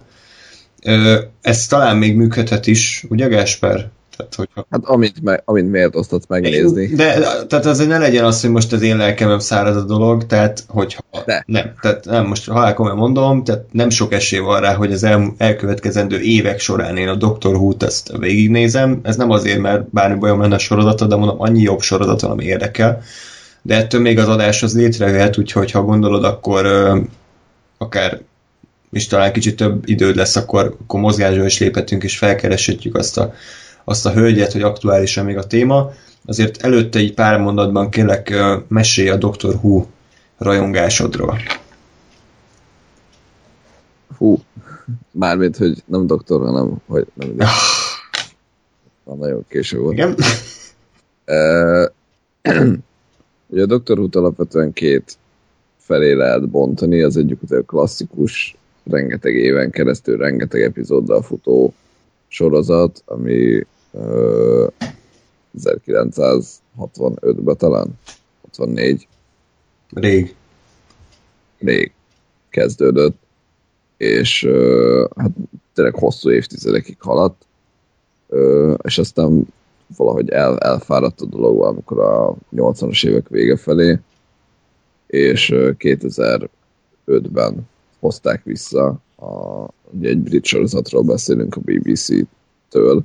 Ez talán még működhet is, ugye Gáspár? Tehát, hogyha... Hát amint, me, amint méltóztatsz megnézni. De, tehát azért ne legyen az, hogy most az én lelkemem szárad a dolog, tehát hogyha... De. Nem, tehát nem, most halál komolyan mondom, tehát nem sok esély van rá, hogy az el, elkövetkezendő évek során én a Doctor Who-t ezt végignézem. Ez nem azért, mert bármi bajom lenne a sorozata, de mondom, annyi jobb sorozat van, ami érdekel. De ettől még az adás az létrejöhet, úgyhogy ha gondolod, akkor ö, akár és talán kicsit több időd lesz, akkor, akkor mozgásba is léphetünk, és felkereshetjük azt a, azt a hölgyet, hogy aktuálisan még a téma. Azért előtte egy pár mondatban kérlek mesélj a Doctor Who rajongásodról. Hú, mármint, hogy nem doktor, hanem, hogy nem ide. Már nagyon késő volt. Igen? [clears throat] Ugye a Dr. Who-t alapvetően két felé lehet bontani, az egyik a klasszikus, rengeteg éven keresztül, rengeteg epizóddal futó sorozat, ami 1965-ben talán, 64 Rég. rég kezdődött, és hát tényleg hosszú évtizedekig haladt, és aztán valahogy el, elfáradt a dolog valamikor a 80-as évek vége felé, és uh, 2005-ben hozták vissza, a, ugye egy brit sorozatról beszélünk a BBC-től,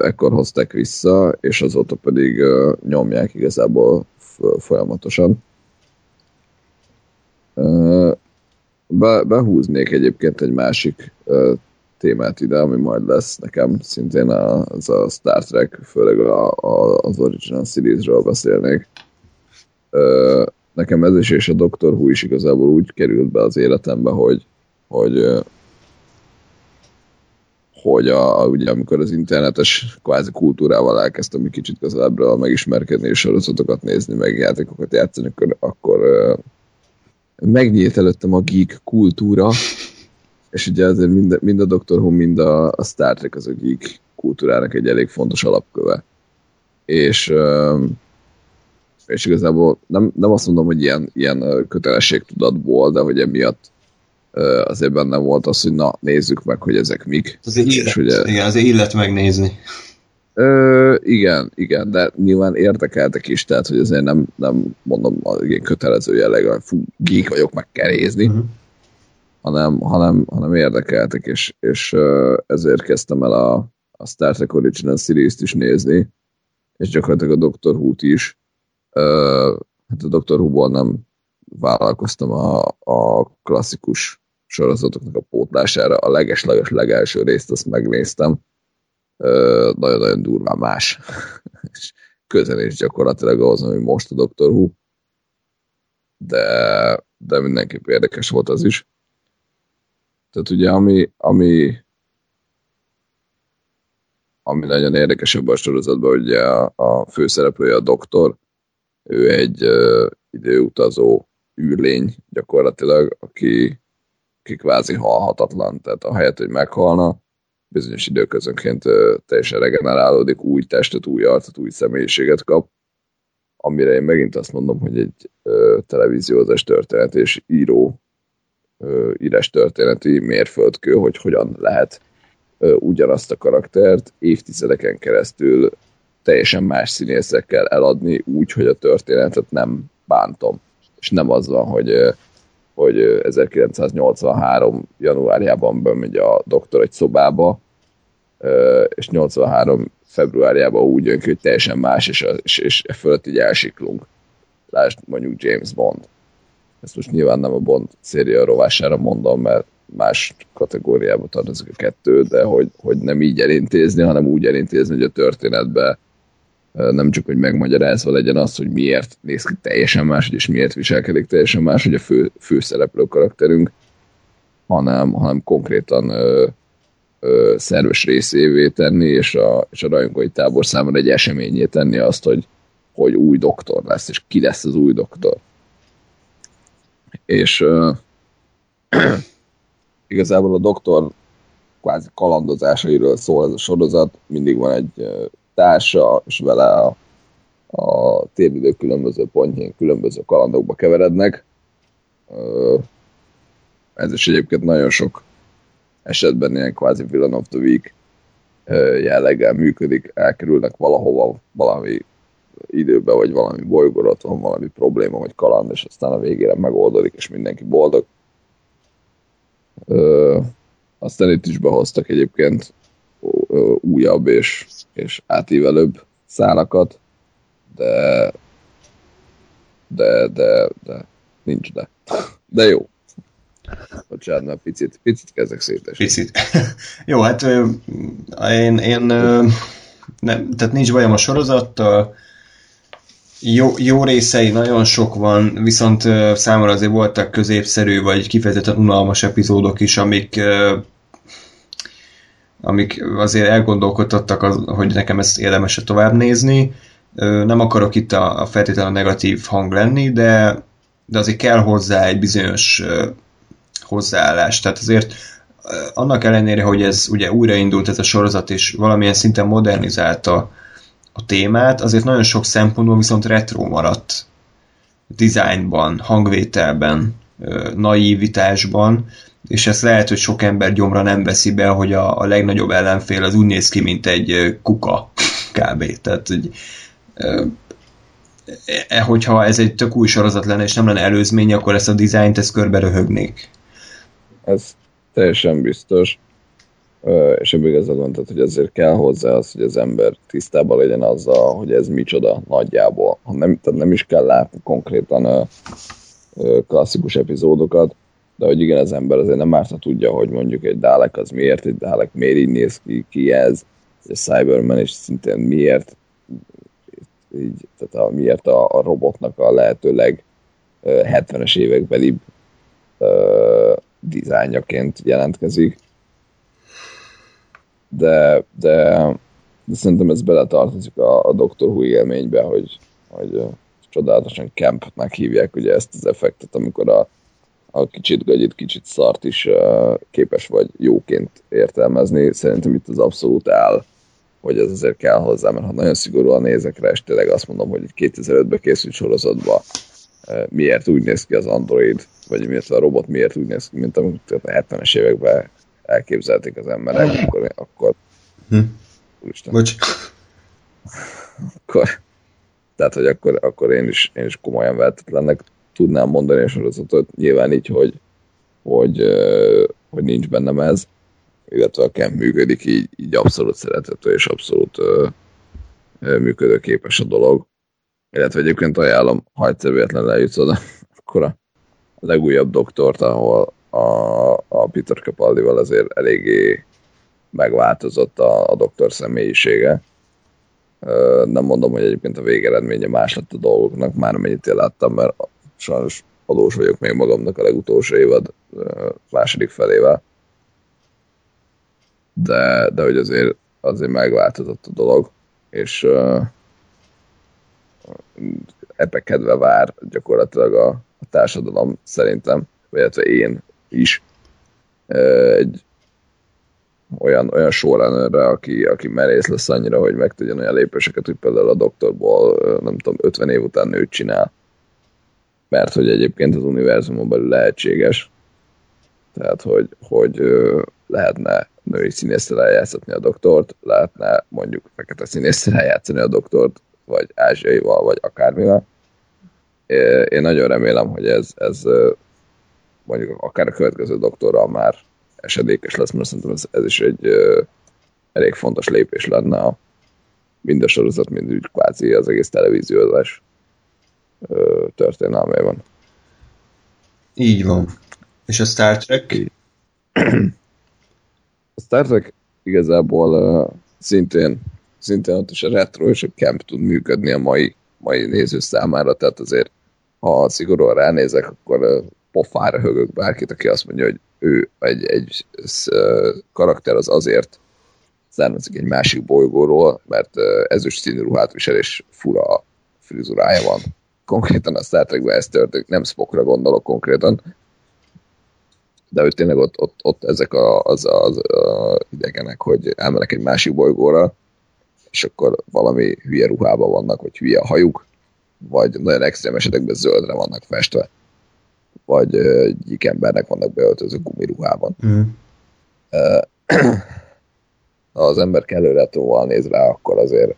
ekkor hozták vissza, és azóta pedig nyomják igazából folyamatosan. Be, behúznék egyébként egy másik témát ide, ami majd lesz nekem, szintén az a Star Trek, főleg a, a, az Original Series-ről beszélnék. Nekem ez is, és a Doctor Who is igazából úgy került be az életembe, hogy, hogy hogy a, ugye amikor az internetes kvázi kultúrával elkezdtem egy kicsit közelebbről megismerkedni és sorozatokat nézni, meg játékokat játszani, akkor, akkor megnyílt előttem a geek kultúra, és ugye azért mind, mind a Doctor Who, mind a, a Star Trek az a geek kultúrának egy elég fontos alapköve. És, és igazából nem, nem azt mondom, hogy ilyen, ilyen kötelességtudatból, de hogy emiatt azért benne volt az, hogy na, nézzük meg, hogy ezek mik. Azért És illet, ugye- igen, azért illet megnézni. Ö, igen, igen, de nyilván érdekeltek is, tehát hogy azért nem, nem mondom a ilyen kötelező jelleg, hogy fú, geek vagyok, meg kell nézni. Mhm. hanem, hanem, hanem érdekeltek, és, és ezért kezdtem el a, a Star Trek Original Series-t is nézni, és gyakorlatilag a Doctor Who-t is. Hát a Doctor Who-ból nem vállalkoztam a, a klasszikus sorozatoknak a pótlására. A leges-leges legelső részt azt megnéztem. Nagyon-nagyon durván más. [laughs] és közel is gyakorlatilag ahhoz, ami most a Doctor Who. De, de mindenképp érdekes volt az is. Tehát ugye, ami, ami, ami nagyon érdekes ebben a sorozatban, hogy a, a főszereplője a doktor, ő egy uh, időutazó űrlény gyakorlatilag, aki, aki kvázi halhatatlan, tehát ahelyett, hogy meghalna, bizonyos időközönként teljesen regenerálódik, új testet, új arcot, új személyiséget kap, amire én megint azt mondom, hogy egy uh, televíziózás történet és író írás történeti mérföldkő, hogy hogyan lehet ugyanazt a karaktert évtizedeken keresztül teljesen más színészekkel eladni úgy, hogy a történetet nem bántom. És nem az van, hogy, hogy 1983. januárjában bemegy a doktor egy szobába, és 83 februárjában úgy jön ki, hogy teljesen más, és, és, és e fölött így elsiklunk. Lásd mondjuk James Bond ezt most nyilván nem a Bond széria rovására mondom, mert más kategóriába tartozik a kettő, de hogy, hogy nem így elintézni, hanem úgy elintézni, hogy a történetbe nem csak, hogy megmagyarázva legyen az, hogy miért néz ki teljesen más, és miért viselkedik teljesen más, hogy a fő, főszereplő karakterünk, hanem, hanem konkrétan ö, ö, szerves részévé tenni, és a, és a rajongói tábor számára egy eseményé tenni azt, hogy, hogy új doktor lesz, és ki lesz az új doktor. És uh, [clears throat] igazából a doktor kvázi kalandozásairól szól ez a sorozat, mindig van egy társa, és vele a, a téridő különböző pontjén különböző kalandokba keverednek. Ez is egyébként nagyon sok esetben ilyen kvázi villain of the week jelleggel működik, elkerülnek valahova valami időben, vagy valami bolygóra van valami probléma, vagy kaland, és aztán a végére megoldódik, és mindenki boldog. Ö, aztán itt is behoztak egyébként újabb és, és átívelőbb szálakat, de de, de, de, nincs de. [laughs] De jó. Bocsánat, mert picit, picit kezdek szétesni. Picit. [laughs] jó, hát én, én nem, tehát nincs bajom a sorozattal, jó, jó részei nagyon sok van, viszont számomra azért voltak középszerű, vagy kifejezetten unalmas epizódok is, amik amik azért elgondolkodtattak, az, hogy nekem ezt érdemes tovább nézni. Nem akarok itt a, a feltétlenül negatív hang lenni, de, de azért kell hozzá egy bizonyos hozzáállás. Tehát azért annak ellenére, hogy ez ugye újraindult ez a sorozat, és valamilyen szinten modernizálta a témát, azért nagyon sok szempontból viszont retro maradt. Designban, hangvételben, naívitásban, és ezt lehet, hogy sok ember gyomra nem veszi be, hogy a, a legnagyobb ellenfél az úgy néz ki, mint egy kuka [laughs] kb. Tehát, hogy e, hogyha ez egy tök új sorozat lenne, és nem lenne előzmény, akkor ezt a dizájnt ezt körbe röhögnék. Ez teljesen biztos és ebből igazad van, tehát, hogy azért kell hozzá az, hogy az ember tisztában legyen azzal, hogy ez micsoda nagyjából. Ha nem, tehát nem is kell látni konkrétan klasszikus epizódokat, de hogy igen, az ember azért nem árt, tudja, hogy mondjuk egy Dalek az miért, egy Dalek miért így néz ki, ki ez, egy Cyberman is szintén miért, így, tehát a, miért a, a robotnak a lehetőleg 70-es évekbeli uh, dizájnjaként jelentkezik. De, de, de szerintem ez beletartozik a, a Doctor Who élménybe, hogy, hogy csodálatosan campnek hívják ugye ezt az effektet, amikor a, a kicsit gagyit, kicsit szart is uh, képes vagy jóként értelmezni. Szerintem itt az abszolút áll, hogy ez azért kell hozzá, mert ha nagyon szigorúan nézek rá, és tényleg azt mondom, hogy egy 2005-ben készült sorozatban uh, miért úgy néz ki az Android, vagy miért a robot miért úgy néz ki, mint amit a 70-es években elképzelték az emberek, akkor, akkor hm. Úristen. Bocs. Akkor, tehát, hogy akkor, akkor én, is, én is komolyan vehetetlennek tudnám mondani a sorozatot. Nyilván így, hogy, hogy, hogy nincs bennem ez, illetve a camp működik, így, így abszolút szerethető és abszolút működőképes a dolog. Illetve egyébként ajánlom, ha egyszer véletlenül eljutsz oda, [laughs] akkor a legújabb doktort, ahol a, a Peter Capaldival azért eléggé megváltozott a, a doktor személyisége. Nem mondom, hogy egyébként a végeredménye más lett a dolgoknak, már amennyit én láttam, mert sajnos adós vagyok még magamnak a legutolsó évad második felével. De, de hogy azért, azért megváltozott a dolog, és uh, epekedve vár gyakorlatilag a, a társadalom szerintem, illetve én is egy olyan, olyan sorrunnerre, aki, aki merész lesz annyira, hogy meg tudjon olyan lépéseket, hogy például a doktorból, nem tudom, 50 év után nőt csinál. Mert hogy egyébként az univerzumon belül lehetséges. Tehát, hogy, hogy lehetne női színésztel eljátszatni a doktort, lehetne mondjuk fekete színésztel eljátszani a doktort, vagy ázsiaival, vagy akármivel. Én nagyon remélem, hogy ez, ez mondjuk akár a következő doktorral már esedékes lesz, mert szerintem ez, ez is egy uh, elég fontos lépés lenne a mind a sorozat, mind úgy kvázi az egész televíziózás uh, történelmében. Így van. És a Star Trek? [clears throat] A Star Trek igazából uh, szintén, szintén ott is a retro és a camp tud működni a mai, mai néző számára, tehát azért ha szigorúan ránézek, akkor uh, pofára högök bárkit, aki azt mondja, hogy ő egy, egy karakter az azért származik egy másik bolygóról, mert ezüst színű ruhát visel, és fura frizurája van. Konkrétan a Star Trekben ez történik, nem Spockra gondolok konkrétan, de hogy tényleg ott, ott, ott ezek a, az, az idegenek, hogy elmennek egy másik bolygóra, és akkor valami hülye ruhában vannak, vagy hülye a hajuk, vagy nagyon extrém esetekben zöldre vannak festve vagy egyik embernek vannak beöltöző gumiruhában. Mm. Ha az ember kellő retóval néz rá, akkor azért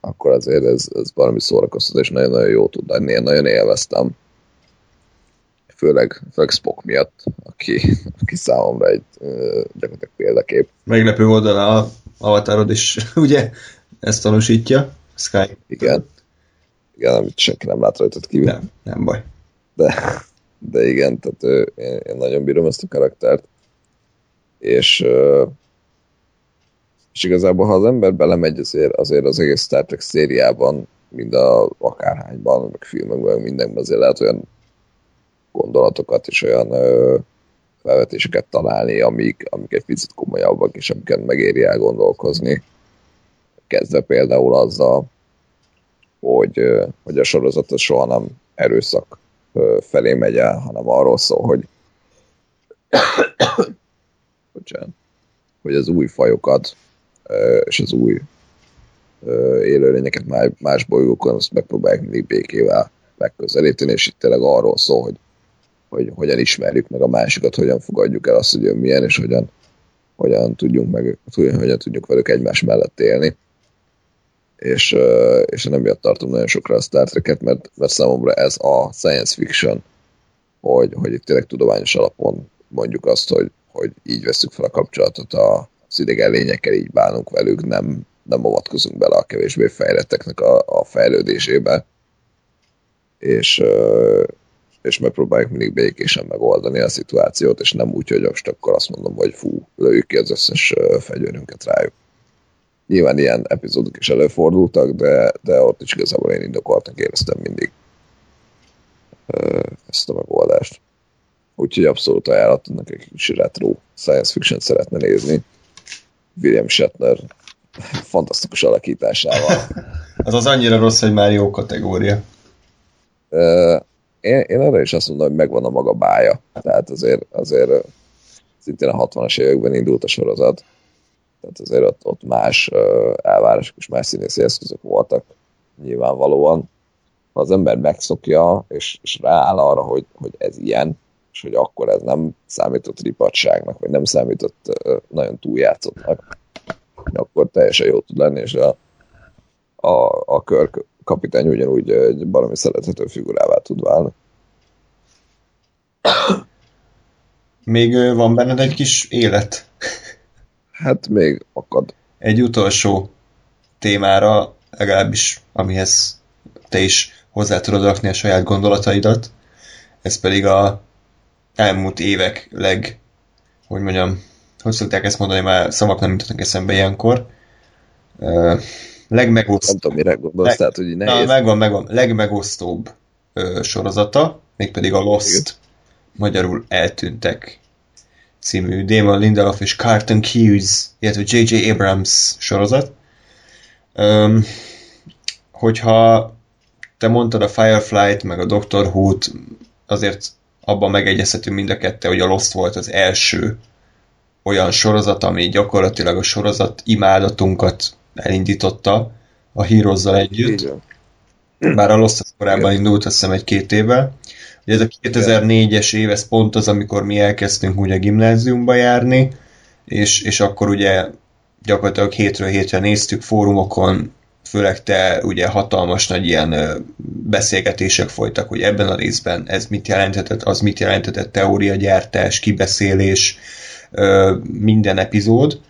akkor azért ez, ez valami szórakoztató, és nagyon-nagyon jó tud lenni. Én nagyon élveztem. Főleg, főleg Spock miatt, aki, aki számomra egy gyakorlatilag példakép. Meglepő oldala a avatárod is, [laughs] ugye? Ezt tanúsítja. Sky. Igen. Igen, amit senki nem lát rajtad kívül. Nem, nem baj. De, de igen, tehát én, én nagyon bírom ezt a karaktert, és, és igazából, ha az ember belemegy azért, azért az egész Star Trek szériában, mind a akárhányban, meg filmekben, mindenben azért lehet olyan gondolatokat és olyan felvetéseket találni, amik, amik egy picit komolyabbak, és amiket megéri elgondolkozni. Kezdve például azzal, hogy, hogy a sorozat soha nem erőszak felé megy el, hanem arról szól, hogy [coughs] hogy az új fajokat és az új élőlényeket más bolygókon azt megpróbálják mindig békével megközelíteni, és itt tényleg arról szól, hogy, hogy hogyan ismerjük meg a másikat, hogyan fogadjuk el azt, hogy ő milyen, és hogyan, hogyan tudjunk meg, hogyan tudjuk velük egymás mellett élni és, és én emiatt tartom nagyon sokra a Star Trek-et, mert, mert számomra ez a science fiction, hogy, hogy itt tényleg tudományos alapon mondjuk azt, hogy, hogy így veszük fel a kapcsolatot a, idegen lényekkel, így bánunk velük, nem, nem avatkozunk bele a kevésbé fejletteknek a, a fejlődésébe, és, és megpróbáljuk mindig békésen megoldani a szituációt, és nem úgy, hogy most akkor azt mondom, hogy fú, lőjük ki az összes fegyverünket rájuk. Nyilván ilyen epizódok is előfordultak, de, de ott is igazából én indokoltnak éreztem mindig ezt a megoldást. Úgyhogy abszolút ajánlatodnak egy kis retro science fiction szeretne nézni. William Shatner fantasztikus alakításával. [laughs] az az annyira rossz, hogy már jó kategória. Én, én arra is azt mondom, hogy megvan a maga bája. Tehát azért, azért szintén a 60-as években indult a sorozat, tehát azért ott, ott más elvárások és más színészi eszközök voltak nyilvánvalóan. Ha az ember megszokja, és, és rááll arra, hogy, hogy ez ilyen, és hogy akkor ez nem számított ripadságnak, vagy nem számított nagyon túljátszottnak, akkor teljesen jó tud lenni, és a, a, a kör kapitány ugyanúgy egy baromi szerethető figurává tud válni. Még van benned egy kis élet? Hát még akad. Egy utolsó témára, legalábbis amihez te is hozzá tudod rakni a saját gondolataidat. Ez pedig a elmúlt évek leg, hogy mondjam, hogy szokták ezt mondani, már szavak nem jutnak eszembe ilyenkor. Uh, legmegosztóbb. Nem tudom, mire gondolsz, Leg- tehát, hogy Na, nehéz. megvan, megvan. Legmegosztóbb ö, sorozata, mégpedig a Lost. Igen. Magyarul eltűntek című Damon Lindelof és Carlton Hughes, illetve J.J. Abrams sorozat. Öm, hogyha te mondtad a Firefly-t, meg a Doctor Who-t, azért abban megegyezhetünk mind a kette, hogy a Lost volt az első olyan sorozat, ami gyakorlatilag a sorozat imádatunkat elindította a heroes együtt. Bár a Lost az korábban indult, azt hiszem egy-két évvel. Ez a 2004-es év, ez pont az, amikor mi elkezdtünk ugye gimnáziumba járni, és, és akkor ugye gyakorlatilag hétről hétre néztük fórumokon, főleg te ugye hatalmas nagy ilyen beszélgetések folytak, hogy ebben a részben ez mit jelenthetett, az mit jelenthetett, teóriagyártás, kibeszélés, minden epizód,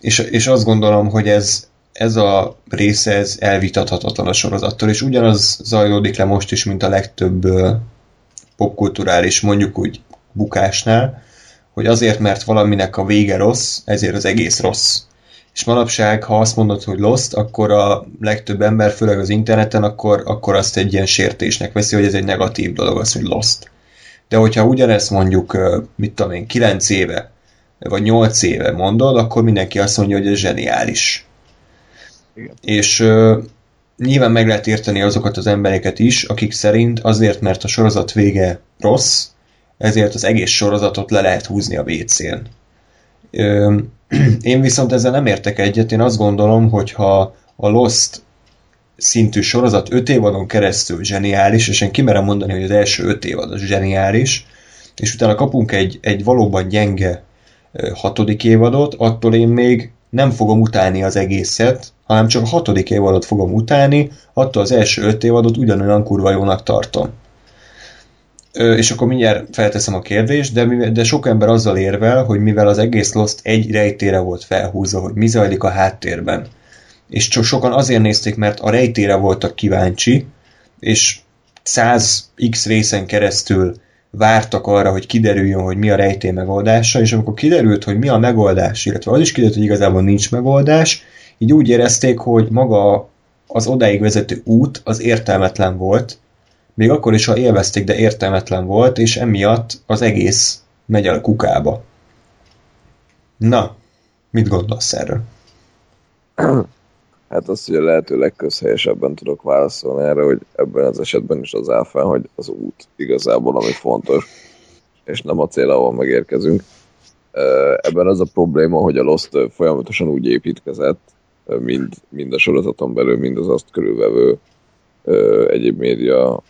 és, és azt gondolom, hogy ez, ez a része ez elvitathatatlan a sorozattól, és ugyanaz zajlódik le most is, mint a legtöbb popkulturális, mondjuk úgy bukásnál, hogy azért, mert valaminek a vége rossz, ezért az egész rossz. És manapság, ha azt mondod, hogy Lost, akkor a legtöbb ember, főleg az interneten, akkor, akkor azt egy ilyen sértésnek veszi, hogy ez egy negatív dolog az, hogy Lost. De hogyha ugyanezt mondjuk, mit tudom én, 9 éve, vagy 8 éve mondod, akkor mindenki azt mondja, hogy ez zseniális. Igen. És nyilván meg lehet érteni azokat az embereket is, akik szerint azért, mert a sorozat vége rossz, ezért az egész sorozatot le lehet húzni a WC-n. [clears throat] Én viszont ezzel nem értek egyet, én azt gondolom, hogy ha a Lost szintű sorozat 5 évadon keresztül zseniális, és én kimerem mondani, hogy az első 5 évad az zseniális, és utána kapunk egy, egy valóban gyenge hatodik évadot, attól én még nem fogom utálni az egészet, hanem csak a hatodik évadot fogom utálni, attól az első öt évadot ugyanolyan kurva jónak tartom. Ö, és akkor mindjárt felteszem a kérdést, de, de sok ember azzal érvel, hogy mivel az egész Lost egy rejtére volt felhúzva, hogy mi zajlik a háttérben, és csak sokan azért nézték, mert a rejtére voltak kíváncsi, és 100x részen keresztül vártak arra, hogy kiderüljön, hogy mi a rejtély megoldása, és amikor kiderült, hogy mi a megoldás, illetve az is kiderült, hogy igazából nincs megoldás, így úgy érezték, hogy maga az odáig vezető út az értelmetlen volt, még akkor is, ha élvezték, de értelmetlen volt, és emiatt az egész megy el a kukába. Na, mit gondolsz erről? [clears throat] Hát azt, a lehető legközhelyesebben tudok válaszolni erre, hogy ebben az esetben is az áll fel, hogy az út igazából, ami fontos, és nem a cél, ahol megérkezünk. Ebben az a probléma, hogy a Lost folyamatosan úgy építkezett, mind, mind a sorozaton belül, mind az azt körülvevő ö, egyéb média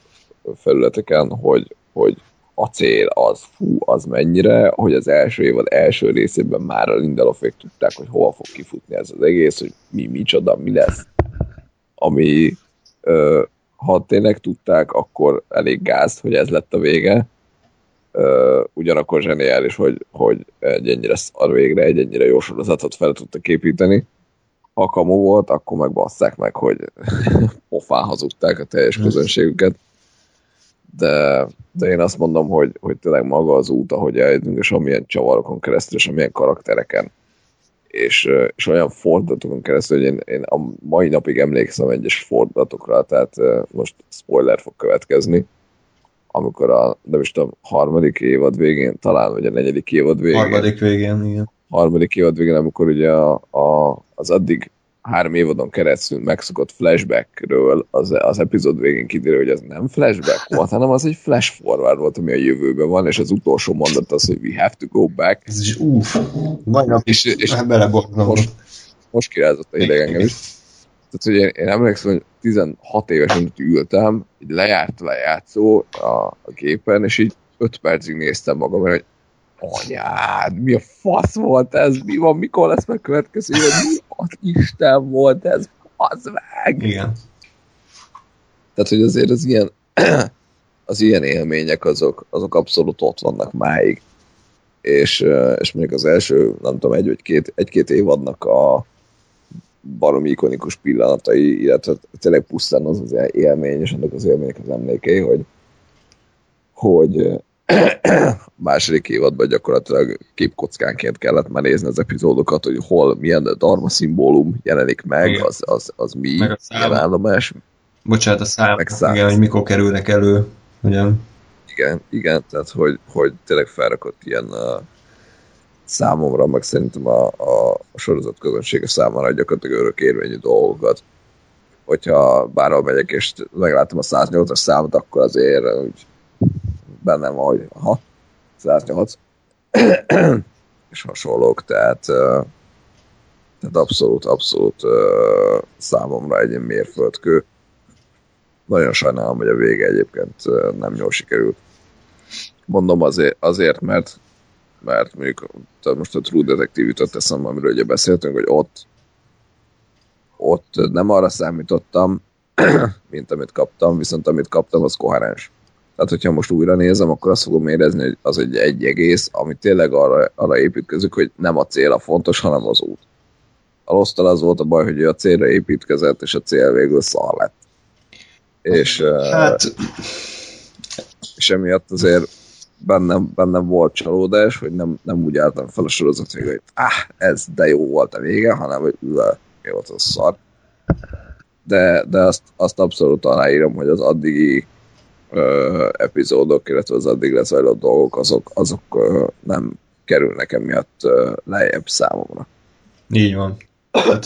felületeken, hogy, hogy a cél az, fú, az mennyire, hogy az első évad első részében már a Lindelofék tudták, hogy hova fog kifutni ez az egész, hogy mi, micsoda, mi lesz. Ami, ö, ha tényleg tudták, akkor elég gáz, hogy ez lett a vége. Ö, ugyanakkor zseniális, hogy, hogy egy ennyire szar végre, egy ennyire jó sorozatot fel tudtak építeni. Ha kamu volt, akkor meg basszák meg, hogy [laughs] pofán hazudták a teljes közönségüket de, de én azt mondom, hogy, hogy tényleg maga az út, ahogy eljutunk, és amilyen csavarokon keresztül, és amilyen karaktereken, és, és olyan fordulatokon keresztül, hogy én, én a mai napig emlékszem egyes fordulatokra, tehát most spoiler fog következni, amikor a, nem is tudom, harmadik évad végén, talán, vagy a negyedik évad végén, Harmadik végén, igen. Harmadik évad végén, amikor ugye a, a, az addig három évadon keresztül megszokott flashbackről az, az epizód végén kiderül, hogy ez nem flashback volt, hanem az egy flash forward volt, ami a jövőben van, és az utolsó mondat az, hogy we have to go back, Ez is uff, majdnem és, és [laughs] belebornom. most, most kirázott a hideg engem is. Tehát, hogy én, én emlékszem, hogy 16 évesen ott ültem, így lejárt lejátszó a, a gépen, és így 5 percig néztem magam, hogy anyád, mi a fasz volt ez, mi van, mikor lesz meg következő, évad? mi az Isten volt ez, az meg! Igen. Tehát, hogy azért az ilyen, [clears throat] az ilyen élmények azok, azok abszolút ott vannak máig. és, és még az első, nem tudom, egy vagy két, egy-két évadnak a baromi ikonikus pillanatai, illetve tényleg pusztán az az élmény, és annak az élmények az emlékei, hogy, hogy második évadban gyakorlatilag képkockánként kellett már nézni az epizódokat, hogy hol milyen darma szimbólum jelenik meg, az, az, az mi, Meg a szám. állomás. Bocsánat, a szám, Meg szám. igen, hogy mikor kerülnek elő, ugye? Igen, igen, tehát hogy, hogy tényleg felrakott ilyen uh, számomra, meg szerintem a, a sorozat közönsége számára gyakorlatilag örök érvényű dolgokat. Hogyha bárhol megyek és meglátom a 108-as számot, akkor azért úgy bennem van, hogy aha, 108. [clears throat] és hasonlók, tehát, tehát abszolút, abszolút számomra egy mérföldkő. Nagyon sajnálom, hogy a vége egyébként nem jól sikerült. Mondom azért, azért mert mert mondjuk tehát most a True Detective jutott eszembe, amiről ugye beszéltünk, hogy ott ott nem arra számítottam, [clears throat] mint amit kaptam, viszont amit kaptam, az koherens. Tehát, hogyha most újra nézem, akkor azt fogom érezni, hogy az egy, egy egész, ami tényleg arra, arra építkezik, hogy nem a cél a fontos, hanem az út. A Losztal az volt a baj, hogy ő a célra építkezett, és a cél végül szar lett. És, hát... Hát, és emiatt azért bennem, bennem volt csalódás, hogy nem, nem úgy álltam fel a sorozat végül, hogy ah, ez de jó volt a vége, hanem hogy üle, mi volt az szar. De, de azt, azt abszolút aláírom, hogy az addigi ö, epizódok, illetve az addig lezajlott dolgok, azok, azok nem kerülnek emiatt ö, lejjebb számomra. így van. Hát,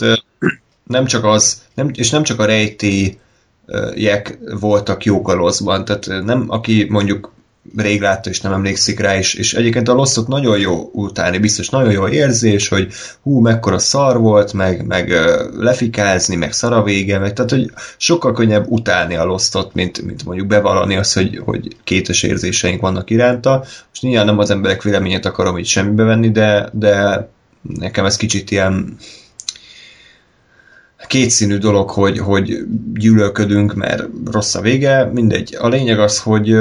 nem csak az, nem, és nem csak a rejtélyek voltak jók a Loszban, tehát nem, aki mondjuk rég látta és nem emlékszik rá, és, és egyébként a Losztot nagyon jó utáni, biztos nagyon jó érzés, hogy hú, mekkora szar volt, meg, meg lefikázni, meg szar a vége, meg, tehát hogy sokkal könnyebb utálni a Losztot, mint, mint mondjuk bevallani azt, hogy, hogy kétes érzéseink vannak iránta. Most nyilván nem az emberek véleményét akarom így semmibe venni, de, de nekem ez kicsit ilyen kétszínű dolog, hogy, hogy gyűlölködünk, mert rossz a vége, mindegy. A lényeg az, hogy,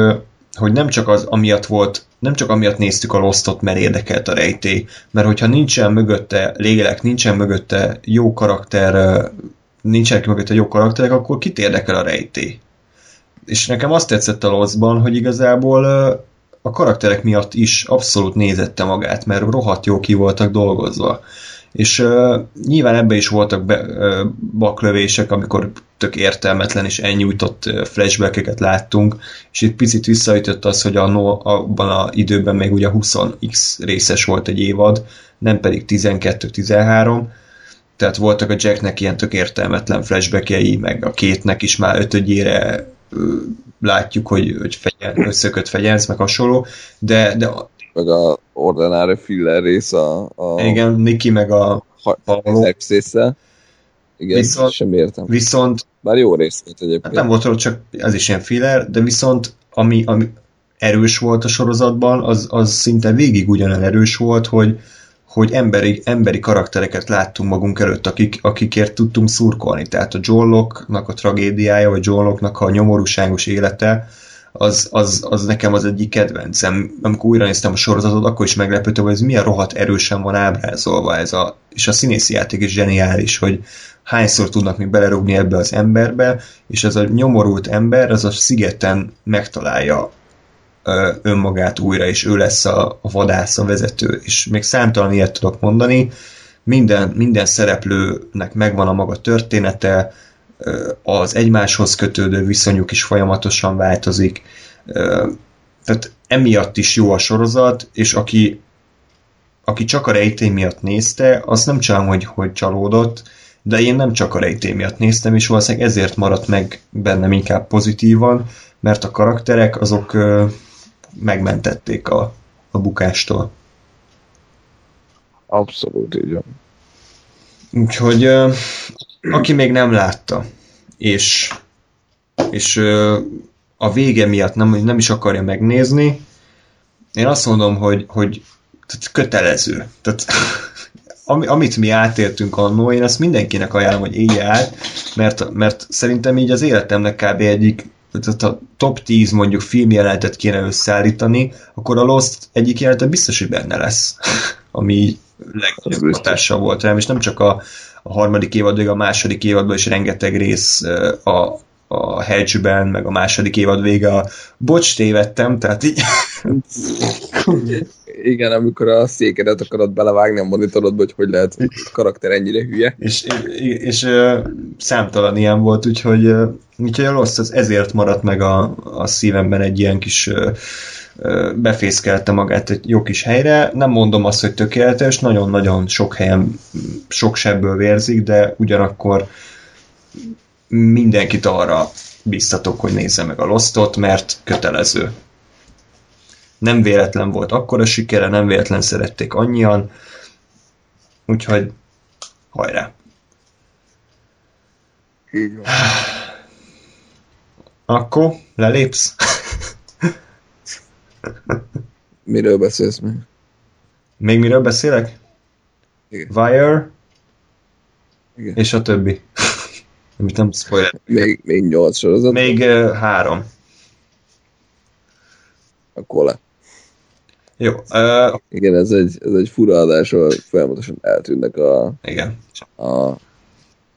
hogy nem csak az amiatt volt, nem csak amiatt néztük a Lostot, mert érdekelt a rejtély, mert hogyha nincsen mögötte lélek, nincsen mögötte jó karakter, nincsenek mögötte jó karakterek, akkor kit érdekel a rejtély? És nekem azt tetszett a Lostban, hogy igazából a karakterek miatt is abszolút nézette magát, mert rohadt jó ki voltak dolgozva. És uh, nyilván ebbe is voltak be, uh, baklövések, amikor tök értelmetlen és elnyújtott flashbackeket láttunk, és itt picit visszaütött az, hogy a no, abban az időben még ugye 20x részes volt egy évad, nem pedig 12-13, tehát voltak a Jacknek ilyen tök értelmetlen flashbackjei, meg a kétnek is már ötödjére látjuk, hogy, hogy fegyen, összeköt fegyenc, meg hasonló, de, de Meg a ordinári filler rész a, a igen, Niki meg a Paolo. szexésszel. Igen, Viszont- sem értem. viszont Bár jó rész volt egyébként. Hát nem volt róla, csak ez is ilyen filler, de viszont ami, ami erős volt a sorozatban, az, az szinte végig ugyanolyan erős volt, hogy, hogy emberi, emberi karaktereket láttunk magunk előtt, akik, akikért tudtunk szurkolni. Tehát a John Locke-nak a tragédiája, vagy John Locke-nak a nyomorúságos élete, az, az, az nekem az egyik kedvencem. Amikor újra néztem a sorozatot, akkor is meglepődtem, hogy ez milyen rohadt erősen van ábrázolva ez a, és a színészi játék is zseniális, hogy hányszor tudnak még belerúgni ebbe az emberbe, és ez a nyomorult ember, az a szigeten megtalálja ö, önmagát újra, és ő lesz a, a vadász, a vezető, és még számtalan ilyet tudok mondani, minden, minden szereplőnek megvan a maga története, az egymáshoz kötődő viszonyuk is folyamatosan változik, tehát emiatt is jó a sorozat, és aki, aki csak a rejtély miatt nézte, az nem csak hogy, hogy csalódott, de én nem csak a rejtély miatt néztem, és valószínűleg ezért maradt meg bennem inkább pozitívan, mert a karakterek azok megmentették a, a bukástól. Abszolút így van. Úgyhogy aki még nem látta, és, és ö, a vége miatt nem, nem is akarja megnézni, én azt mondom, hogy, hogy tehát kötelező. Tehát, [laughs] ami, amit mi átéltünk annó, én ezt mindenkinek ajánlom, hogy élje át, mert, mert szerintem így az életemnek kb. egyik tehát a top 10 mondjuk filmjelenetet kéne összeállítani, akkor a Lost egyik jelenete biztos, hogy benne lesz, [laughs] ami legnagyobb hatással volt rám, és nem csak a, a harmadik évad, a második évadban is rengeteg rész a, a hedge meg a második évad vége a bocs, tévedtem, tehát így... [laughs] Igen, amikor a székedet akarod belevágni a monitorodba, hogy hogy lehet a karakter ennyire hülye. És, és, és számtalan ilyen volt, úgyhogy, úgyhogy a rossz az ezért maradt meg a, a szívemben egy ilyen kis befészkelte magát egy jó kis helyre. Nem mondom azt, hogy tökéletes, nagyon-nagyon sok helyen sok sebből vérzik, de ugyanakkor mindenkit arra biztatok, hogy nézze meg a Lostot, mert kötelező. Nem véletlen volt akkora sikere, nem véletlen szerették annyian, úgyhogy hajrá! Így van. Akkor lelépsz? Miről beszélsz még? Még miről beszélek? Igen. Wire Igen. és a többi. [laughs] Amit nem spoiler. Még, még nyolc sorozat? Még uh, három. Akkor le. Jó. Uh, Igen, ez egy, ez egy fura adás, ahol folyamatosan eltűnnek a, igen. a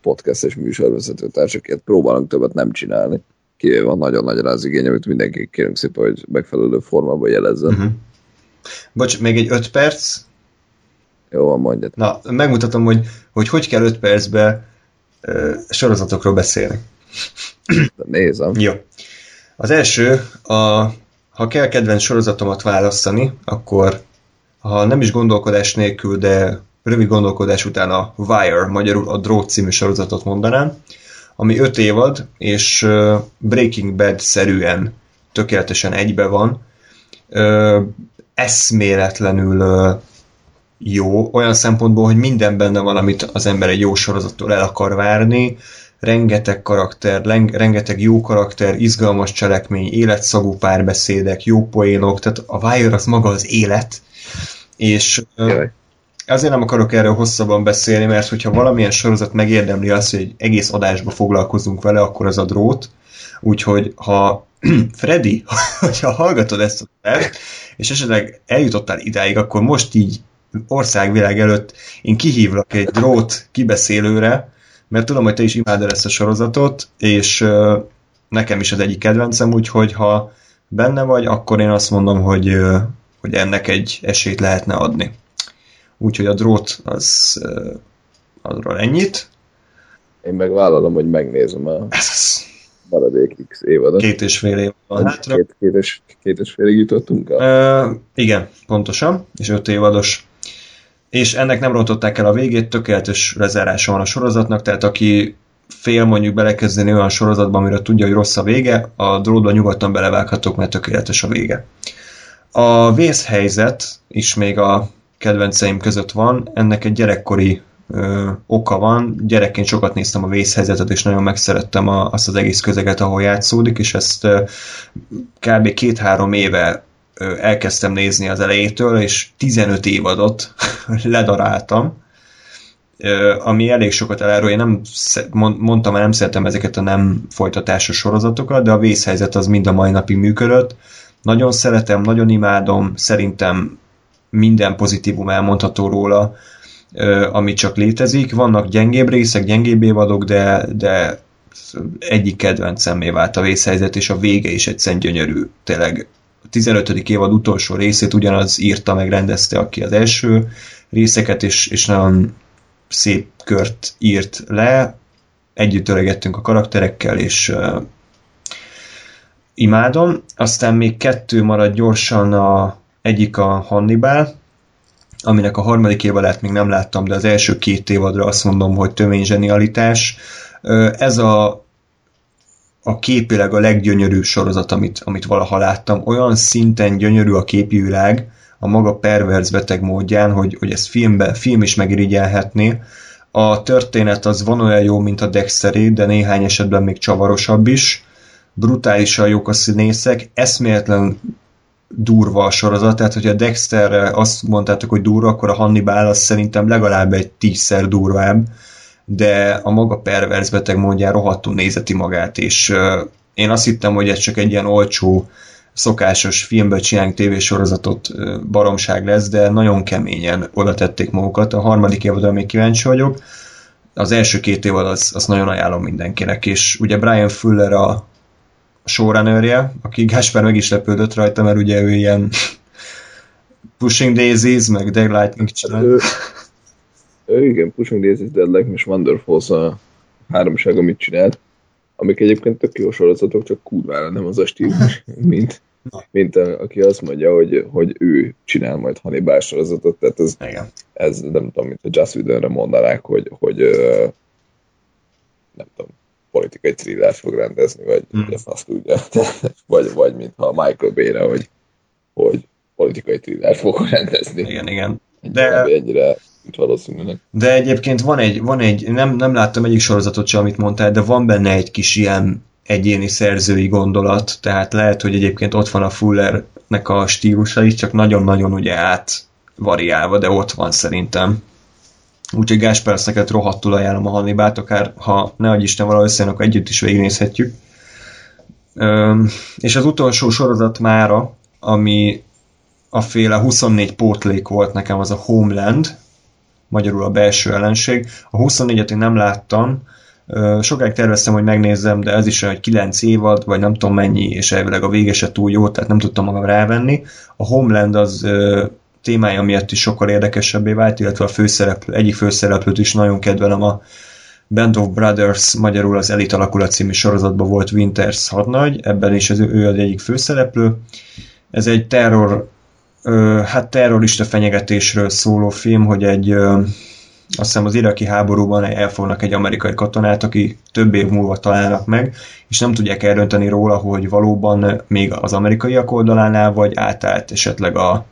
podcast és műsorvezető társaként. Próbálunk többet nem csinálni. Kivéve van nagyon nagy az igény, amit mindenki kérünk szépen, hogy megfelelő formában jelezzen. Uh-huh. Bocs, még egy öt perc. Jó van, mondjad. Na, megmutatom, hogy hogy, hogy kell öt percbe uh, sorozatokról beszélni. De nézem. Jó. Az első, a, ha kell kedvenc sorozatomat választani, akkor ha nem is gondolkodás nélkül, de rövid gondolkodás után a Wire, magyarul a Drót című sorozatot mondanám, ami öt évad, és Breaking Bad-szerűen tökéletesen egybe van. Eszméletlenül jó, olyan szempontból, hogy minden benne van, amit az ember egy jó sorozattól el akar várni, rengeteg karakter, rengeteg jó karakter, izgalmas cselekmény, életszagú párbeszédek, jó poénok, tehát a Wire az maga az élet, és Jaj. Azért nem akarok erről hosszabban beszélni, mert hogyha valamilyen sorozat megérdemli azt, hogy egész adásba foglalkozunk vele, akkor az a drót, úgyhogy ha [clears throat] Freddy, [laughs] hogyha hallgatod ezt a adást, és esetleg eljutottál idáig, akkor most így országvilág előtt én kihívlak egy drót kibeszélőre, mert tudom, hogy te is imádod ezt a sorozatot, és nekem is az egyik kedvencem, úgyhogy ha benne vagy, akkor én azt mondom, hogy, hogy ennek egy esélyt lehetne adni. Úgyhogy a drót az azról ennyit. Én meg vállalom, hogy megnézem a Ez maradék X évadot. két és fél év van hátra. Két, két, és, két és félig jutottunk el. Uh, igen, pontosan, és öt évados. És ennek nem rontották el a végét, tökéletes lezárása van a sorozatnak, tehát aki fél mondjuk belekezdeni olyan sorozatba, amire tudja, hogy rossz a vége, a drótba nyugodtan belevághatok, mert tökéletes a vége. A vészhelyzet is még a kedvenceim között van, ennek egy gyerekkori ö, oka van. Gyerekként sokat néztem a vészhelyzetet, és nagyon megszerettem a, azt az egész közeget, ahol játszódik, és ezt ö, kb. két-három éve ö, elkezdtem nézni az elejétől, és 15 évadot [laughs] ledaráltam, ami elég sokat elárul. Én nem mondtam, nem szeretem ezeket a nem folytatásos sorozatokat, de a vészhelyzet az mind a mai napig működött. Nagyon szeretem, nagyon imádom, szerintem minden pozitívum elmondható róla, ami csak létezik. Vannak gyengébb részek, gyengébb évadok, de, de egyik kedvencemmé vált a vészhelyzet, és a vége is egyszerűen gyönyörű. Tényleg a 15. évad utolsó részét ugyanaz írta meg, rendezte, aki az első részeket, és, és nagyon szép kört írt le. Együtt öregettünk a karakterekkel, és uh, imádom. Aztán még kettő marad gyorsan, a, egyik a Hannibal, aminek a harmadik évadát még nem láttam, de az első két évadra azt mondom, hogy tömény zsenialitás. Ez a, a képileg a leggyönyörűbb sorozat, amit, amit valaha láttam. Olyan szinten gyönyörű a képi világ, a maga perverz beteg módján, hogy, hogy ezt filmbe, film is megirigyelhetné. A történet az van olyan jó, mint a Dexteré, de néhány esetben még csavarosabb is. Brutálisan jók a színészek, eszméletlen durva a sorozat, tehát hogyha Dexterre azt mondtátok, hogy durva, akkor a Hannibal az szerintem legalább egy tízszer durvább, de a maga perverz beteg módján rohadtul nézeti magát, és én azt hittem, hogy ez csak egy ilyen olcsó, szokásos filmből csinálni tévésorozatot baromság lesz, de nagyon keményen oda tették magukat. A harmadik évadra még kíváncsi vagyok. Az első két évad az, az nagyon ajánlom mindenkinek, és ugye Brian Fuller a showrunnerje, aki Gáspár meg is lepődött rajta, mert ugye ő ilyen Pushing Daisies, meg Dead Lightning csinál. Ő, ő igen, Pushing Daisies, Dead Lightning és Wonderfalls a háromság, amit csinált, amik egyébként tök jó sorozatok, csak kurvára nem az a stílus, [laughs] mint, mint a, aki azt mondja, hogy, hogy ő csinál majd Hannibal sorozatot, tehát ez, Igen. ez nem tudom, mint a Joss Whedonre mondanák, hogy, hogy nem tudom, politikai thrillert fog rendezni, vagy Mm. mm. azt tudja, [laughs] vagy, vagy mintha Michael Bay-re, hogy, hogy politikai thrillert fog rendezni. Igen, igen. De... Ennyire valószínűleg. de egyébként van egy, van egy nem, nem láttam egyik sorozatot sem, amit mondtál, de van benne egy kis ilyen egyéni szerzői gondolat, tehát lehet, hogy egyébként ott van a Fullernek a stílusa is, csak nagyon-nagyon ugye át variálva, de ott van szerintem. Úgyhogy Gáspár, ezt neked rohadtul ajánlom a Hannibalt, akár ha ne adj Isten valahogy összejön, akkor együtt is végignézhetjük. És az utolsó sorozat mára, ami a féle 24 pótlék volt nekem, az a Homeland, magyarul a belső ellenség. A 24-et én nem láttam, sokáig terveztem, hogy megnézzem, de ez is hogy 9 évad, vagy nem tudom mennyi, és elvileg a vége se túl jó, tehát nem tudtam magam rávenni. A Homeland az témája miatt is sokkal érdekesebbé vált, illetve a főszereplő, egyik főszereplőt is nagyon kedvelem a Band of Brothers, magyarul az Elite Alakulat című sorozatban volt Winters hadnagy, ebben is az, ő az egyik főszereplő. Ez egy terror, ö, hát terrorista fenyegetésről szóló film, hogy egy ö, azt hiszem az iraki háborúban elfognak egy amerikai katonát, aki több év múlva találnak meg, és nem tudják eldönteni róla, hogy valóban még az amerikaiak oldalánál, vagy átállt esetleg a,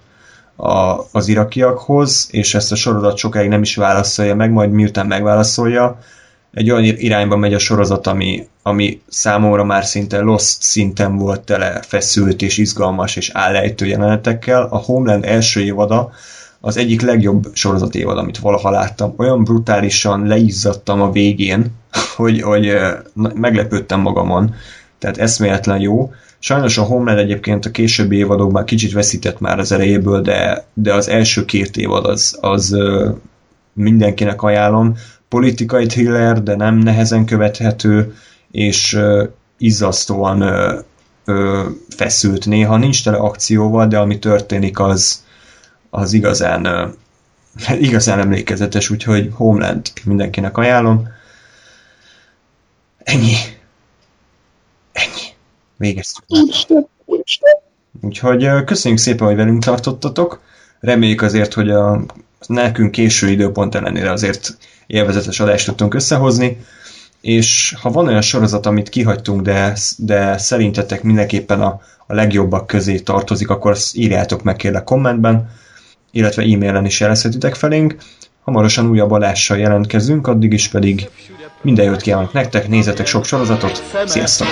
a, az irakiakhoz, és ezt a sorozat sokáig nem is válaszolja meg, majd miután megválaszolja, egy olyan irányba megy a sorozat, ami, ami számomra már szinte Lost szinten volt tele feszült és izgalmas és állejtő jelenetekkel. A Homeland első évada az egyik legjobb sorozat évad, amit valaha láttam. Olyan brutálisan leizzadtam a végén, [laughs] hogy, hogy meglepődtem magamon. Tehát eszméletlen jó. Sajnos a Homeland egyébként a későbbi évadokban kicsit veszített már az elejéből, de, de az első két évad az, az mindenkinek ajánlom. Politikai thriller, de nem nehezen követhető, és izzasztóan feszült néha. Nincs tele akcióval, de ami történik, az, az igazán, [laughs] igazán emlékezetes, úgyhogy Homeland mindenkinek ajánlom. Ennyi. Végeztük. Úristen. Úgyhogy köszönjük szépen, hogy velünk tartottatok. Reméljük azért, hogy a nekünk késő időpont ellenére azért élvezetes adást tudtunk összehozni, és ha van olyan sorozat, amit kihagytunk, de, de szerintetek mindenképpen a, a legjobbak közé tartozik, akkor azt írjátok meg kérlek kommentben, illetve e-mailen is jelezhetitek felénk. Hamarosan újabb adással jelentkezünk, addig is pedig minden jót kívánok nektek, nézzetek sok sorozatot, sziasztok!